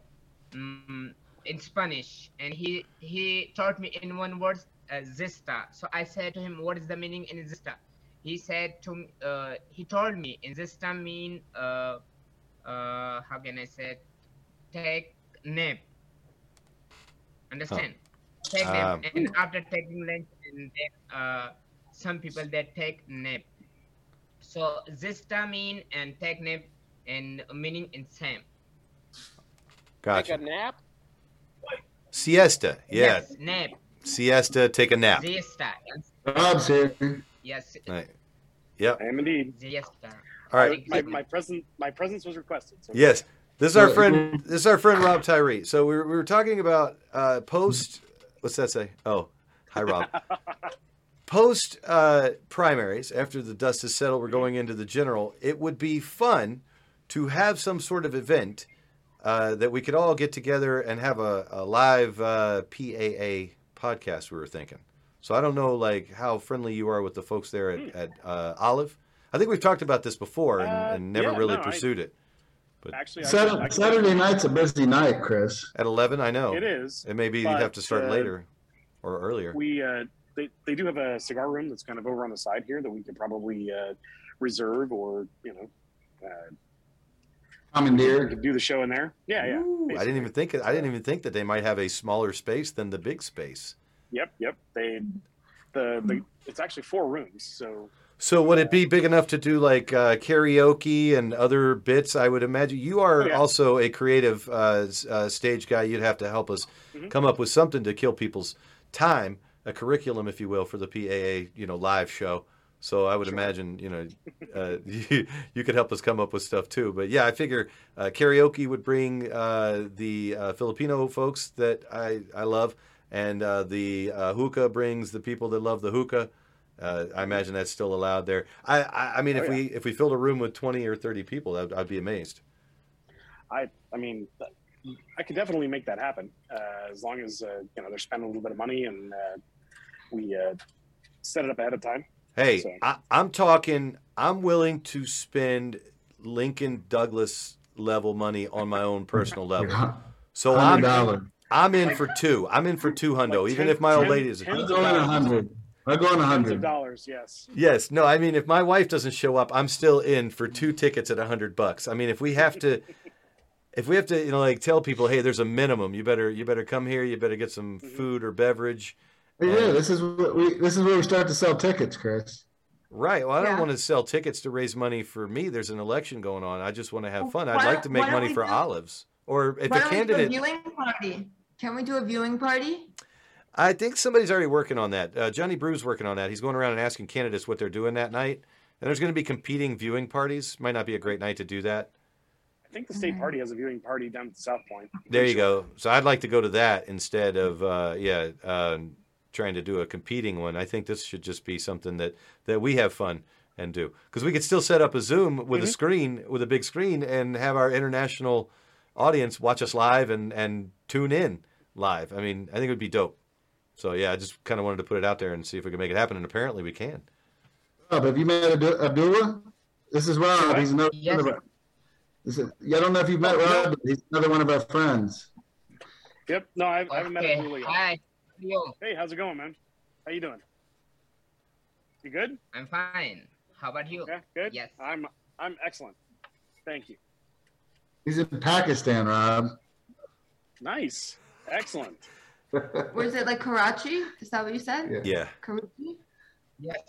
mm, in Spanish, and he he taught me in one word uh, zesta. So I said to him, "What is the meaning in zesta?" He said to me, uh, he told me in zesta mean uh, uh, how can I say, it? take nap. Understand? Take nap, Um, and after taking lunch, and then uh, some people they take nap. So zesta mean and take nap and meaning in same. Gotcha. Take a nap? Siesta. Yeah. Yes, nap. Siesta. Take a nap. Siesta. Bob's here. Yes. Right. Yep. I am indeed. Siesta. All right. My, my present my presence was requested. So Yes. This is our friend. This is our friend Rob Tyree. So we were, we were talking about uh, post. What's that say? Oh, hi Rob. post uh, primaries after the dust has settled, we're going into the general. It would be fun to have some sort of event uh, that we could all get together and have a, a live uh, PAA podcast. We were thinking. So I don't know like how friendly you are with the folks there at, at uh, Olive. I think we've talked about this before and, Uh, and never yeah, really no, I- pursued it. But Actually, I- Saturday, I- Saturday night's a busy night, Chris. At eleven, I know It is, And maybe you but, have to start uh, later or earlier. we uh, they they do have a cigar room that's kind of over on the side here that we could probably uh, reserve or you know uh, Commandeer. Could do the show in there. Yeah, yeah. Ooh, I didn't even think. I didn't even think that they might have a smaller space than the big space. Yep, yep. They, the the it's actually four rooms. So So would it be big enough to do like uh, karaoke and other bits? I would imagine you are Oh, yeah. also a creative uh, uh, stage guy. You'd have to help us Mhm. come up with something to kill people's time, a curriculum, if you will, for the PAA, you know, live show. So I would imagine, you know, uh, you, you could help us come up with stuff too. But yeah, I figure uh, karaoke would bring uh, the uh, Filipino folks that I, I love, and uh, the uh, hookah brings the people that love the hookah. Uh, I imagine that's still allowed there. I, I, I mean, Oh, if yeah. we if we filled a room with twenty or thirty people, I'd, I'd be amazed. I I mean I could definitely make that happen uh, as long as uh, you know they're spending a little bit of money and uh, we uh, set it up ahead of time. Hey, So- I, I'm talking. I'm willing to spend Lincoln Douglas level money on my own personal level. So I'm I'm in for two. I'm in for two hundo. Even if my old lady is. I'm going a hundred. I'm going a hundred. dollars, yes. Yes, no, I mean, if my wife doesn't show up, I'm still in for two tickets at a hundred bucks. I mean, if we have to, if we have to, you know, like tell people, hey, there's a minimum. You better, you better come here. You better get some mm-hmm. food or beverage. Hey, yeah, this is what we. This is where we start to sell tickets, Chris. Right. Well, I don't Yeah. want to sell tickets to raise money for me. There's an election going on. I just want to have fun. I'd why like to make money for do- olives. Or if Why a don't we do a candidate, viewing party? Can we do a viewing party? I think somebody's already working on that. Uh, Johnny Brew's working on that. He's going around and asking candidates what they're doing that night. And there's going to be competing viewing parties. Might not be a great night to do that. I think the state party has a viewing party down at the South Point. There you go. So I'd like to go to that instead of uh, yeah, uh, trying to do a competing one. I think this should just be something that that we have fun and do because we could still set up a Zoom with a Mhm. screen with a big screen and have our international audience watch us live and and tune in live. I mean, I think it would be dope. So yeah, I just kind of wanted to put it out there and see if we can make it happen, and apparently we can. Rob, have you met Abdu- Abdullah? This is Rob. He's another. Yes. one of our- This is, I don't know if you've met Rob, but he's another one of our friends. Yep. No, I, I haven't met Okay, Abdullah yet. hi. Yo, Hey, how's it going, man? How you doing? You good? I'm fine. How about you? Yeah, good. Yes. I'm I'm excellent. Thank you. He's in Pakistan, Rob. Nice. Excellent. Was it like Karachi? Is that what you said? Yeah. Karachi? Yes.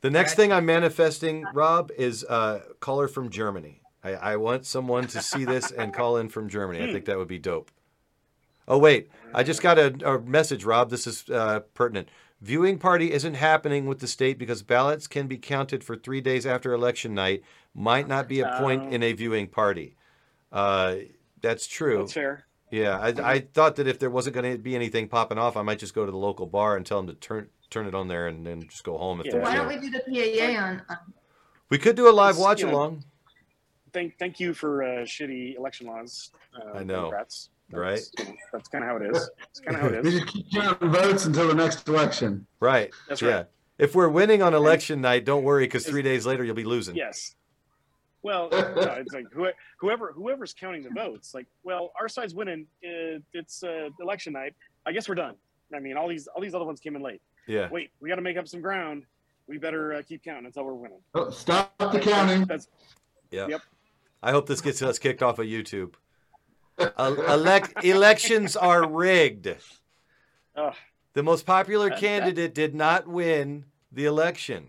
The next thing I'm manifesting, Rob, is a caller from Germany. I, I want someone to see this and call in from Germany. I hmm. think that would be dope. Oh wait, I just got a, a message, Rob. This is uh, pertinent. Viewing party isn't happening with the state because ballots can be counted for three days after election night. Might not be a point in a viewing party. Uh, that's true. That's fair. Yeah, I, I thought that if there wasn't going to be anything popping off, I might just go to the local bar and tell them to turn turn it on there and then just go home. If Yeah. there's Why don't we do the PAA on? on we could do a live It's, watch you know, along. Thank thank you for uh, shitty election laws. Uh, I know, Democrats. Right? That's, that's kind of how it is. It's kind of how it We just keep counting votes until the next election. Right. That's yeah. right. If we're winning on election night, don't worry because three days later you'll be losing. Yes. Well, no, it's like who- whoever whoever's counting the votes. Like, well, our side's winning. Uh, it's uh, election night. I guess we're done. I mean, all these all these other ones came in late. Yeah. Wait, we got to make up some ground. We better uh, keep counting until we're winning. Oh, stop the Like, counting. That's Yeah. Yep. I hope this gets us kicked off of YouTube. Elec- elections are rigged. The most popular That- that- candidate did not win the election.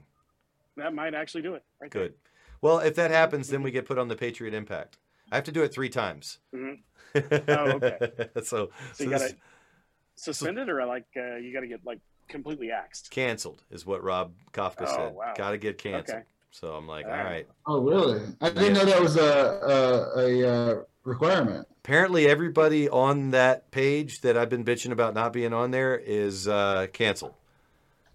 that might actually do it. Right there. Good. Well, if that happens, then we get put on the Patriot Impact. I have to do it three times. Mhm. Oh, okay. so, So so you got to suspend it, or like uh, you got to get like completely axed. canceled is what Rob Kafka Oh, said. wow. Got to get canceled. Okay. So I'm like, All all right. right. Oh, really? I didn't know that was a a, a, uh requirement. Apparently, everybody on that page that I've been bitching about not being on there is uh, canceled.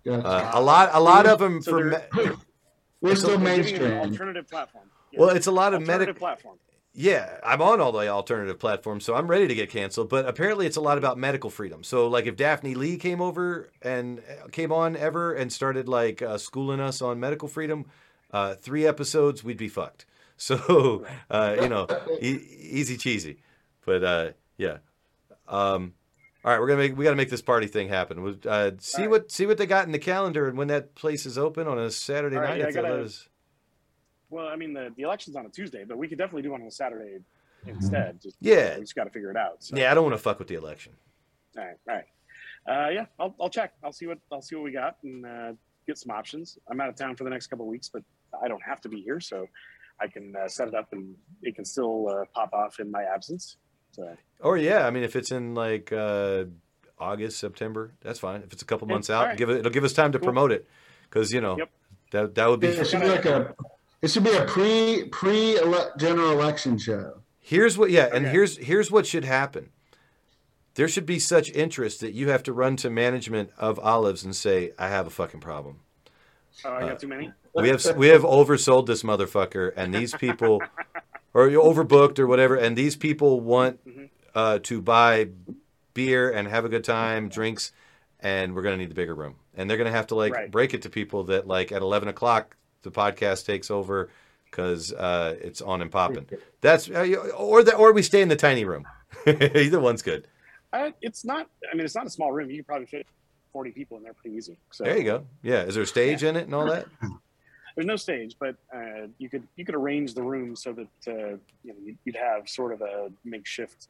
Gotcha. Uh, a lot, a lot of them So for. they're- me- We're still They're an mainstream. alternative platform. Yeah. well, it's a lot of alternative medical. platform. Yeah, I'm on all the alternative platforms, so I'm ready to get canceled. But apparently, it's a lot about medical freedom. So, like, if Daphne Lee came over and uh, came on ever and started like uh, schooling us on medical freedom, uh, three episodes, we'd be fucked. So, uh, you know, e- easy cheesy. But uh, yeah. Um, all right, we're gonna make we got to make this party thing happen. We- Uh, see right. what see what they got in the calendar and when that place is open on a Saturday right, night. yeah, I gotta- Well, I mean, the, the election's on a Tuesday, but we could definitely do one on a Saturday instead. Just, Yeah. we just got to figure it out. So. Yeah, I don't want to fuck with the election. All right, all right. Uh, yeah, I'll, I'll check. I'll see what I'll see what we got and uh, get some options. I'm out of town for the next couple of weeks, but I don't have to be here, so I can uh, set it up and it can still uh, pop off in my absence. So Or yeah, I mean, if it's in like uh, August, September, that's fine. If it's a couple months all out, right. give it. It'll give us time to Cool. promote it, because you know that that would be. It should be like a. It should be a pre pre general election show. Here's what, yeah, and here's here's what should happen. There should be such interest that you have to run to management of Olives and say, "I have a fucking problem. Oh, I Uh, got too many. We have we have oversold this motherfucker, and these people, or you overbooked or whatever, and these people want uh, to buy beer and have a good time, drinks, and we're gonna need the bigger room, and they're gonna have to like Right. break it to people that like at eleven o'clock the podcast takes over because uh, it's on and popping. That's uh, or the, or we stay in the tiny room. Either one's good. Uh, it's not. I mean, it's not a small room. You could probably fit 40 people in there pretty easy. So There you go. Yeah, is there a stage in it and all that? There's no stage, but uh, you could you could arrange the room so that uh, you know you'd, you'd have sort of a makeshift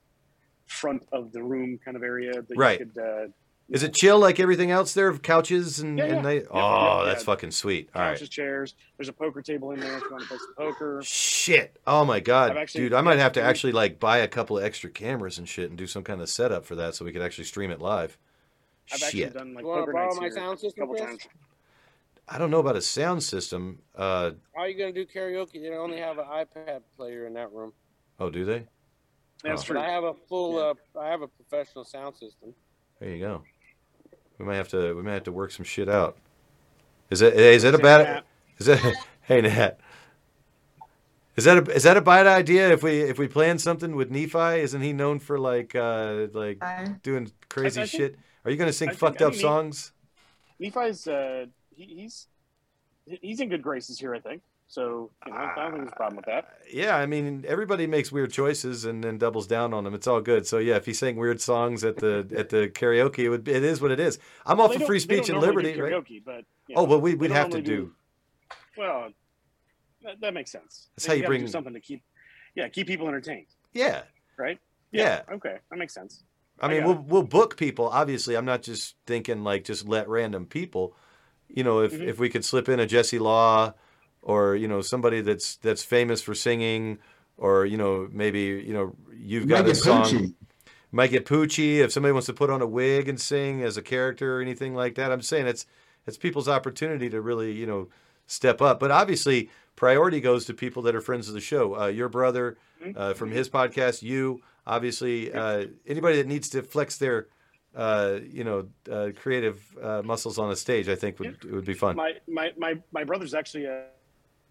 front of the room kind of area that Right. you could. Uh, Is it chill like everything else there? Couches and, Yeah, and they- Yep, oh, yep, that's yeah. fucking sweet. All right. couches, chairs. There's a poker table in there if you want to play some poker. Shit. Oh my god, actually- dude! I might have to actually like buy a couple of extra cameras and shit and do some kind of setup for that so we could actually stream it live. I've actually Shit. done like You wanna borrow my here sound a system, couple Chris? times. I don't know about a sound system. Uh, How are you going to do karaoke? They only have an iPad player in that room. oh, do they? That's Oh. true. But I have a full. Uh, I have a professional sound system. There you go. We might have to we might have to work some shit out. Is that is that a bad is that hey Nat? Is that a is that a bad idea if we if we plan something with Nephi? Isn't he known for like uh like doing crazy I think- shit? Are you gonna sing I fucked I up think Ne- songs? Nephi's uh, he, he's he's in good graces here, I think. So you know, I don't think there's a problem with that. Yeah, I mean everybody makes weird choices and then doubles down on them. It's all good. So yeah, if he sang weird songs at the at the karaoke, it would it is what it is. I'm Well, all they for free they speech and liberty, do right? karaoke, but, you oh, know, well, we, we'd have to normally do. Well, that, that makes sense. That's how you gotta bring- do something to keep, yeah, keep people entertained. Yeah. Right. Yeah. Okay, that makes sense. I mean, got we'll we'll book people. Obviously, I'm not just thinking like just let random people. You know, if Mhm. if we could slip in a Jesse Law, or you know somebody that's that's famous for singing, or you know maybe you know you've got Might a get song. Poochie. Might get Poochie if somebody wants to put on a wig and sing as a character or anything like that. I'm saying it's it's people's opportunity to really you know step up. But obviously, priority goes to people that are friends of the show. Uh, your brother uh, from his podcast, you obviously uh, anybody that needs to flex their uh, you know uh, creative uh, muscles on a stage, I think would it would be fun. My my my my brother's actually a,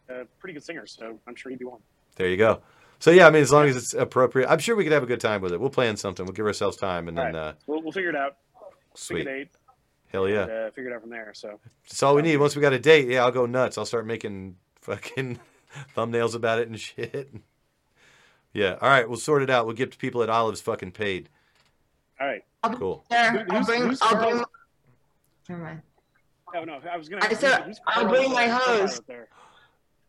a pretty good singer, so I'm sure he'd be one. There you go. So yeah, I mean, as long as it's appropriate, I'm sure we could have a good time with it. We'll plan something. We'll give ourselves time, and then uh, We'll we'll figure it out. Sweet. Date. hell yeah. And, uh, figure it out from there. So That's all we need. Once we got a date, yeah, I'll go nuts. I'll start making fucking thumbnails about it and shit. Yeah. All right. We'll sort it out. We'll get people at Olives fucking paid. all right. Cool. There, I'll who's- bring. who's I'll bring. Never mind. Oh no, I was gonna. I said I'll Carl bring my out hose.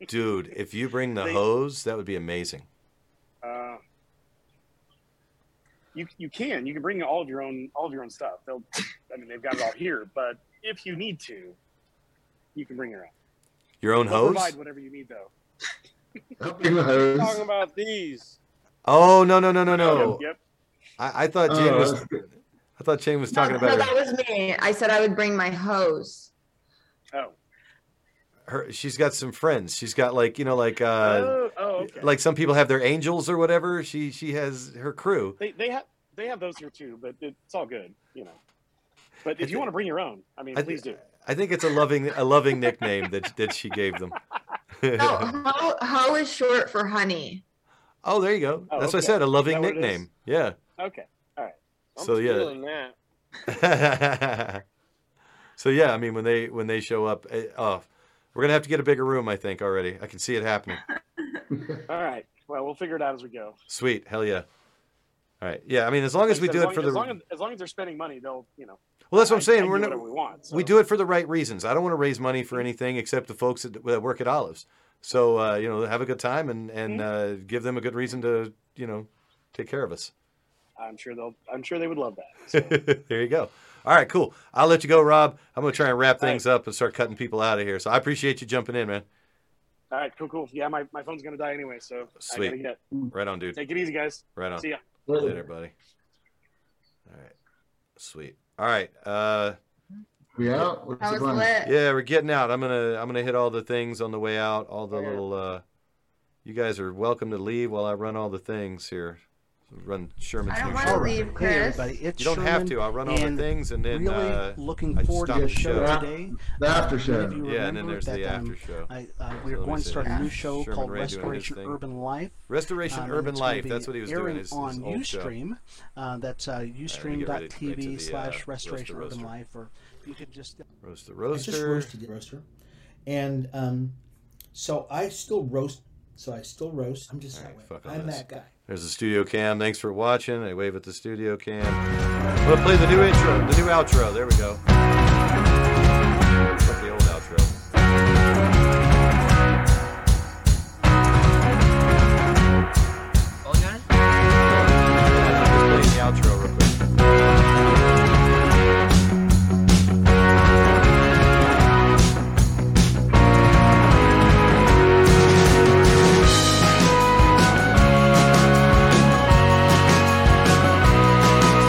Dude, if you bring the They- hose, that would be amazing. Uh, you you can you can bring all of your own all of your own stuff. They'll, I mean, they've got it all here. But if you need to, you can bring your own. Your own They'll hose? Provide whatever you need though. Bring the hose. Talking about these. Oh no no no no no! Yep. yep. I, I thought Jane was. I thought Jane was talking no, about that her, was me. I said I would bring my hose. Oh. her. She's got some friends. She's got like you know like uh oh, oh, okay. like some people have their angels or whatever. She she has her crew. They they have they have those here too, but it's all good, you know. But if you want to bring your own, I mean, I please do. I think it's a loving a loving nickname that that she gave them. No, ho, ho is short for honey. Oh, there you go. Oh, That's what I said. A loving that what it is? nickname. Yeah. Okay, all right. I'm So, yeah. that. so yeah, I mean when they when they show up, eh, oh, we're gonna have to get a bigger room. I think already. I can see it happening. All right. Well, we'll figure it out as we go. Sweet, hell yeah. All right, yeah. I mean, as long as we Like I do said, it for as the long as, as long as they're spending money, they'll you know. Well, that's what I'm saying. We're we want. we do it for the right reasons. I don't want to raise money for anything except the folks that, that work at Olives. So uh, you know, have a good time and and uh, give them a good reason to you know take care of us. I'm sure they'll. I'm sure they would love that. there you go. All right, cool. I'll let you go, Rob. I'm gonna try and wrap things up and start cutting people out of here. So I appreciate you jumping in, man. All right, cool, cool. Yeah, my, my phone's gonna die anyway, so I Sweet. gotta get. Right on, dude. Take it easy, guys. Right on. See ya. Later, buddy. All right. Sweet. All right. Uh We out? What's That was lit. yeah, we're getting out. I'm gonna I'm gonna hit all the things on the way out. All the little uh you guys are welcome to leave while I run all the things here. Run Sherman's I don't new wanna show. leave, Hey, Chris. everybody. It's You don't have to. I'll run all the things and then really uh, looking I forward stop to the the show show. today. The after Uh, show. many of you Yeah, and then remember there's the that, after um, show. I, uh, So we're let going to start a new show Sherman called Ray Restoration. Urban Life. Restoration Um, Urban Life. That's what he was doing. His, his on old show. Ustream. Uh, that's uh, get ready to get to ustream.tv the, uh, slash Restoration Urban Life, or you could just Roast the I roaster. just roasted the roaster, and um, so I still roast. So I still roast. I'm just that way. I'm this. that guy. There's the studio cam. Thanks for watching. I wave at the studio cam. I'm gonna play the new intro, the new outro. There we go.